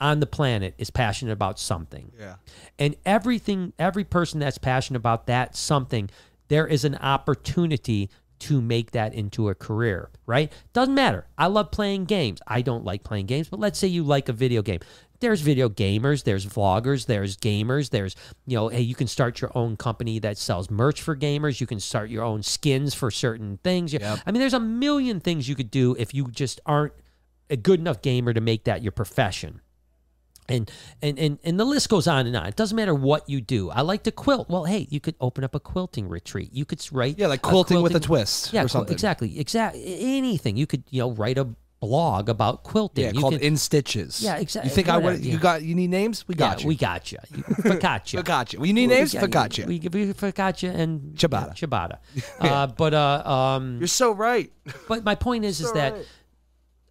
on the planet is passionate about something. Yeah. And everything, every person that's passionate about that something, there is an opportunity to make that into a career, right? Doesn't matter. I love playing games. I don't like playing games, but let's say you like a video game. There's video gamers, there's vloggers, there's gamers, there's, you know, hey, you can start your own company that sells merch for gamers. You can start your own skins for certain things. Yep. I mean, there's a million things you could do if you just aren't a good enough gamer to make that your profession and and and and the list goes on and on. It doesn't matter what you do. I like to quilt. Well, hey, you could open up a quilting retreat. You could write Yeah, like quilting with a twist Yeah, or quil- something. exactly, exactly. Anything you could you know write a blog about quilting. Yeah, you called can, In Stitches. Yeah, exactly. You think I would? yeah. You got? You need names? We got yeah, you. we got you. Focaccia. Focaccia. You need names? We, got, Focaccia. We, we focaccia and Ciabatta. ciabatta. Uh, but uh, um, You're so right. but my point is, is that right.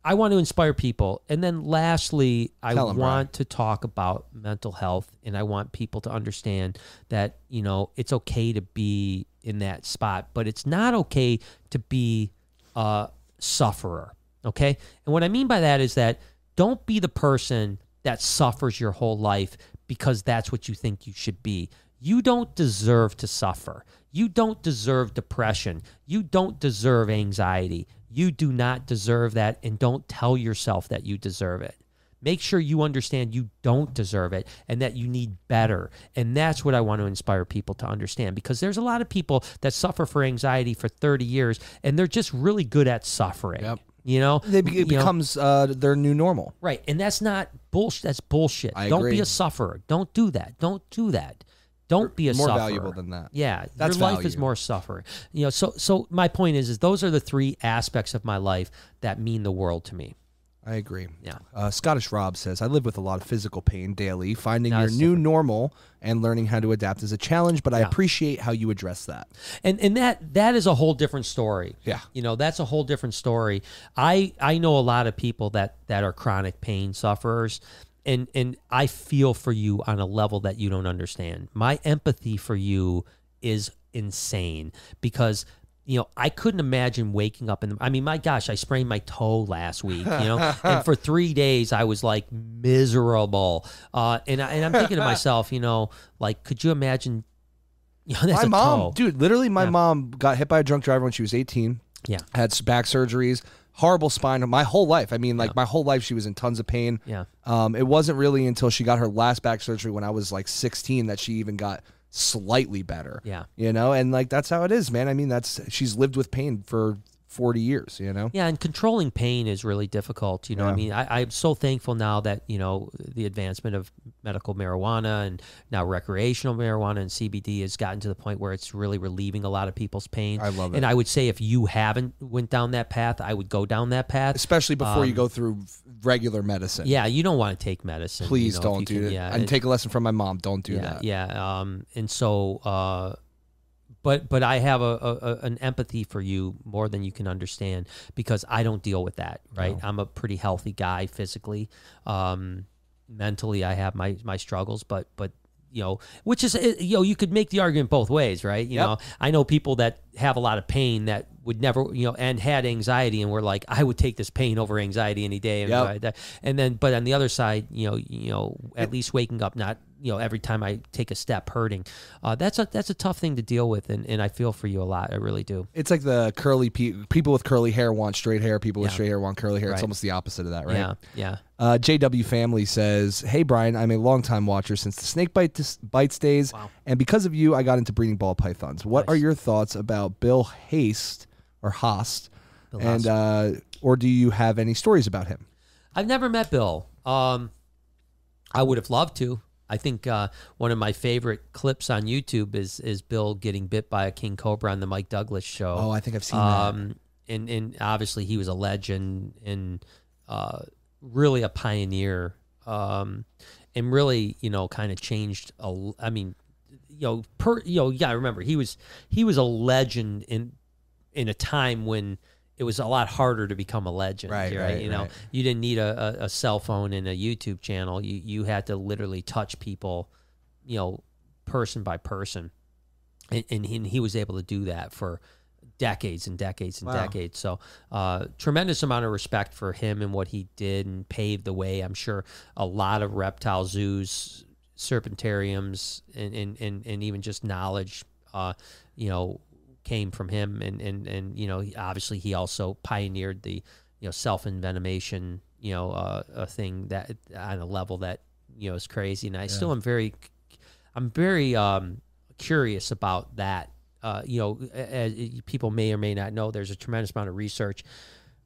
I want to inspire people. And then lastly, I Tell want to talk about mental health and I want people to understand that, you know, it's okay to be in that spot, but it's not okay to be a sufferer. Okay? And what I mean by that is that don't be the person that suffers your whole life because that's what you think you should be. You don't deserve to suffer. You don't deserve depression. You don't deserve anxiety. You do not deserve that, and don't tell yourself that you deserve it. Make sure you understand you don't deserve it and that you need better. And that's what I want to inspire people to understand because there's a lot of people that suffer for anxiety for 30 years and they're just really good at suffering. Yep. You know, They be, it You know? becomes uh, their new normal. Right. And that's not bullshit. That's bullshit. I Don't agree. be a sufferer. Don't do that. Don't do that. Don't be a more sufferer. valuable than that. Yeah. That's your life is more suffering. You know, so so my point is is those are the three aspects of my life that mean the world to me. I agree. Yeah. Uh, Scottish Rob says, I live with a lot of physical pain daily. Finding No, your new different. normal and learning how to adapt is a challenge, but I appreciate how you address that. And and that that is a whole different story. Yeah. You know, that's a whole different story. I I know a lot of people that that are chronic pain sufferers and and I feel for you on a level that you don't understand. My empathy for you is insane because you know, I couldn't imagine waking up in the. I mean, my gosh, I sprained my toe last week, you know, and for three days I was like miserable. Uh, and I, and I'm thinking to myself, you know, like, could you imagine? You know, that's my mom, toe. dude, literally, my Yeah. mom got hit by a drunk driver when she was 18. Yeah. Had back surgeries, horrible spine. My whole life. I mean, like my whole life, she was in tons of pain. Yeah. Um, it wasn't really until she got her last back surgery when I was like 16 that she even got slightly better. Yeah. You know, and like that's how it is, man. I mean, that's she's lived with pain for 40 years. You know. Yeah, and controlling pain is really difficult. You know, I mean, I, I'm so thankful now that you know the advancement of medical marijuana and now recreational marijuana and CBD has gotten to the point where it's really relieving a lot of people's pain. I love it. And I would say if you haven't went down that path, I would go down that path. Especially before you Um, go through regular medicine. Yeah, you don't want to take medicine. you Please know, don't you do can- it. Yeah, and it- take a lesson from my mom. Don't do yeah, that. Yeah, um, and so, uh, but but I have a, a, an empathy for you more than you can understand because I don't deal with that. Right, I'm a pretty healthy guy physically, um, mentally I have my my struggles, but but you know, which is uh, you know you could make the argument both ways, right? You Yep. know, I know people that have a lot of pain that would never you know and had anxiety and were like I would take this pain over anxiety any day and, Yep. and then but on the other side you know you know at least waking up not you know every time I take a step hurting uh, that's a that's a tough thing to deal with and, and I feel for you a lot I really do It's like the curly pe- people with curly hair want straight hair. People with Yeah. straight hair want curly hair. It's almost the opposite of that, right? yeah yeah Uh, JW Family says, "Hey Brian, I'm a longtime watcher since the snake bite bites days, Wow. and because of you, I got into breeding ball pythons. What Nice. are your thoughts about Bill Haste or Host, Bill and uh, or do you have any stories about him? I've never met Bill. Um, I would have loved to. I think uh, one of my favorite clips on YouTube is is Bill getting bit by a king cobra on the Mike Douglas show. Oh, I think I've seen that. um, and and obviously he was a legend and uh, really a pioneer. Um, and really, you know, kind of changed. A, I mean, you know, per you know, yeah. I remember, he was he was a legend in in a time when it was a lot harder to become a legend. Right, right, You know, right. you didn't need a, a, a cell phone and a YouTube channel. You you had to literally touch people, you know, person by person, and, and, he, and he was able to do that for decades and decades and Wow. decades. So, uh, tremendous amount of respect for him and what he did and paved the way. I'm sure a lot of reptile zoos, serpentariums, and and, and, and even just knowledge, uh, you know, came from him. And and and you know, obviously he also pioneered the you know self envenomation, you know, uh, a thing that on a level that you know is crazy. And I still am very, I'm very um, curious about that. Uh, you know, as people may or may not know, there's a tremendous amount of research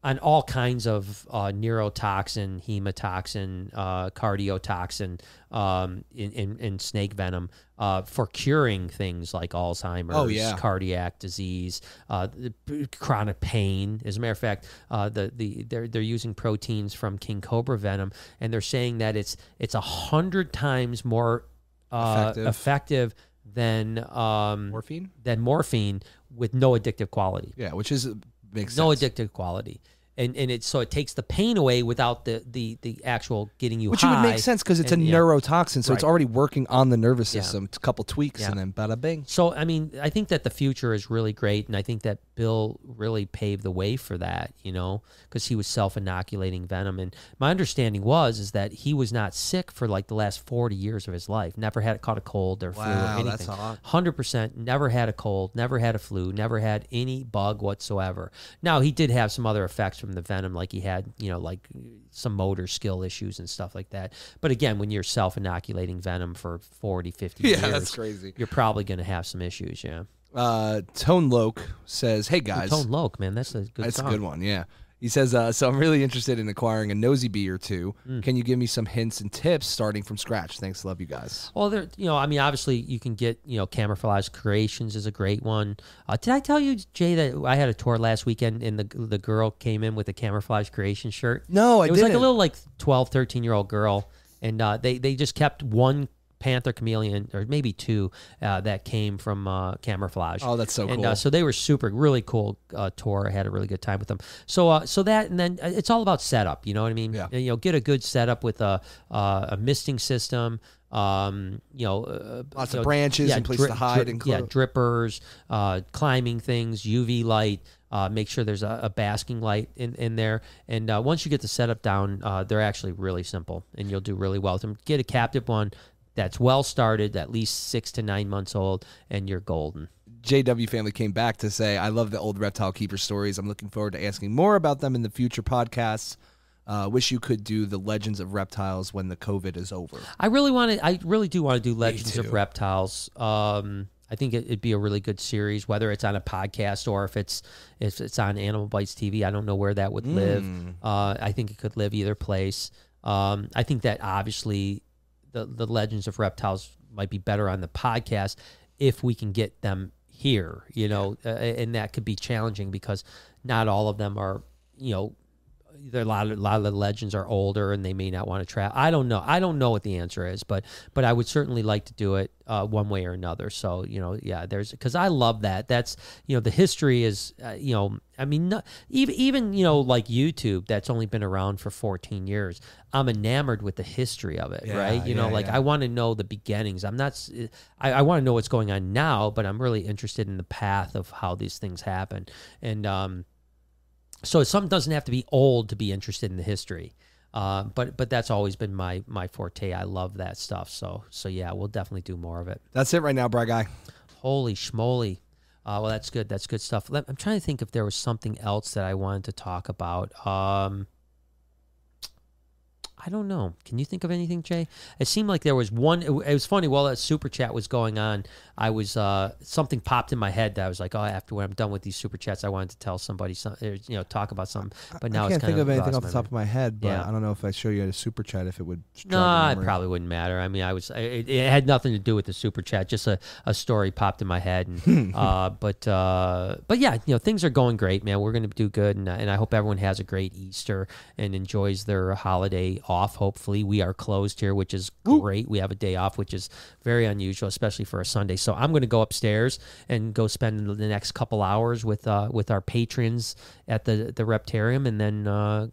on all kinds of uh, neurotoxin, hemotoxin, uh, cardiotoxin, um, in, in, in snake venom uh, for curing things like Alzheimer's, Oh, yeah. cardiac disease, uh, the- chronic pain. As a matter of fact, uh, the the they're they're using proteins from king cobra venom, and they're saying that it's it's a hundred times more uh, Effective. effective than um, Morphine? than morphine with no addictive quality Yeah, which is makes no sense. addictive quality and and it so it takes the pain away without the the the actual getting you Which high. would make sense because it's and- a yeah. neurotoxin, so it's already working on the nervous Yeah. system. It's a couple tweaks Yeah. and then bada bing. So I mean, I think that the future is really great, and I think that Bill really paved the way for that. You know, because he was self-inoculating venom, and my understanding was is that he was not sick for like the last forty years of his life. Never had caught a cold or flu or Wow, anything. Hundred percent, never had a cold, never had a flu, never had any bug whatsoever. Now he did have some other effects from the venom, like he had, you know, like some motor skill issues and stuff like that. But again, when you're self-inoculating venom for 40, 50 Yeah, years, that's crazy. you're probably going to have some issues. Yeah. Uh, Tone Loc says, "Hey guys, Tone Loc, man, that's a good That's song. a good one. Yeah. He says, uh, so I'm really interested in acquiring a Nosy Be or two. Mm. Can you give me some hints and tips starting from scratch? Thanks. Love you guys. Well, there, you know, I mean, obviously, you can get, you know, Camouflage Creations is a great one. Uh, did I tell you, Jay, that I had a tour last weekend and the the girl came in with a Camouflage Creation shirt? No, I it was like a little like 12, 13 year old girl, and uh, they they just kept one panther chameleon or maybe two uh, that came from uh, Camouflage. Oh, that's so and cool. uh, so they were super, really cool uh, tour. I had a really good time with them. So, uh, so that and then uh, it's all about setup. You know what I mean? Yeah. You know, get a good setup with a uh, a misting system, um, you know, uh, Lots you of know, branches and places to hide and yeah, drippers, uh, climbing things, UV light. Uh, make sure there's a, a basking light in, in there. And uh, once you get the setup down, uh, they're actually really simple, and you'll do really well with them. Get a captive one that's well started, at least six to nine months old, and you're golden. JW family came back to say, I love the old reptile keeper stories. I'm looking forward to asking more about them in the future podcasts. Uh, wish you could do the legends of reptiles when the COVID is over. I really want to. I really do want to do Legends of Reptiles. Um, I think it, it'd be a really good series, whether it's on a podcast or if it's if it's on Animal Bytes TV. I don't know where that would live. Uh, I think it could live either place. Um, I think that obviously the the Legends of Reptiles might be better on the podcast if we can get them here. You know, uh, and that could be challenging because not all of them are. You know, there a lot of a lot of the legends are older and they may not want to travel. I don't know. I don't know what the answer is, but but I would certainly like to do it uh, one way or another. So you know, yeah, there's because I love that. That's you know the history is uh, you know I mean no, even even you know like YouTube that's only been around for 14 years. I'm enamored with the history of it, Yeah, right? You know, like yeah. I want to know the beginnings. I'm not. I want to know what's going on now, but I'm really interested in the path of how these things happen and. um so something doesn't have to be old to be interested in the history. Uh, but but that's always been my my forte. I love that stuff. So so yeah, we'll definitely do more of it. That's it right now, Bry Guy. Holy schmoly! Uh, well, that's good. That's good stuff. Let, I'm trying to think if there was something else that I wanted to talk about. Um, I don't know. Can you think of anything, Jay? It seemed like there was one. It, it was funny while that super chat was going on. I was uh, something popped in my head that I was like, oh, after when I'm done with these super chats, I wanted to tell somebody something, you know, talk about something. But now I can't think of anything off the top of my head, but Yeah. I don't know if I show you a super chat if it would. No, it probably wouldn't matter. I mean, I was it, it had nothing to do with the super chat. Just a, a story popped in my head, and uh, but uh, but yeah, you know, things are going great, man. We're going to do good, and, uh, and I hope everyone has a great Easter and enjoys their holiday off. Hopefully, we are closed here, which is great. We have a day off, which is very unusual, especially for a Sunday. So I'm going to go upstairs and go spend the next couple hours with uh, with our patrons at the the Reptarium, and then. Uh,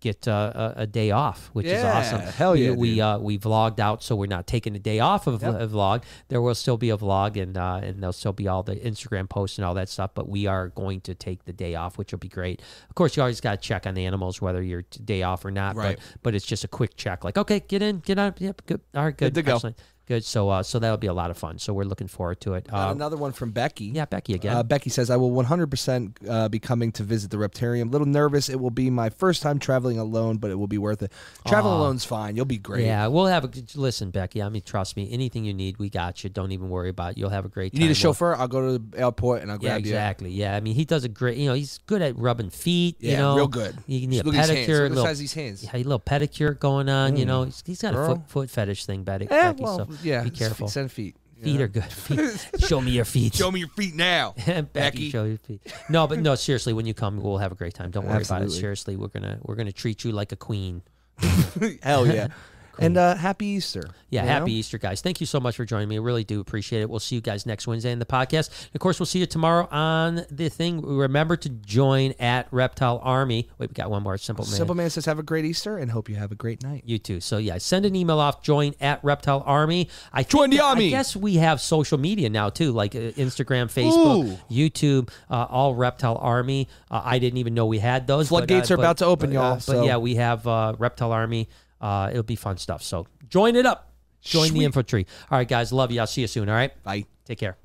Get uh, a, a day off, which is awesome. hell yeah, We dude. uh, we vlogged out, so we're not taking a day off of Yep. a vlog. There will still be a vlog, and uh, and there'll still be all the Instagram posts and all that stuff. But we are going to take the day off, which will be great. Of course, you always got to check on the animals whether you're day off or not. Right. But but it's just a quick check, like okay, get in, get out, yep, good, all right, good, Good to go. excellent. Good. So uh, so that'll be a lot of fun. So we're looking forward to it. Uh, another one from Becky. yeah, Becky again. Uh, Becky says, I will 100% uh, be coming to visit the Reptarium. little nervous. It will be my first time traveling alone, but it will be worth it. Traveling alone's fine. You'll be great. Yeah, we'll have a listen, Becky. I mean, trust me. Anything you need, we got you. Don't even worry about it. You'll have a great You time. need a chauffeur? I'll go to the airport and I'll Yeah, grab exactly. Yeah, I mean, he does a great. You know, he's good at rubbing feet. you. you Yeah, know, real good. You need a his hands. pedicure, Look little, size his hands. yeah, a little pedicure going on. You Mm. know, he's, he's got a foot foot fetish thing, Betty. Eh, Becky, well, so yeah. be careful. Feet, send feet. you feet know? are good. Feet. Show me your feet. Show me your feet now. Becky, Becky. show your feet. No, but no, seriously, when you come, we'll have a great time. Don't worry about it. Seriously, we're gonna we're gonna treat you like a queen. Hell yeah. And uh, happy Easter. Yeah, happy know? Easter, guys. Thank you so much for joining me. I really do appreciate it. We'll see you guys next Wednesday in the podcast. Of course, we'll see you tomorrow on the thing. Remember to join at Reptile Army. Wait, we got one more. Simple Man. Simple Man says, have a great Easter and hope you have a great night. You too. So yeah, send an email off. Join at Reptile Army. I think Join the that- army. I guess we have social media now too, like uh, Instagram, Facebook, Ooh. YouTube, uh, all Reptile Army. Uh, I didn't even know we had those. Floodgates but, uh, are about to open, but, y'all, uh, but so- yeah, we have uh, Reptile Army. Uh, it'll be fun stuff. So join it up. Join Sweet. the infantry. All right, guys. Love you. I'll see you soon. All right. Bye. Take care.